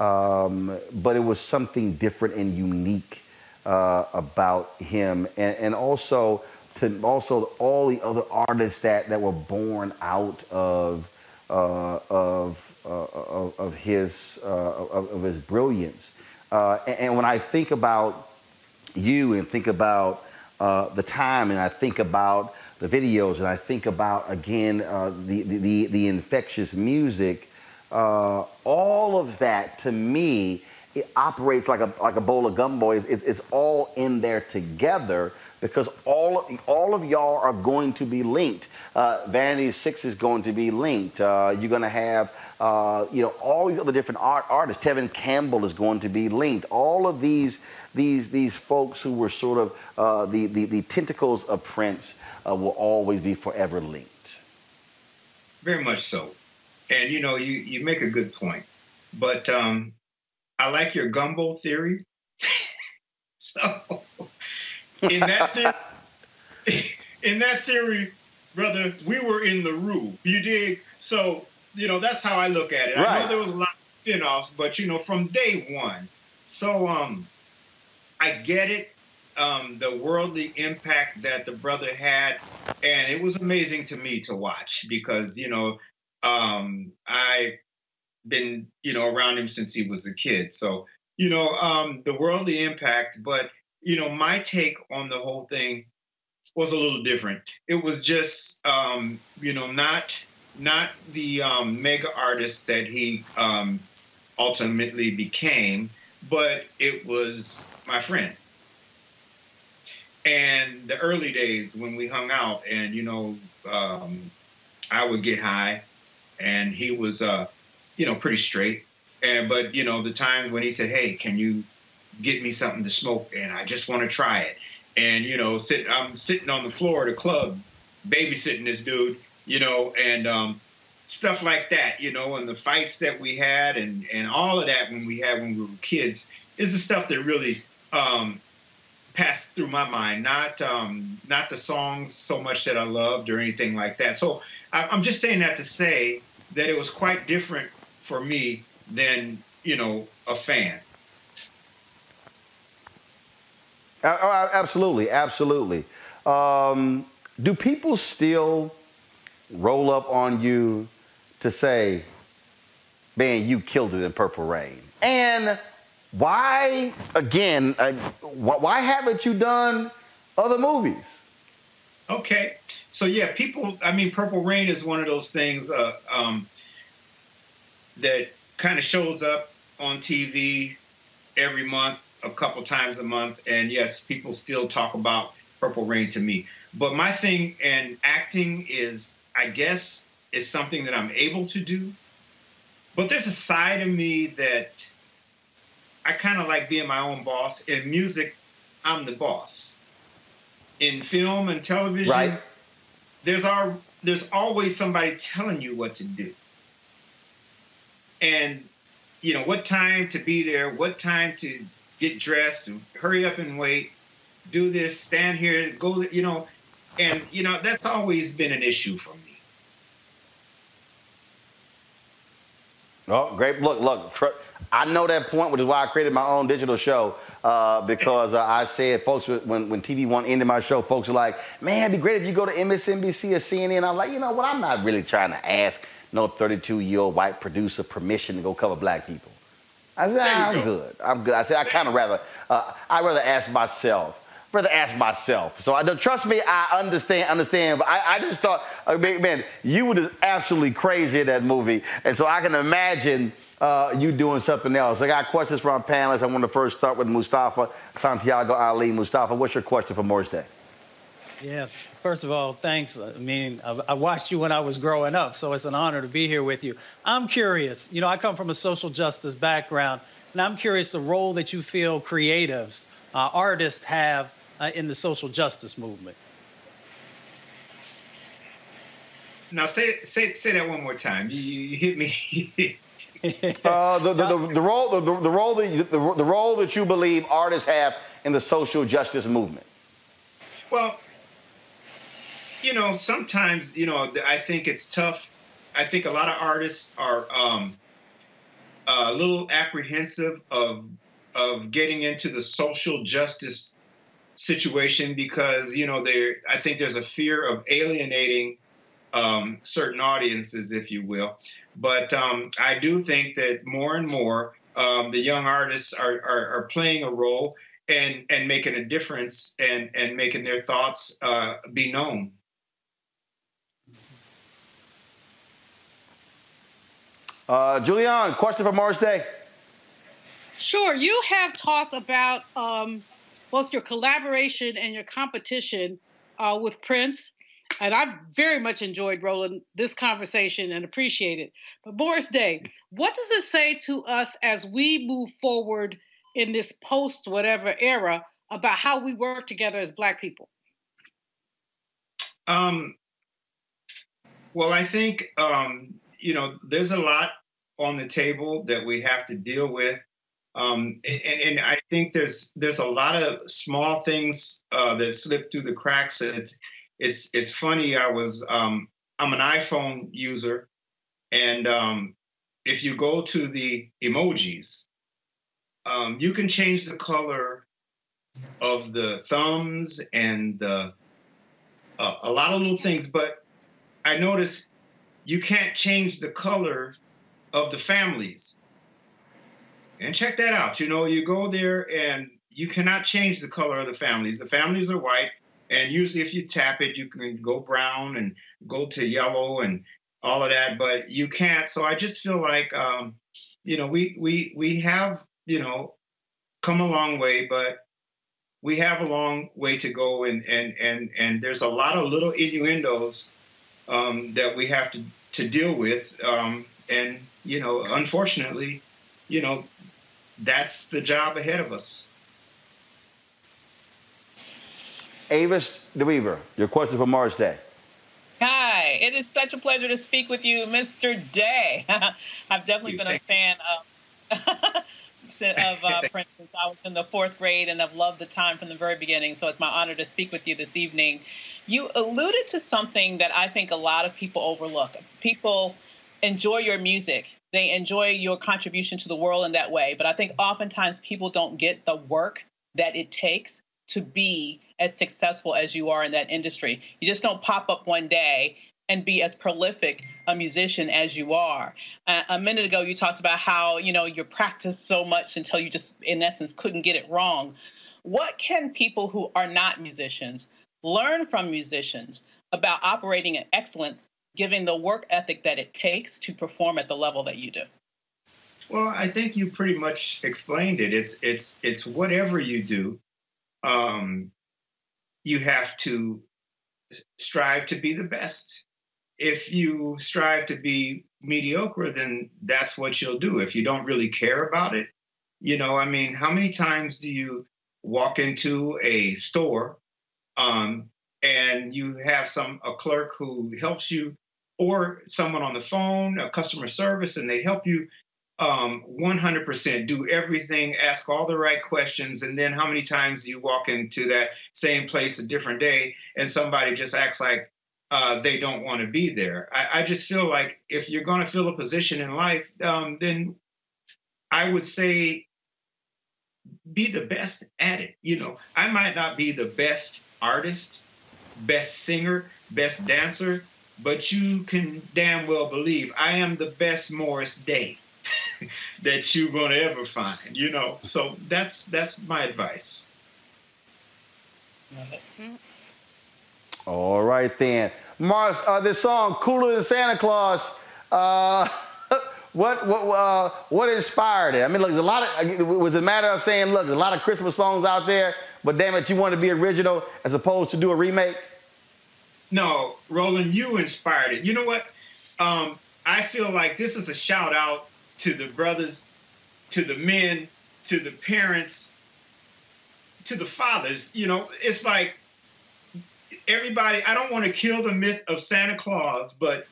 um, but it was something different and unique uh, about him, and, and also to also all the other artists that, that were born out of of, uh, of, of his uh, of, of, his brilliance. Uh, and, and, when I think about you and think about uh, the time, and I think about the videos, and I think about again uh, the, the the infectious music, all of that to me it operates like a like a bowl of gumbo. It's, it's all in there together because all all of y'all are going to be linked. Uh, Vanity Six is going to be linked. Uh, you're going to have uh, you know all these other different art, artists. Tevin Campbell is going to be linked. All of these these these folks who were sort of uh, the, the, the tentacles of Prince uh, will always be forever linked. Very much so, and you know you you make a good point, but um, I like your gumbo theory. so in that theory, in that theory, brother, we were in the room. You dig? So you know that's how I look at it. Right. I know there was a lot of spin-offs, but you know from day one. So um, I get it. Um, the worldly impact that the brother had, and it was amazing to me to watch because you know um, I been you know around him since he was a kid. So you know um, the worldly impact, but you know, my take on the whole thing was a little different. It was just, um, you know, not not the um, mega artist that he um, ultimately became, but it was my friend. And the early days when we hung out, and you know, um, I would get high, and he was, uh, you know, pretty straight. And but you know, the times when he said, "Hey, can you get me something to smoke, and I just want to try it. And you know, sit I'm sitting on the floor of the club, babysitting this dude, you know, and um, stuff like that, you know, and the fights that we had, and and all of that when we had when we were kids is the stuff that really um, passed through my mind. Not um, not the songs so much that I loved or anything like that. So I, I'm just saying that to say that it was quite different for me than you know a fan. Oh, absolutely, absolutely. Um, do people still roll up on you to say, man, you killed it in Purple Rain? And why, again, uh, why haven't you done other movies? Okay. So, yeah, people, I mean, Purple Rain is one of those things uh, um, that kind of shows up on TV every month a couple times a month, and yes, people still talk about Purple Rain to me. But my thing and acting is, I guess, is something that I'm able to do. But there's a side of me that I kind of like being my own boss. In music, I'm the boss. In film and television, right. there's our there's always somebody telling you what to do. And you know what time to be there, what time to get dressed hurry up and wait, do this, stand here, go, you know, and you know that's always been an issue for me. Oh, great! Look, look. Tr- I know that point, which is why I created my own digital show. Uh, because uh, I said, folks, when, when TV One ended my show, folks were like, man, it'd be great if you go to MSNBC or CNN. And I'm like, you know what? I'm not really trying to ask no 32 year old white producer permission to go cover black people. I said, I'm go. good. I'm good. I said, I kind of rather, uh, I rather ask myself. Rather ask myself. So I don't trust me. I understand. Understand. But I, I just thought, uh, man, you were just absolutely crazy in that movie, and so I can imagine uh, you doing something else. I got questions from our panelists. I want to first start with Mustafa Santiago Ali. Mustafa, what's your question for Morris Day? Yeah, first of all, thanks. I mean, I, watched you when I was growing up, so it's an honor to be here with you. I'm curious. You know, I come from a social justice background, and I'm curious the role that you feel creatives, uh, artists have uh, in the social justice movement. Now, say say say that one more time. You, you hit me. uh, the, the, the, the, role the, the role that you, the, the role that you believe artists have in the social justice movement. Well, you know, sometimes, you know, I think it's tough. I think a lot of artists are um, a little apprehensive of of getting into the social justice situation because you know there I think there's a fear of alienating um, certain audiences, if you will. But um, I do think that more and more um, the young artists are, are, are playing a role and and making a difference and and making their thoughts uh, be known. Uh, Julianne, question for Morris Day. Sure. You have talked about um, both your collaboration and your competition uh, with Prince. And I've very much enjoyed Roland this conversation and appreciate it. But Morris Day, what does it say to us as we move forward in this post whatever era about how we work together as Black people? Um, well, I think um, you know there's a lot on the table that we have to deal with, um, and, and, I think there's there's a lot of small things uh, that slip through the cracks. It's it's, it's funny. I was um, I'm an iPhone user, and um, if you go to the emojis, um, you can change the color of the thumbs and the uh, a lot of little things, but I noticed you can't change the color of the families. And check that out. You know, you go there and you cannot change the color of the families. The families are white, and usually if you tap it, you can go brown and go to yellow and all of that, but you can't. So I just feel like, um, you know, we we we have you know come a long way, but we have a long way to go, and and and and there's a lot of little innuendos um, that we have to to deal with, um, and you know, unfortunately, you know, that's the job ahead of us. Avis DeWeever, your question for Morris Day. Hi, it is such a pleasure to speak with you, Mr. Day. I've definitely been a fan of of uh, Prince since I was in the fourth grade, and I've loved the time from the very beginning. So it's my honor to speak with you this evening. You alluded to something that I think a lot of people overlook. People enjoy your music. They enjoy your contribution to the world in that way. But I think oftentimes people don't get the work that it takes to be as successful as you are in that industry. You just don't pop up one day and be as prolific a musician as you are. Uh, a minute ago, you talked about how you know you practiced so much until you just, in essence, couldn't get it wrong. What can people who are not musicians learn from musicians about operating in excellence, given the work ethic that it takes to perform at the level that you do? Well, I think you pretty much explained it. It's it's it's whatever you do, um, you have to strive to be the best if you strive to be mediocre, then that's what you'll do. If you don't really care about it, you know, I mean, how many times do you walk into a store um, and you have some a clerk who helps you, or someone on the phone, a customer service, and they help you um, 100% do everything, ask all the right questions, and then how many times you walk into that same place a different day and somebody just acts like uh, they don't want to be there. I, I, just feel like if you're going to fill a position in life, um, then I would say be the best at it. You know, I might not be the best artist, best singer, best dancer, but you can damn well believe I am the best Morris Day that you're to ever find. You know, so that's that's my advice. All right then, Morris. Uh, this song "Cooler Than Santa Claus." Uh, what what uh, what inspired it? I mean, look, a lot of was it a matter of saying, look, there's a lot of Christmas songs out there, but damn it, you want to be original as opposed to do a remake. No, Roland, you inspired it. You know what? Um, I feel like this is a shout out to the brothers, to the men, to the parents, to the fathers. You know, it's like everybody, I don't want to kill the myth of Santa Claus, but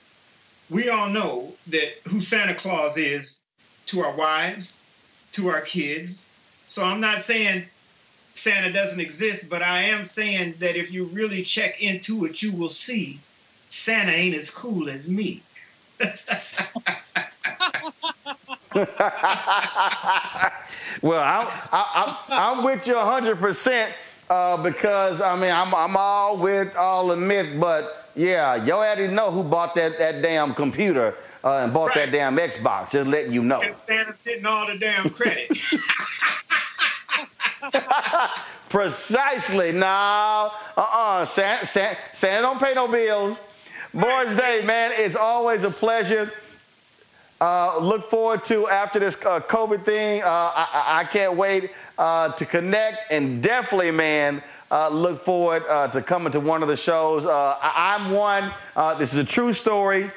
we all know that who Santa Claus is to our wives, to our kids. So I'm not saying Santa doesn't exist, but I am saying that if you really check into it, you will see Santa ain't as cool as me. well, I'm, I, I'm, I'm with you 100% uh, because, I mean, I'm, I'm all with all the myth, but yeah, yo already know who bought that, that damn computer uh, and bought that damn Xbox. Just letting you know. And stand getting all the damn credit. Precisely. No. Uh-uh. Santa, Santa, Santa don't pay no bills. Morris Day, man, it's always a pleasure. Uh, look forward to after this uh, COVID thing. Uh, I, I, can't wait uh, to connect and definitely, man, uh, look forward uh, to coming to one of the shows. I, am one. this is a true story.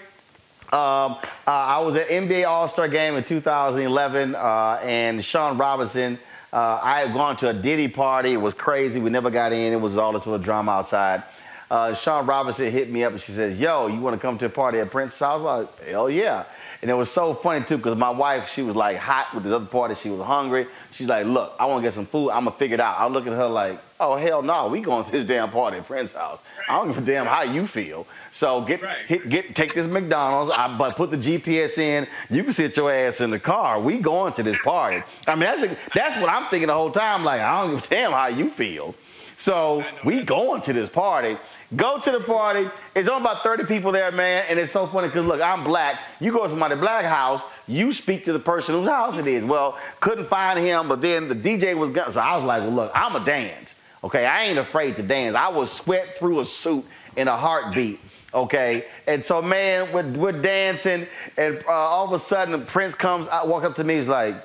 Um, I was at NBA All Star Game in 2011, and Shawn Robinson. Uh, I had gone to a Diddy party. It was crazy. We never got in. It was all this of drama outside. Uh, Shawn Robinson hit me up and she says, "Yo, you want to come to a party at Prince's house?" I was like, "Hell yeah!" And it was so funny too, because my wife, she was like hot with the other party. She was hungry. She's like, look, I want to get some food. I'm to figure it out. I look at her like, oh, hell no, we going to this damn party at Prince's house. I don't give a damn how you feel. So get, right. hit, get take this McDonald's, I, but put the GPS in. You can sit your ass in the car. We going to this party. I mean, that's, a, that's what I'm thinking the whole time. Like, I don't give a damn how you feel. So we going to this party. Go to the party. It's only about 30 people there, man. And it's so funny because, look, I'm black. You go to somebody's black house, you speak to the person whose house it is. Well, couldn't find him, but then the DJ was gone. So I was like, well, look, I'm a dance. Okay, I ain't afraid to dance. I was sweat through a suit in a heartbeat. Okay, and so man, we're, we're dancing, and uh, all of a sudden, Prince comes, I walk up to me, he's like,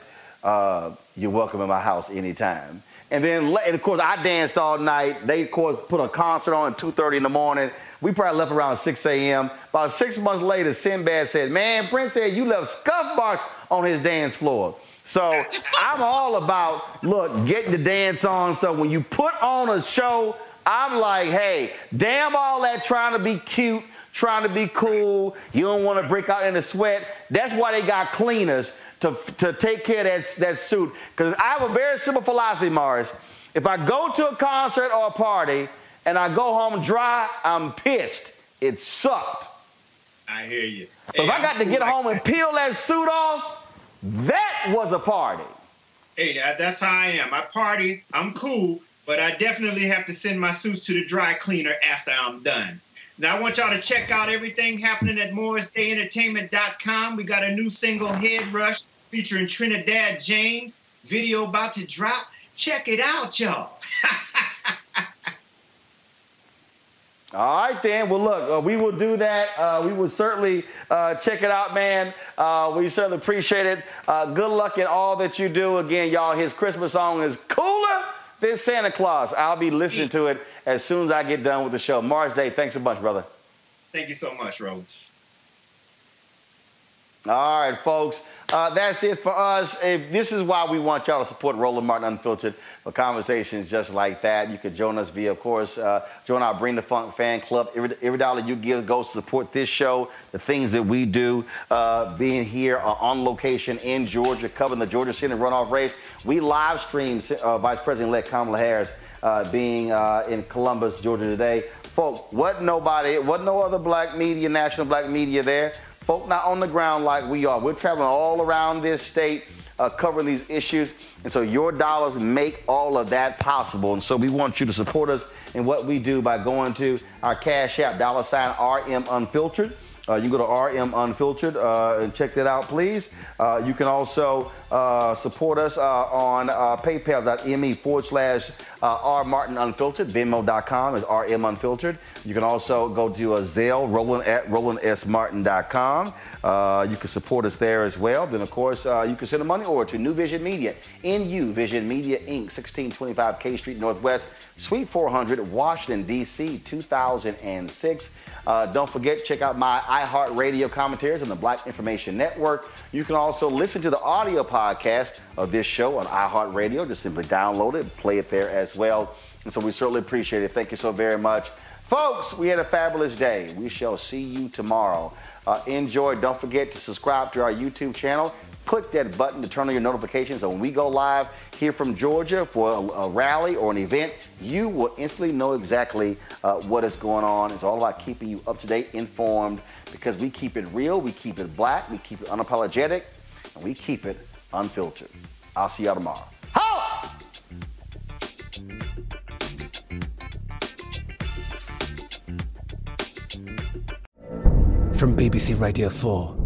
uh, "You're welcome in my house anytime." And then, and of course, I danced all night. They, of course, put a concert on at 2.30 in the morning. We probably left around 6 a.m. About six months later, Sinbad said, man, Prince said you left scuff marks on his dance floor. So I'm all about, look, getting the dance on. So when you put on a show, I'm like, hey, damn all that trying to be cute, trying to be cool. You don't want to break out in a sweat. That's why they got cleaners to, to take care of that, that suit. Because I have a very simple philosophy, Morris. If I go to a concert or a party and I go home dry, I'm pissed. It sucked. I hear you. Hey, if I got I'm to cool get like home that. and peel that suit off, that was a party. Hey, that's how I am. I party, I'm cool, but I definitely have to send my suits to the dry cleaner after I'm done. Now, I want y'all to check out everything happening at MorrisDayEntertainment.com. We got a new single, Head Rush, featuring Trinidad James. Video about to drop. Check it out, y'all. All right, then. Well, look, uh, we will do that. Uh, we will certainly uh, check it out, man. Uh, we certainly appreciate it. Uh, good luck in all that you do. Again, y'all, his Christmas song is cooler than Santa Claus. I'll be listening to it as soon as I get done with the show. Morris Day, thanks a bunch, brother. Thank you so much, Rose. All right, folks. Uh, that's it for us. If this is why we want y'all to support Roland Martin Unfiltered for conversations just like that. You can join us via, of course, uh, join our Bring the Funk fan club. Every, every, dollar you give goes to support this show, the things that we do, uh, being here uh, on location in Georgia, covering the Georgia Senate runoff race. We live stream uh, Vice President-elect Kamala Harris uh, being in Columbus, Georgia today. Folks, what nobody, what no other black media, national black media there. Folk not on the ground like we are. We're traveling all around this state uh, covering these issues. And so your dollars make all of that possible. And so we want you to support us in what we do by going to our Cash App, dollar sign RM Unfiltered. Uh, you can go to RM Unfiltered uh, and check that out, please. Uh, you can also uh, support us uh, on uh, paypal.me forward slash R Martin Unfiltered. Venmo.com is RM Unfiltered. You can also go to a Zelle, Roland at RolandSMartin.com. you can support us there as well. Then, of course, you can send a money order to New Vision Media, NU Vision Media Inc., 1625 K Street Northwest, Suite 400, Washington, D.C., 2006. Uh, don't forget, check out my iHeartRadio commentaries on the Black Information Network. You can also listen to the audio podcast of this show on iHeartRadio. Just simply download it and play it there as well. And so we certainly appreciate it. Thank you so very much. Folks, we had a fabulous day. We shall see you tomorrow. Uh, enjoy. Don't forget to subscribe to our YouTube channel click that button to turn on your notifications. And when we go live here from Georgia for a, a rally or an event, you will instantly know exactly uh, what is going on. It's all about keeping you up to date, informed, because we keep it real, we keep it black, we keep it unapologetic. and we keep it unfiltered. I'll see y'all tomorrow. From BBC Radio 4,